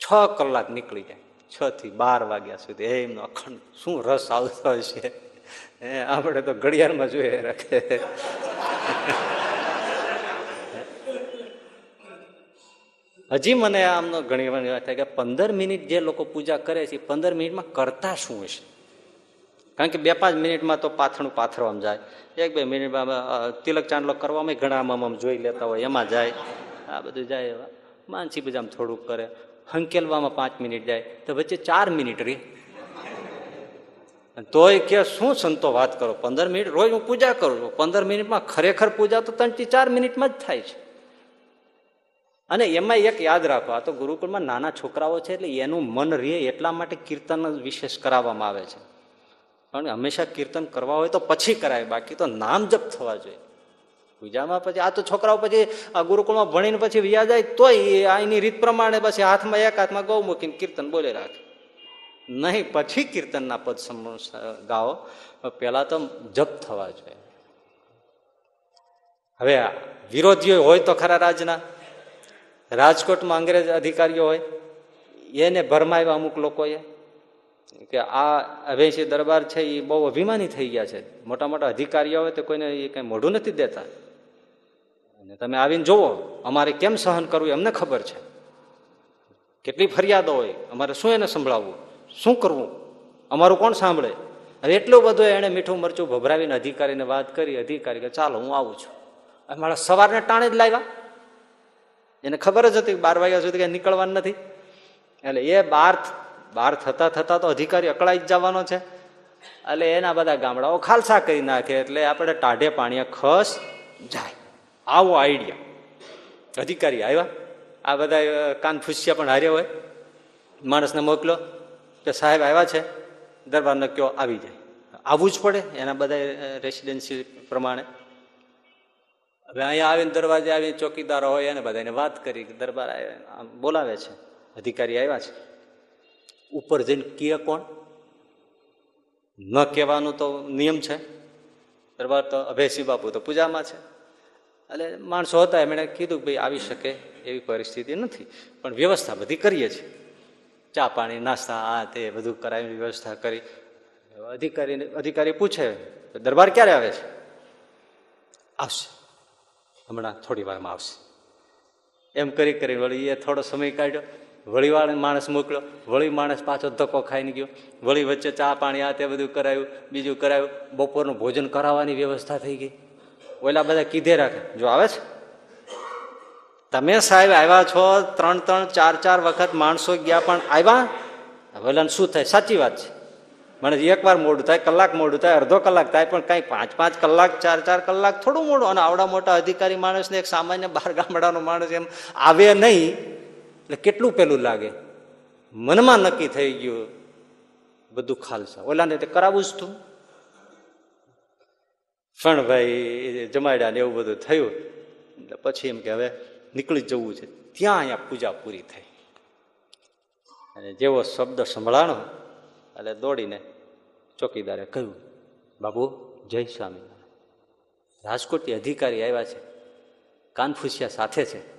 છ કલાક નીકળી જાય. છ થી બાર વાગ્યા સુધી એમનો અખંડ શું રસ આવતો હશે? આપણે તો ઘડિયાળમાં જોઈએ રાખે હજી મને આમનો ઘણી વાત થાય કે પંદર મિનિટ જે લોકો પૂજા કરે છે પંદર મિનિટમાં કરતા શું હશે? કારણ કે બે પાંચ મિનિટમાં તો પાથણું પાથરવામાં જાય. એક બે મિનિટમાં તિલક ચાંદલો કરવામાં ઘણા આમ જોઈ લેતા હોય, એમાં જાય. આ બધું જાય એવા. માનસી બધા થોડુંક કરે. હંકેલવામાં પાંચ મિનિટ જાય. તો વચ્ચે ચાર મિનિટ રે. તોય કે શું સંતો વાત કરો? પંદર મિનિટ? રોજ હું પૂજા કરું છું. પંદર મિનિટમાં ખરેખર પૂજા તો ત્રણથી ચાર મિનિટમાં જ થાય છે. અને એમાં એક યાદ રાખો, આ તો ગુરુકુળમાં નાના છોકરાઓ છે એટલે એનું મન રહે એટલા માટે કીર્તન વિશેષ કરાવવામાં આવે છે. પણ હંમેશા કીર્તન કરવા હોય તો પછી કરાય, બાકી તો નામ જપ થવા જોઈએ. પૂજામાં પછી આ તો છોકરાઓ પછી આ ગુરુકુળમાં ભણીને પછી વ્યા જાય, તોય એની રીત પ્રમાણે પછી હાથમાં એક હાથમાં ગૌ મૂકીને કીર્તન બોલે રાખે. નહીં, પછી કીર્તનના પદ ગાઓ. પેલા તો જપ થવા જોઈએ. હવે વિરોધીઓ હોય તો ખરા રાજના. રાજકોટમાં અંગ્રેજ અધિકારીઓ હોય, એને ભરમાવ્યા અમુક લોકોએ. કે આ અભયસિંહ દરબાર છે એ બહુ અભિમાની થઈ ગયા છે. મોટા મોટા અધિકારીઓ હોય તો કોઈને એ કંઈ મોઢું નથી દેતા. અને તમે આવીને જુઓ અમારે કેમ સહન કરવું અમને ખબર છે. કેટલી ફરિયાદો હોય, અમારે શું એને સંભળાવવું? શું કરવું? અમારું કોણ સાંભળે? હવે એટલું બધું એણે મીઠું મરચું ભભરાવીને અધિકારીને વાત કરી, અધિકારી કે ચાલો હું આવું છું. મારા સવારને ટાણે જ લાવ્યા એને ખબર જ હતી બાર વાગ્યા સુધી કંઈ નીકળવાનું નથી. એટલે એ બાર બાર થતા થતા તો અધિકારી અકળાઈ જ જવાનો છે. એટલે એના બધા ગામડાઓ ખાલસા કરી નાખે એટલે આપણે ટાઢે પાણીએ ખસ જાય. આવો આઈડિયા. અધિકારી આવ્યા. આ બધા કાન ફૂસ્યા પણ હાર્યા હોય. માણસને મોકલો કે સાહેબ આવ્યા છે. દરબારને કયો આવી જાય. આવવું જ પડે એના બધા રેસિડેન્સી પ્રમાણે. હવે અહીંયા આવીને દરવાજે આવીને ચોકીદારો હોય એને બધાને વાત કરી દરબાર આમ બોલાવે છે. અધિકારી આવ્યા છે. ઉપર જઈને કીએ કોણ? ન કહેવાનું તો નિયમ છે. દરબાર તો અભયસિંહ બાપુ તો પૂજામાં છે. એટલે માણસો હતા, એમણે કીધું ભાઈ આવી શકે એવી પરિસ્થિતિ નથી. પણ વ્યવસ્થા બધી કરીએ છીએ. ચા પાણી, નાસ્તા, આ તે બધું કરાવીને વ્યવસ્થા કરી. અધિકારીને, અધિકારી પૂછે દરબાર ક્યારે આવે છે? આવશે. હમણાં થોડી વારમાં આવશે. એમ કરી કરી વળી એ થોડો સમય કાઢ્યો. વળી માણસ મોકલ્યો વળી માણસ પાછો ધક્કો ખાઈને ગયો, વળી વચ્ચે ચા પાણી આ તે બધું કરાયું, બીજું કરાયું, બપોરનું ભોજન કરાવવાની વ્યવસ્થા થઈ ગઈ. ઓલા બધા કીધે રાખે, જો આવે છે? તમે સાહેબ આવ્યા છો ત્રણ ત્રણ ચાર ચાર વખત, માણસો ગયા પણ આવ્યા? વલન શું થાય? સાચી વાત છે. મને એક વાર મોડું થાય, કલાક મોડું થાય, અડધો કલાક થાય, પણ કાંઈ પાંચ પાંચ કલાક, ચાર ચાર કલાક થોડું મોડું. અને આવડા મોટા અધિકારી માણસને એક સામાન્ય બાર ગામડાનો માણસ એમ આવે નહીં. એટલે કેટલું પેલું લાગે? મનમાં નક્કી થઈ ગયું બધું ખાલસા. ઓલાને તે કરાવું જ તું. પણ ભાઈ જમાડ્યા ને એવું બધું થયું, એટલે પછી એમ કે હવે નીકળી જવું છે. ત્યાં અહીંયા પૂજા પૂરી થઈ. અને જેવો શબ્દ સંભળાણો, એટલે દોડીને ચોકીદારે કહ્યું બાબુ જય સ્વામી રાજકોટથી અધિકારી આવ્યા છે. કાનફુસિયા સાથે છે.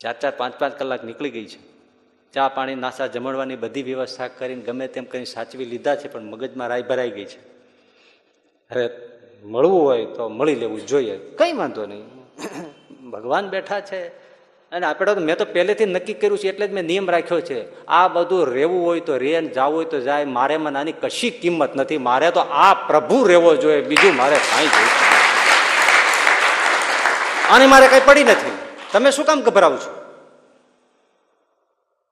ચાર ચાર, પાંચ પાંચ કલાક નીકળી ગઈ છે. ચા પાણી નાસા જમણવાની બધી વ્યવસ્થા કરીને ગમે તેમ કરીને સાચવી લીધા છે, પણ મગજમાં રાય ભરાઈ ગઈ છે. હવે મળવું હોય તો મળી લેવું જોઈએ. કંઈ વાંધો નહીં. ભગવાન બેઠા છે. અને આપણે તો મેં તો પહેલેથી નક્કી કર્યું છે, એટલે જ મેં નિયમ રાખ્યો છે. આ બધું રહેવું હોય તો રે ને જવું હોય તો જાય. મારે મને નાની કશી કિંમત નથી. મારે તો આ પ્રભુ રહેવો જોઈએ. બીજું મારે કાંઈ જોઈતું આની મારે કઈ પડી નથી. તમે શું કામ ગભરાવ છો?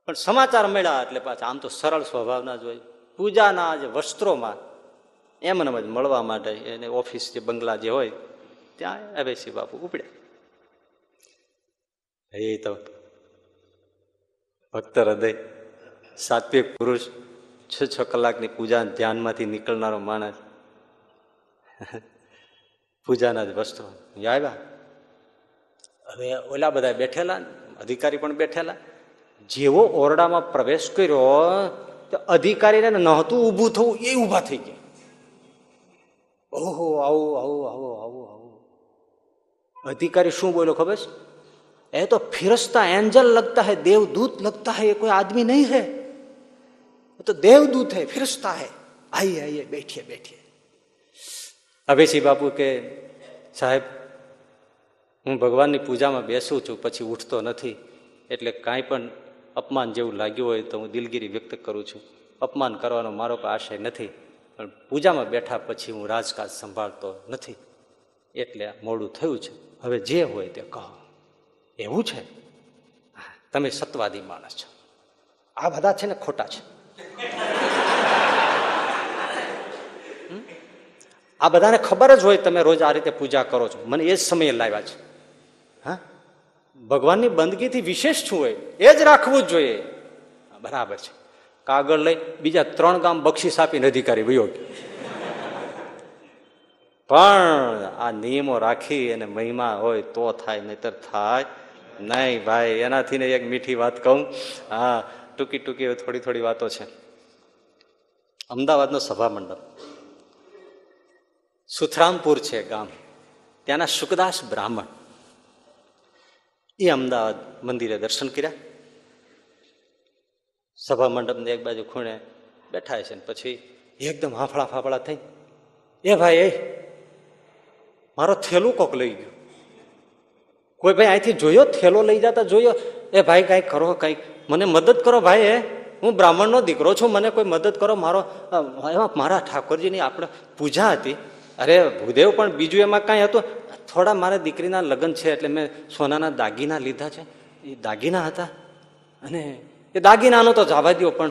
પણ સમાચાર મળ્યા એટલે પાછા આમ તો સરળ સ્વભાવના જ હોય. પૂજાના જે વસ્ત્રોમાં એમને જ મળવા માટે એને ઓફિસ જે બંગલા જે હોય, ત્યાં અભયસિંહ બાપુ ઉપડ્યા. એ તો ભક્ત હૃદય, સાત્વિક પુરુષ, છ છ કલાકની પૂજા ધ્યાનમાંથી નીકળનારો માણસ. પૂજાના જ વસ્ત્રો. આવ્યા? હવે ઓલા બધા બેઠેલા, અધિકારી પણ બેઠેલા. જેવો ઓરડામાં પ્રવેશ કર્યો, તો અધિકારીને નહોતું ઊભું થવું, એ ઊભા થઈ ગયા. ઓહો, આવું આવું આવું આવું આવું. અધિકારી શું બોલ્યો ખબર છે? એ તો ફિરસ્તા એન્જલ લગતા હૈ, દેવદૂત લગતા હૈ કોઈ આદમી નહીં હૈ. તો દેવદૂત હૈ, ફિરસ્તા હૈ. આઈએ આઈએ, બેઠીએ બેઠીએ. અભયસિંહ બાપુ કે સાહેબ હું ભગવાનની પૂજામાં બેસું છું, પછી ઉઠતો નથી. એટલે કાંઈ પણ અપમાન જેવું લાગ્યું હોય તો હું દિલગીરી વ્યક્ત કરું છું. અપમાન કરવાનો મારો કોઈ આશય નથી. પણ પૂજામાં બેઠા પછી હું રાજકાજ સંભાળતો નથી. એટલે મોડું થયું છે. હવે જે હોય તે કહો. એવું છે? તમે સત્વાદી માણસ છો. આ બધા છે ને ખોટા છે. આ બધાને ખબર જ હોય તમે રોજ આ રીતે પૂજા કરો છો. મને એ જ સમયે લાવ્યા છે. ભગવાનની બંદગીથી વિશેષ શું હોય એ જ રાખવું જ જોઈએ. બરાબર છે. કાગળ લઈ બીજા ત્રણ ગામ બક્ષીસ આપીને અધિકારી વયો પણ આ નિયમો રાખી અને મહિમા હોય તો થાય, નહીતર થાય નહીં ભાઈ. એનાથી ને એક મીઠી વાત કહું. હા, ટૂંકી ટૂંકી થોડી થોડી વાતો છે. અમદાવાદનો સભા મંડપ સુથરામપુર છે ગામ. ત્યાંના સુખદાસ બ્રાહ્મણ. એ અમદાવાદ મંદિરે દર્શન કર્યા. સભા મંડપને એક બાજુ ખૂણે બેઠા છે ને પછી એકદમ હાફળા ફાફળા થઈ. એ ભાઈ, એ, મારો થેલું કોક લઈ ગયો. કોઈ ભાઈ અહીંથી જોયો? થેલો લઈ જતા જોયો? એ ભાઈ કાંઈક કરો કંઈક મને મદદ કરો ભાઈ, એ. હું બ્રાહ્મણનો દીકરો છું, મને કોઈ મદદ કરો. મારો એમાં મારા ઠાકોરજીની આપણે પૂજા હતી. અરે ભૂદેવ પણ બીજું એમાં કાંઈ હતું? થોડા મારા દીકરીના લગ્ન છે એટલે મેં સોનાના દાગીના લીધા છે. એ દાગીના હતા. અને એ દાગીનાનો તો જવા દો પણ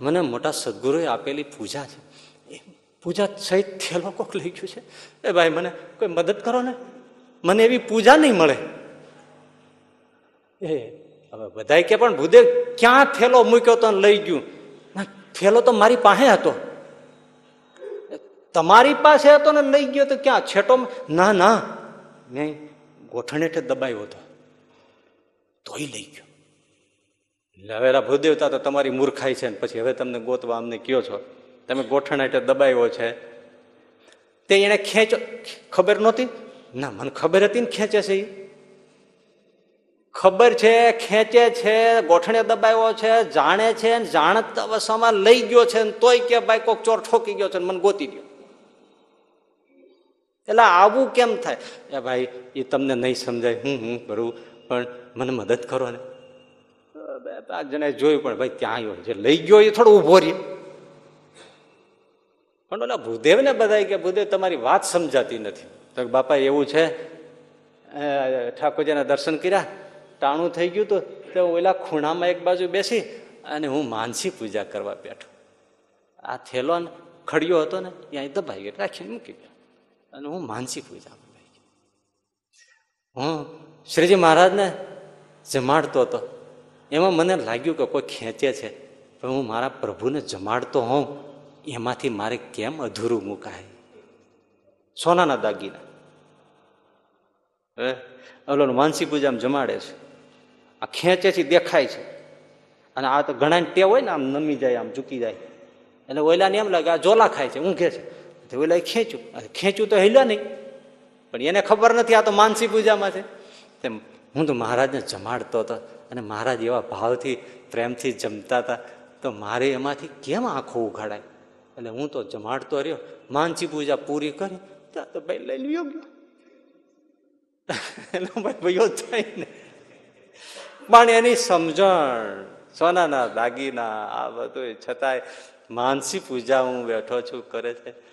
મને મોટા સદગુરુએ આપેલી પૂજા છે. એ પૂજા સહિત થેલો કોક લઈ ગયું છે. એ ભાઈ, મને કોઈ મદદ કરો ને? મને એવી પૂજા નહીં મળે. એ હવે બધાય કે, પણ ભૂદેવ, ક્યાં થેલો મૂક્યો તો લઈ ગયું? થેલો તો મારી પાસે હતો. તમારી પાસે હતો ને લઈ ગયો તો ક્યાં? છેટો ના ના. મેં ગોઠણ હેઠે દબાયો હતો. તોય લઈ ગયો. એટલે હવે ભૂદેવતા તો તમારી મૂર્ખાઈ છે ને પછી હવે તમને ગોતવા અમને કયો છો? તમે ગોઠણ હેઠે દબાયો છે. તે એને ખેંચો ખબર નહોતી? ના, મને ખબર હતી ને ખેંચે છે એ. ખબર છે, ખેંચે છે, ગોઠણે દબાવ્યો છે, જાણે છે જાણત અવસ્થામાં લઈ ગયો છે તોય કે ભાઈ કોક ચોર ઠોકી ગયો છે મને ગોતી દો એટલે આવું કેમ થાય? એ ભાઈ, એ તમને નહીં સમજાય. હું હું કરું? પણ મને મદદ કરો ને. બે, પાંચ જણાએ જોયું પણ ભાઈ, ત્યાં આવ્યો જે લઈ ગયો એ થોડો ઊભો રહ્યો. પણ ઓલા ભૂદેવને બધા કે, ભૂદેવ, તમારી વાત સમજાતી નથી. તો બાપા, એવું છે? ઠાકોરજીના દર્શન કર્યા? ટાણું થઈ ગયું તો, તે ઓલા ખૂણામાં એક બાજુ બેસી અને હું માનસી પૂજા કરવા બેઠો. આ થેલો ખડિયો હતો ને ત્યાં દબાઈ ગયો. રાખીને મૂકી ગયો. અને હું માનસી પૂજા હું શ્રીજી મહારાજને જમાડતો હતો. એમાં મને લાગ્યું કે કોઈ ખેંચે છે. પણ હું મારા પ્રભુને જમાડતો હોઉં, એમાંથી મારે કેમ અધૂરું મુકાય? સોનાના દાગીના. હે? ઓલો માનસી પૂજામાં જમાડે છે. આ ખેંચે છે દેખાય છે. અને આ તો ઘણા ટેવ હોય ને આમ નમી જાય, આમ ચૂકી જાય. એટલે ઓલાને એમ લાગે, આ જોલા ખાય છે, ઊંઘે છે. તો ઓલા ખેંચું ખેંચ્યું તો હેલ્યો નહીં. પણ એને ખબર નથી આ તો માનસી પૂજામાં છે. તેમ હું તો મહારાજને જમાડતો હતો અને મહારાજ એવા ભાવથી પ્રેમથી જમતા હતા. તો મારે એમાંથી કેમ આંખો ઉઘાડાય? એટલે હું તો જમાડતો રહ્યો. માનસી પૂજા પૂરી કરી. ત્યાં તો ભાઈ લઈ લ્યો ગયો. એટલે ભાઈ ભાઈઓ થાય ને. પણ એની સમજણ, સોનાના દાગીના, આ બધું છતાંય માનસી પૂજા હું બેઠો છું, કરે છે.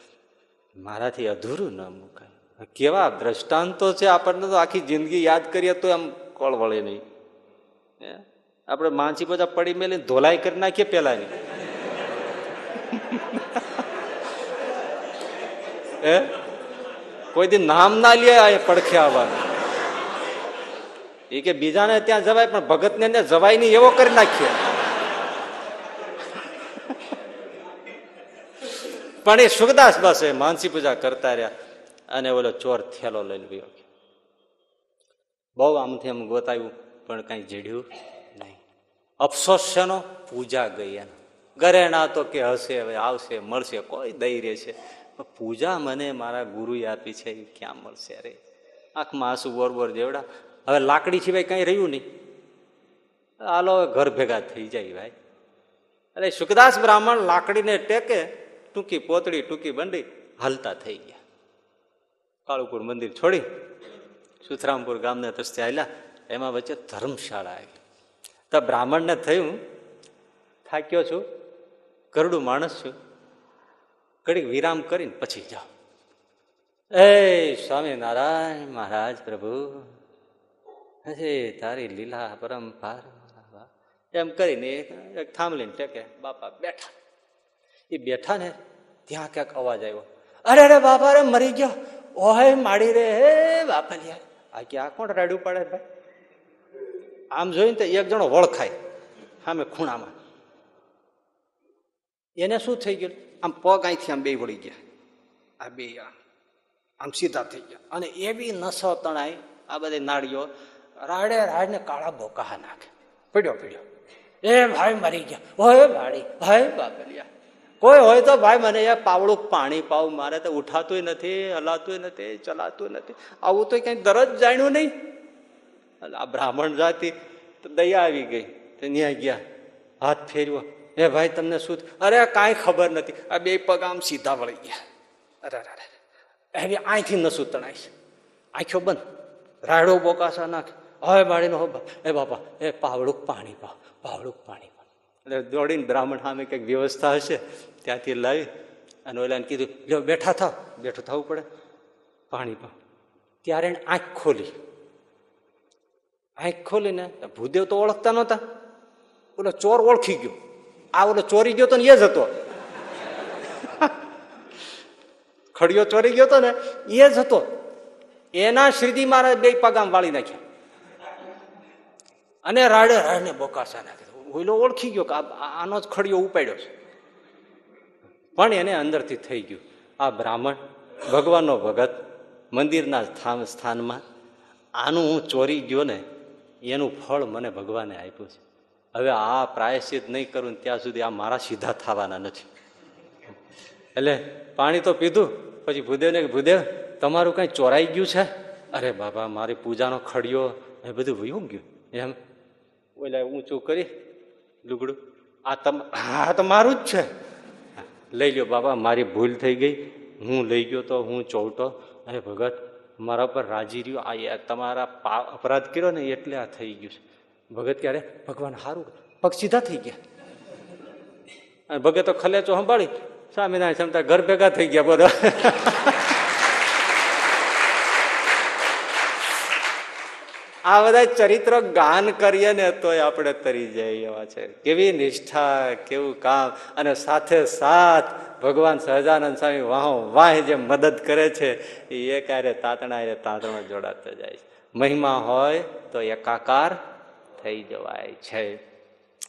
મારાથી અધૂરું ન મુકાય. કેવા દ્રષ્ટાંતો છે આપણને તો આખી જિંદગી યાદ કરીએ તો એમ કોળ વળે નહીં? આપણે માનસી બધા પડી મેલી ધોલાઈ કરી નાખીએ પેલાની. હે? કોઈ દી નામ ના લે પડખે આવવાનું. એ કે બીજાને ત્યાં જવાય પણ ભગતને ને જવાય નહીં એવો કરી નાખીએ. પણ એ સુખદાસ બસ એ માનસી પૂજા કરતા રહ્યા અને ઓલો ચોર થેલો લઈને ગયો. બહુ આમથી આમ ગોતાયું, પણ કઈ જડ્યું નહીં. અફસોસ છે નો પૂજા ગઈ એનો. ઘરેણા તો કે હશે, હવે આવશે, મળશે, કોઈ દઈ રહે છે. પણ પૂજા મને મારા ગુરુએ આપી છે એ ક્યાં મળશે અરે આંખમાં આંસુ વોર જેવડા. હવે લાકડી સિવાય કઈ રહ્યું નહીં. હાલો ઘર ભેગા થઈ જાય ભાઈ. અરે સુખદાસ બ્રાહ્મણ લાકડીને ટેકે ટૂંકી પોતળી, ટૂંકી બંડી હાલતા થઈ ગયા. કાળુપુર મંદિર છોડી સુથરામપુર ગામને રસ્તે આવેલા, એમાં વચ્ચે ધર્મશાળા આવી તો બ્રાહ્મણને થયું થાક્યો છું, ગરડું માણસ છું, ઘડીક વિરામ કરીને પછી જાઓ. એ સ્વામિનારાયણ મહારાજ પ્રભુ હજે તારી લીલા પરંપાર એમ કરીને એક થાંભલીને ટેકે બાપા બેઠા. એ બેઠા ને, ત્યાં ક્યાંક અવાજ આવ્યો, અરે અરે, બાપા રે મરી ગયો. ઓહે, માડી રે, હે, બાપલિયા. આ કે આ કોણ રાડ્યું પડે ભાઈ? આમ જોઈને તો એક જણો વળખાય, સામે ખૂણામાં. એને શું થઈ ગયું? આમ પગ અહીંથી આમ બે વળી ગયા. આ બે આમ સીધા થઈ ગયા. અને એવી નસો તણાઈ, આ બધી નાળીઓ, રાડે રાડને કાળા બોકા નાખે. પડ્યો પડ્યો. એ, ભાઈ, મરી ગયા. હોય ભાડી ભાઈ બાપલિયા. કોઈ હોય તો ભાઈ, મને એ પાવડું પાણી પાવ, મારે તો ઉઠાતું નથી હલાતું નથી ચલાતું નથી. આવું તો ક્યાંય દરજ જાણ્યું નહીં. આ બ્રાહ્મણ જાતિ દયા આવી ગઈ. તો ન્યાય ગયા. હાથ ફેરવો. હે ભાઈ, તમને શું અરે કાંઈ ખબર નથી. આ બે પગ આમ સીધા વળી ગયા. અરે અરે એની આંખથી આંખી નસું તણાય. આંખો બંધ. રાયડો બોકાસા નાખે. હવે માળીનો હો એ બાપા, એ પાવડુંક પાણી પાવ પાવડુંક પાણી એટલે દોડીને બ્રાહ્મણ સામે કંઈક વ્યવસ્થા હશે. ત્યાંથી લાવી અને ઓલાને કીધું, લ્યો, બેઠા થાવ. બેઠું થવું પડે. પાણી પાવ. ત્યારે એને આંખ ખોલી. આંખ ખોલીને ભૂદેવ તો ઓળખતા નહોતા. ઓલો ચોર ઓળખી ગયો. આ ઓલો ચોરી ગયો તો ને એ જ હતો. ખડિયો ચોરી ગયો તો ને એ જ હતો. એના શ્રીજી મહારાજ બે પગામ વાળી નાખ્યા. અને રાડે રાડને બોકાસા નાખી ઓલો ઓળખી ગયો કે આનો જ ખડિયો ઉપાડ્યો છે. પણ એને અંદરથી થઈ ગયું. આ બ્રાહ્મણ, ભગવાનનો ભગત, મંદિરના સ્થાનમાં, આનું હું ચોરી ગયો ને, એનું ફળ મને ભગવાને આપ્યું છે. હવે આ પ્રાયશ્ચિત નહીં કરું ત્યાં સુધી આ મારા સીધા થવાના નથી. એટલે પાણી તો પીધું, પછી ભૂદેવને ભૂદેવ, તમારું કાંઈ ચોરાઈ ગયું છે? અરે બાબા, મારી પૂજાનો ખડિયો, એ બધું વયું ગયું. એમ. ઓલા ઊંચું કરી, લુગડું. આ તમ હા તો મારું જ છે. લઈ લ્યો બાબા, મારી ભૂલ થઈ ગઈ. હું લઈ ગયો તો, હું ચોવટો અરે ભગત, મારા પર રાજી રહ્યો. આ તમારા પા- અપરાધ કર્યો ને એટલે આ થઈ ગયું છે. ભગત ક્યારે? ભગવાન સારું પગ સીધા થઈ ગયા. અને ભગત તો ખલેચો સંભાળી. સ્વામિનારાયણ ક્ષમતા ઘર ભેગા થઈ ગયા બધા. આ બધા ચરિત્ર ગાન કરીએ ને તોય આપણે તરી જાય એવા છે. કેવી નિષ્ઠા, કેવું કામ, અને સાથે સાથ ભગવાન સહજાનંદ સ્વામી વાહ વાહ જે મદદ કરે છે, એ એકારે તાતણા એ તાતણા જોડાતા જાય છે. મહિમા હોય તો એકાકાર થઈ જવાય છે.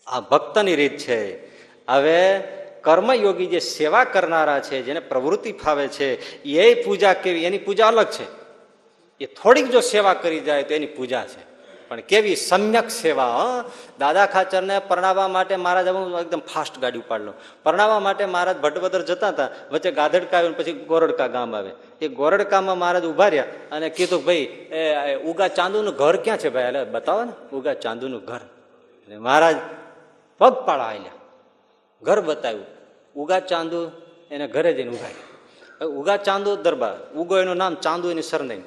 આ ભક્તની રીત છે. હવે કર્મયોગી જે સેવા કરનારા છે, જેને પ્રવૃત્તિ ફાવે છે, એ પૂજા કેવી, એની પૂજા અલગ છે. એ થોડીક જો સેવા કરી જાય તો એની પૂજા છે. પણ કેવી સમ્યક સેવા? દાદા ખાચરને પરણાવવા માટે મહારાજ હું એકદમ ફાસ્ટ ગાડી ઉપાડલો. પરણાવવા માટે મહારાજ ભટ્ટભદર જતા હતા, વચ્ચે ગાધડકા આવ્યું પછી ગોરડકા ગામ આવે. એ ગોરડકામાં મહારાજ ઊભા રહ્યા અને કીધું, ભાઈ, એ ઉગા ચાંદુનું ઘર ક્યાં છે ભાઈ? એટલે બતાવો ને, ઉગા ચાંદુનું ઘર. મહારાજ પગપાળા આલ્યા ઘર બતાવ્યું. ઉગા ચાંદુ એને ઘરે જઈને ઊભા. ઉગા ચાંદુ દરબાર, ઉગો એનું નામ ચાંદુ એની સરનેમ.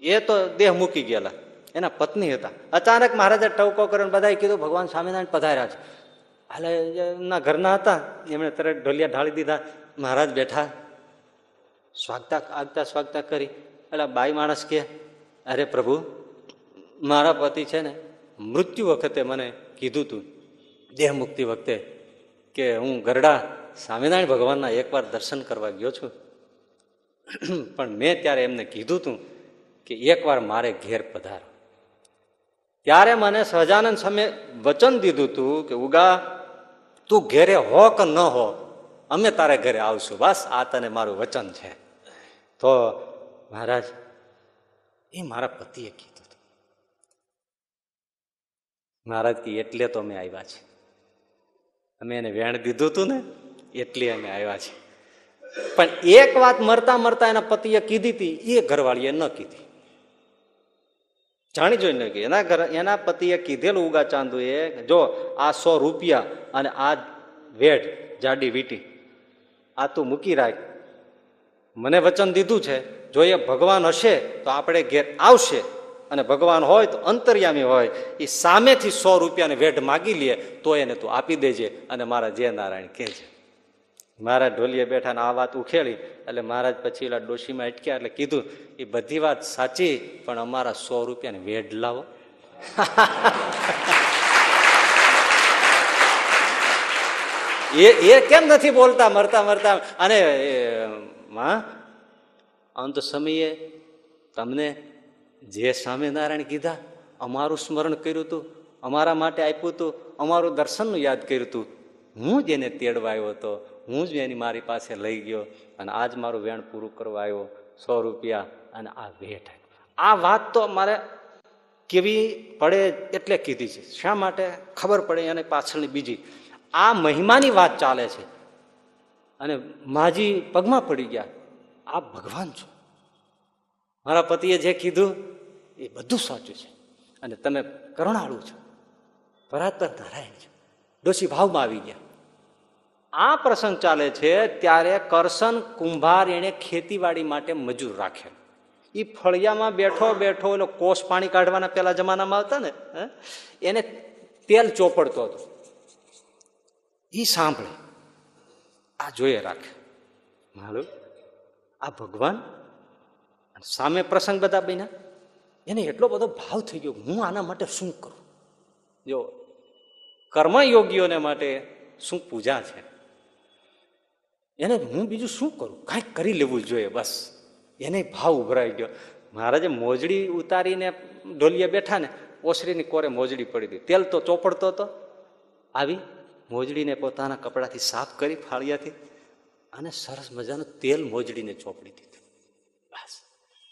એ તો દેહ મૂકી ગયેલા. એના પત્ની હતા. અચાનક મહારાજે ટવકો કરીને બધાએ કીધું, ભગવાન સ્વામિનારાયણ પધાર્યા છે. હાલે એમના ઘરના હતા, એમણે તરત ઢોલિયા ઢાળી દીધા. મહારાજ બેઠા, સ્વાગતા, આગતા, સ્વાગતા કરી. એટલે બાઈ માણસ કે, અરે પ્રભુ, મારા પતિ છે ને, મૃત્યુ વખતે મને કીધું તું, દેહ મુક્તિ વખતે, કે હું ગરડા સ્વામિનારાયણ ભગવાનના એકવાર દર્શન કરવા ગયો છું. પણ મેં ત્યારે એમને કીધું તું કે એકવાર મારે ઘેર પધારો. ત્યારે મને સહજાનંદ સામે વચન દીધું તું કે, ઉગા, તું ઘેરે હો કે ન હો? અમે તારે ઘરે આવશું. બસ, આ તને મારું વચન છે. તો મહારાજ, એ મારા પતિએ કીધું હતું મહારાજ કે, એટલે તો અમે આવ્યા છે અમે એને વેણ દીધું હતું ને, એટલે અમે આવ્યા છે પણ એક વાત મરતા મરતા એના પતિએ કીધી હતી એ ઘરવાળીએ ન કીધી. જાણી જોઈને કે એના ઘર એના પતિએ કીધેલું ઉગા ચાંદુ એ જો આ સો રૂપિયા અને આ વેઢ જાડી વીટી, આ તું મૂકી રાખ. મને વચન દીધું છે, જો એ ભગવાન હશે તો આપણે ઘેર આવશે અને ભગવાન હોય તો અંતર્યામી હોય. એ સામેથી સો રૂપિયાની વેઢ માગી લે તો એને તું આપી દેજે અને મારા જય નારાયણ કહે છે મહારાજ ઢોલીએ બેઠા ને આ વાત ઉખેડી, એટલે મહારાજ પછી એલા ડોશીમાં અટક્યા એટલે કીધું, એ બધી વાત સાચી, પણ અમારા સો રૂપિયાને વેઢ લાવો. એ એ કેમ નથી બોલતા, મરતા મરતા? અને માં અંત સમયે તમને જે સ્વામિનારાયણ કીધા, અમારું સ્મરણ કર્યું હતું અમારા માટે આપ્યું હતું અમારું દર્શનનું યાદ કર્યું હતું હું જ એને તેડવા આવ્યો હતો. હું જ એની મારી પાસે લઈ ગયો અને આજ મારું વેણ પૂરું કરવા આવ્યો સો રૂપિયા અને આ વેઠ આ વાત તો મારે કેવી પડે એટલે કીધી છે. શા માટે? ખબર પડે એને પાછળની બીજી. આ મહિમાની વાત ચાલે છે. અને માજી પગમાં પડી ગયા. આ ભગવાન છો. મારા પતિએ જે કીધું એ બધું સાચું છે. અને તમે કરુણાળુ છો. પરાતર નારાયણ છો. ડોશી ભાવમાં આવી ગયા. આ પ્રસંગ ચાલે છે ત્યારે કરસન કુંભાર એણે ખેતીવાડી માટે મજૂર રાખે. એ ફળિયામાં બેઠો બેઠો એનો કોષ પાણી કાઢવાના પેલા જમાનામાં આવતા ને એને તેલ ચોપડતો હતો. એ સાંભળે. આ જોઈએ રાખે. મારું, આ ભગવાન સામે પ્રસંગ બધા બન્યા. એને એટલો બધો ભાવ થઈ ગયો હું આના માટે શું કરું? જો કર્મયોગીઓને માટે શું પૂજા છે? એને હું બીજું શું કરું? કાંઈક કરી લેવું જોઈએ, બસ. એને ભાવ ઉભરાઈ ગયો. મહારાજે મોજડી ઉતારીને ઢોલિયા બેઠા ને, ઓસરીની કોરે મોજડી પડી હતી તેલ તો ચોપડતો હતો. આવી મોજડીને પોતાના કપડાથી સાફ કરી ફાળિયાથી અને સરસ મજાનું તેલ મોજડીને ચોપડી દીધું. બસ.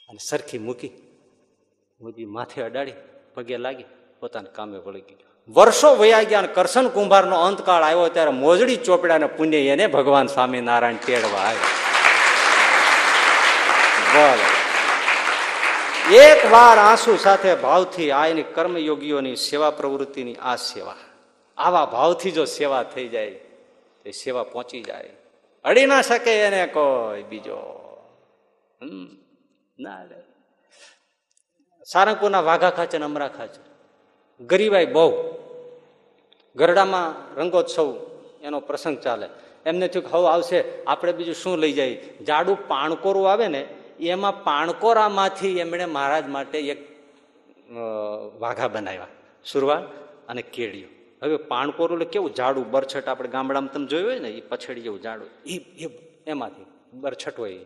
અને સરખી મૂકી મોજી માથે અડાડી, પગે લાગી, પોતાના કામે વળી ગઈ વર્ષો વયા ગયા કરશન કુંભારનો અંતકાળ આવ્યો ત્યારે મોજડી ચોપડાને પુણ્ય એને ભગવાન સ્વામિનારાયણ તેડવા આવ્યો. બોલો. એક વાર આંસુ સાથે ભાવથી આ એની કર્મયોગીઓની સેવા પ્રવૃત્તિની આ સેવા. આવા ભાવથી જો સેવા થઈ જાય, તો સેવા પહોંચી જાય. અડી ના શકે એને કોઈ બીજો. ના સારંગપુરના વાઘા ખાચર અમરા ખાચર. ગરીબાઈ બહુ. ગરડામાં રંગોત્સવ એનો પ્રસંગ ચાલે. એમને થયું કે હવે આવશે, આપણે બીજું શું લઈ જાય? જાડું પાણકોરું આવે ને, એમાં પાણકોરામાંથી એમણે મહારાજ માટે એક વાઘા બનાવ્યા સુરવા અને કેળિયું. હવે પાણકોરું એટલે કેવું? જાડું બરછટ આપણે ગામડામાં તમે જોયું હોય ને એ પછેડી જેવું જાડું. એ એમાંથી બરછટ હોય.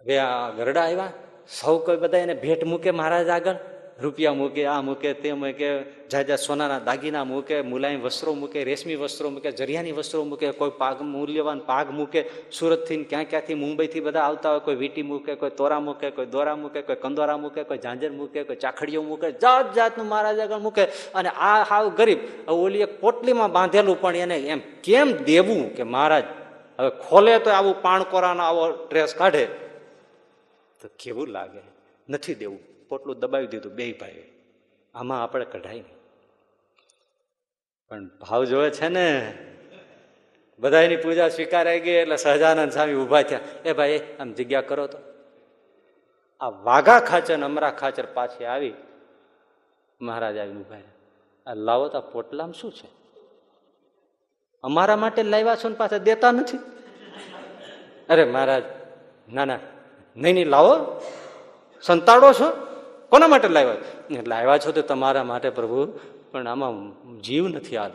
હવે આ ગરડા આવ્યા, સૌ કોઈ બધા એને ભેટ મૂકે મહારાજ આગળ. રૂપિયા મૂકે, આ મૂકે, તે મૂકે, જાજા સોનાના દાગીના મૂકે, મુલાયમ વસ્ત્રો મૂકે, રેશમી વસ્ત્રો મૂકે, જરિયાની વસ્ત્રો મૂકે, કોઈ પાગ મૂલ્યવાન પાગ મૂકે, સુરતથી ક્યાં ક્યાંથી મુંબઈથી બધા આવતા હોય, કોઈ વીટી મૂકે, કોઈ તોરા મૂકે, કોઈ દોરા મૂકે, કોઈ કંદોરા મૂકે, કોઈ ઝાંઝર મૂકે, કોઈ ચાખડીઓ મૂકે જાત જાતનું મહારાજ મૂકે. અને આ હાવ ગરીબ ઓલી એક પોટલીમાં બાંધેલું પણ એને એમ કેમ દેવું કે મહારાજ, હવે ખોલે તો આવું પાણકોરાનો આવો ડ્રેસ કાઢે? તો કેવું લાગે? નથી દેવું. પોટલું દબાવી દીધું બે ભાઈ આમાં આપણે કઢાય નહીં. પણ ભાવ જોવે છે ને બધાની પૂજા સ્વીકારાઈ ગઈ એટલે સહજાનંદ સ્વામી ઊભા થયા. એ ભાઈ, આમ જગ્યા કરો તો. આ વાઘા ખાચર અમરા ખાચર પાછી આવી, મહારાજ આવીને ઊભા આ લાવો તો પોટલામાં શું છે? અમારા માટે લાવ્યા છો ને પાછા દેતા નથી? અરે મહારાજ, ના ના, નહીં નહીં, લાવો. સંતાડો છો? કોના માટે લાવ્યા? લાવ્યા છો તો તમારા માટે પ્રભુ, પણ આમાં જીવ નથી હાલ.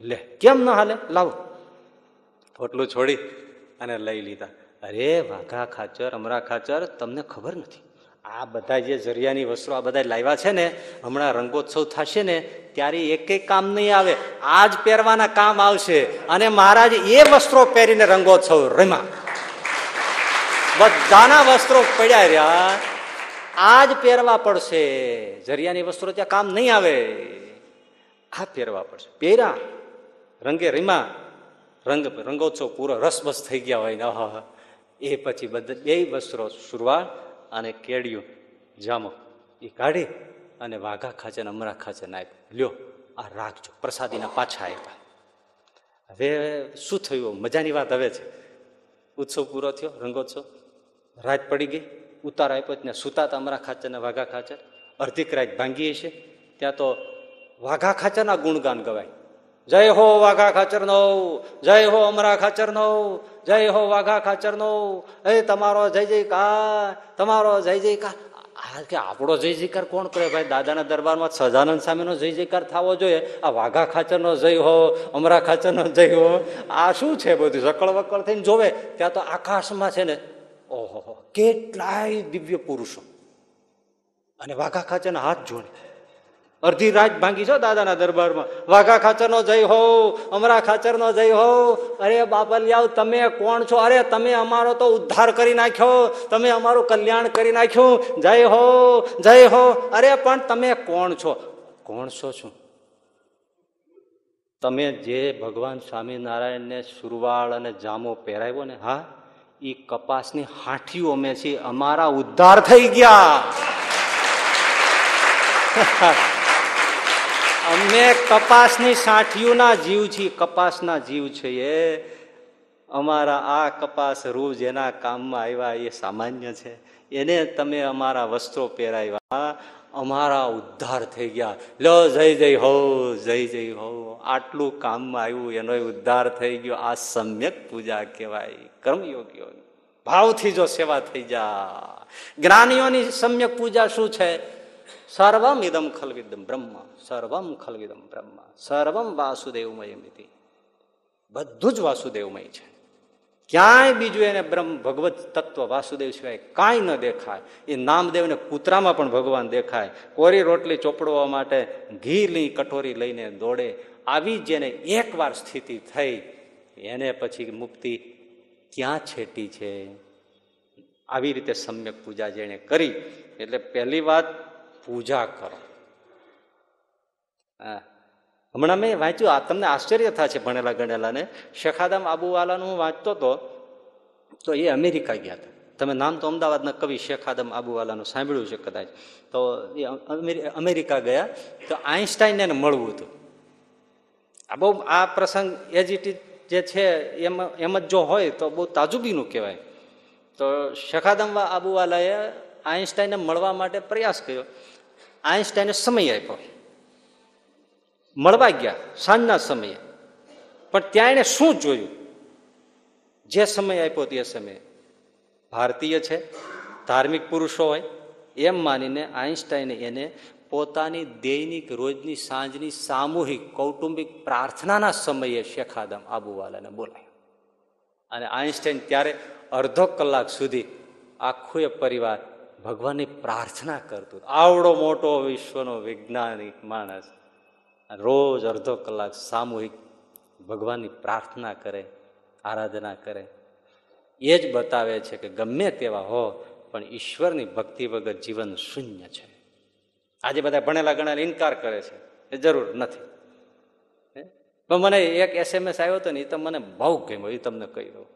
લે, કેમ ન હાલે? લાવો. પોટલું છોડી અને લઈ લીધા. અરે, વાઘા ખાચર, અમરા ખાચર, તમને ખબર નથી. આ બધા જે જરિયાની વસ્ત્રો આ બધા લાવ્યા છે ને, હમણાં રંગોત્સવ થશે ને, ત્યારે એક કામ નહીં આવે. આજ પહેરવાના કામ આવશે અને મહારાજ એ વસ્ત્રો પહેરીને રંગોત્સવ રમ્યા. બધાના વસ્ત્રો પડ્યા રહ્યા. આજ પહેરવા પડશે. જરિયાની વસ્ત્રો ત્યાં કામ નહીં આવે. આ પહેરવા પડશે. પહેર્યા રંગે રીમા. રંગ રંગોત્સવ પૂરો રસબસ થઈ ગયા હોય ને. એ પછી બધા, બે વસ્ત્રો સુરવાળ અને કેડિયું જામો. એ કાઢી અને વાઘા ખાચે ને અમરા ખાચે નાખ. લ્યો, આ રાખજો. પ્રસાદીના પાછા આપ્યા હવે શું થયું? મજાની વાત હવે છે. ઉત્સવ પૂરો થયો, રંગોત્સવ. રાત પડી ગઈ. ઉતાર આપ્યો ત્યાં સુતા અમરા ખાચર ને વાઘા ખાચર. અર્ધિક રાત ભાંગીએ છે ત્યાં તો વાઘા ખાચરના ગુણગાન ગવાય. જય હો વાઘા ખાચર નો જય હો અમરા ખાચર નો જય હો વાઘા ખાચર નો એ તમારો જય જયકાર, તમારો જય જયકાર. આ કે આપણો જય જયકાર કોણ કરે ભાઈ? દાદાના દરબારમાં સજાનંદ સામેનો જય જયકાર થવો જોઈએ. આ વાઘા ખાચરનો જય હો, અમરા ખાચરનો જય હો. આ શું છે બધું? સકળ વકળ થઈને જોવે. ત્યાં તો આકાશમાં છે ને ઓહો, કેટલાય દિવ્ય પુરુષો. અને વાઘા ખાચરના હાથ જોડે. અડધી રાત ભાંગી છો દાદાના દરબારમાં. વાઘા ખાચરનો જય હો, અમરા ખાચરનો જય હો. અરે બાપલિયાવ તમે કોણ છો? અરે તમે અમારો તો ઉદ્ધાર કરી નાખ્યો. તમે અમારું કલ્યાણ કરી નાખ્યું. જય હો જય હો. અરે પણ તમે કોણ છો? કોણ છો શું? તમે જે ભગવાન સ્વામિનારાયણને સુરવાળ અને જામો પહેરાવ્યો ને, હા? એ કપાસની હાંઠીઓ અમે છીએ. અમારા ઉદ્ધાર થઈ ગયા. અમે કપાસની સાઠીઓના જીવ છીએ. કપાસના જીવ છીએ અમારા આ કપાસ રૂ જેના કામમાં આવ્યા એ સામાન્ય છે. એને તમે અમારા વસ્ત્રો પહેરાવ્યા. અમારા ઉદ્ધાર થઈ ગયા. લો જય જય હો, જય જય હો. આટલું કામમાં આવ્યું, એનો ઉદ્ધાર થઈ ગયો. આ સમ્યક પૂજા કહેવાય કર્મયોગીઓ ભાવથી જો સેવા થઈ જા જ્ઞાનીઓની સમ્યક પૂજા શું છે? સર્વમ ઇદમ ખલવિદમ બ્રહ્મ, સર્વમ ખલવિદમ બ્રહ્મ, સર્વમ વાસુદેવમય મિતિ. બધું જ વાસુદેવમય છે. ક્યાંય બીજું એને બ્રહ્મ, ભગવત તત્વ, વાસુદેવ સિવાય કાંઈ ન દેખાય. એ નામદેવને કૂતરામાં પણ ભગવાન દેખાય. કોરી રોટલી ચોપડવા માટે ઘીની કટોરી લઈને દોડે આવી જેને એકવાર સ્થિતિ થઈ, એને પછી મુક્તિ ક્યાં છેટી છે? આવી રીતે સમ્યક પૂજા જેણે કરી. એટલે પહેલી વાત, પૂજા કરો. હા. હમણાં મેં વાંચ્યું, આ તમને આશ્ચર્ય થશે ભણેલા ગણેલાને. શેખાદામ આબુવાલાનું હું વાંચતો હતો તો એ અમેરિકા ગયા હતા. તમે નામ તો અમદાવાદના કવિ શેખાદમ આબુવાલાનું સાંભળ્યું છે કદાચ. તો એ અમેરિકા ગયા, તો આઈન્સ્ટાઈને મળવું હતું. આ બહુ આ પ્રસંગ એજ ઇટ ઇઝ જે છે, એમ એમ જ જો હોય તો બહુ તાજુબીનું કહેવાય. તો શેખાદમ આબુવાલાએ આઈન્સ્ટાઈને મળવા માટે પ્રયાસ કર્યો. આઈન્સ્ટાઈને સમય આપ્યો. મળવા ગયા, સાંજના સમયે. પણ ત્યાં એણે શું જોયું? જે સમય આપ્યો તે સમયે. ભારતીય છે, ધાર્મિક પુરુષો હોય, એમ માનીને આઈન્સ્ટાઈને એને પોતાની દૈનિક, રોજની, સાંજની, સામૂહિક, કૌટુંબિક પ્રાર્થનાના સમયે શેખાદમ આબુવાલાને બોલાય. અને આઈન્સ્ટાઈન ત્યારે અડધો કલાક સુધી આખું એ પરિવાર ભગવાનની પ્રાર્થના કરતું આવડો મોટો વિશ્વનો વૈજ્ઞાનિક માણસ. રોજ અડધો કલાક સામૂહિક ભગવાનની પ્રાર્થના કરે, આરાધના કરે. એ જ બતાવે છે કે ગમે તેવા હો, પણ ઈશ્વરની ભક્તિ વગર જીવન શૂન્ય છે. આજે બધા ભણેલા ગણેલા ઇનકાર કરે છે. એ જરૂર નથી? પણ મને એક એસએમએસ આવ્યો હતો ને એ તો મને બહુ ગમ્યો એ તમને કહી દઉં.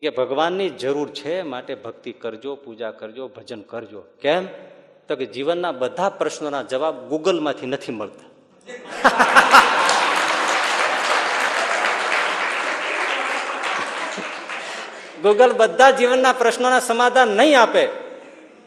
કે ભગવાનની જરૂર છે માટે ભક્તિ કરજો, પૂજા કરજો, ભજન કરજો. કેમ? તો કે જીવનના બધા પ્રશ્નોના જવાબ ગૂગલમાંથી નથી મળતા. ગૂગલ બધા જીવનના પ્રશ્નોના સમાધાન નહીં આપે.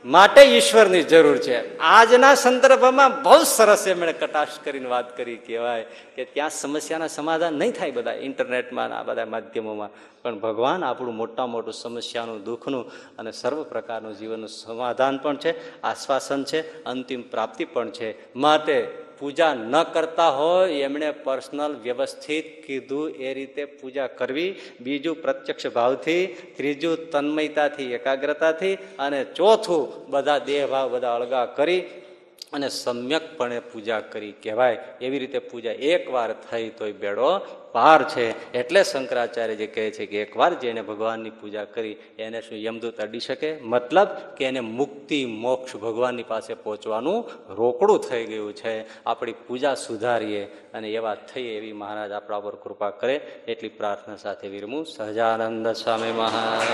માટે ઈશ્વરની જરૂર છે. આજના સંદર્ભમાં બહુ સરસ એમણે કટાક્ષ કરીને વાત કરી, કહેવાય કે ત્યાં સમસ્યાના સમાધાન નહીં થાય બધા ઇન્ટરનેટમાં આ બધા માધ્યમોમાં. પણ ભગવાન આપણું મોટા મોટું સમસ્યાનું, દુઃખનું અને સર્વ પ્રકારનું જીવનનું સમાધાન પણ છે, આશ્વાસન છે, અંતિમ પ્રાપ્તિ પણ છે. માટે પૂજા ન કરતા હોય, એમણે પર્સનલ વ્યવસ્થિત કીધું એ રીતે પૂજા કરવી. બીજું પ્રત્યક્ષ ભાવથી, ત્રીજું તન્મયતાથી, એકાગ્રતાથી, અને ચોથું બધા દેહભાવ બધા અળગા કરી અને સમ્યકપણે પૂજા કરી કહેવાય. એવી રીતે પૂજા એકવાર થઈ તોય બેડો પાર છે. એટલે શંકરાચાર્ય જે કહે છે કે એકવાર જેને ભગવાનની પૂજા કરી, એને શું યમદૂત અડી શકે? મતલબ કે એને મુક્તિ, મોક્ષ ભગવાનની પાસે પહોંચવાનું રોકડું થઈ ગયું છે. આપણી પૂજા સુધારીએ અને એવા થઈએ એવી મહારાજ આપણા પર કૃપા કરે. એટલી પ્રાર્થના સાથે વિરમું. સહજાનંદ સ્વામી મહારાજ.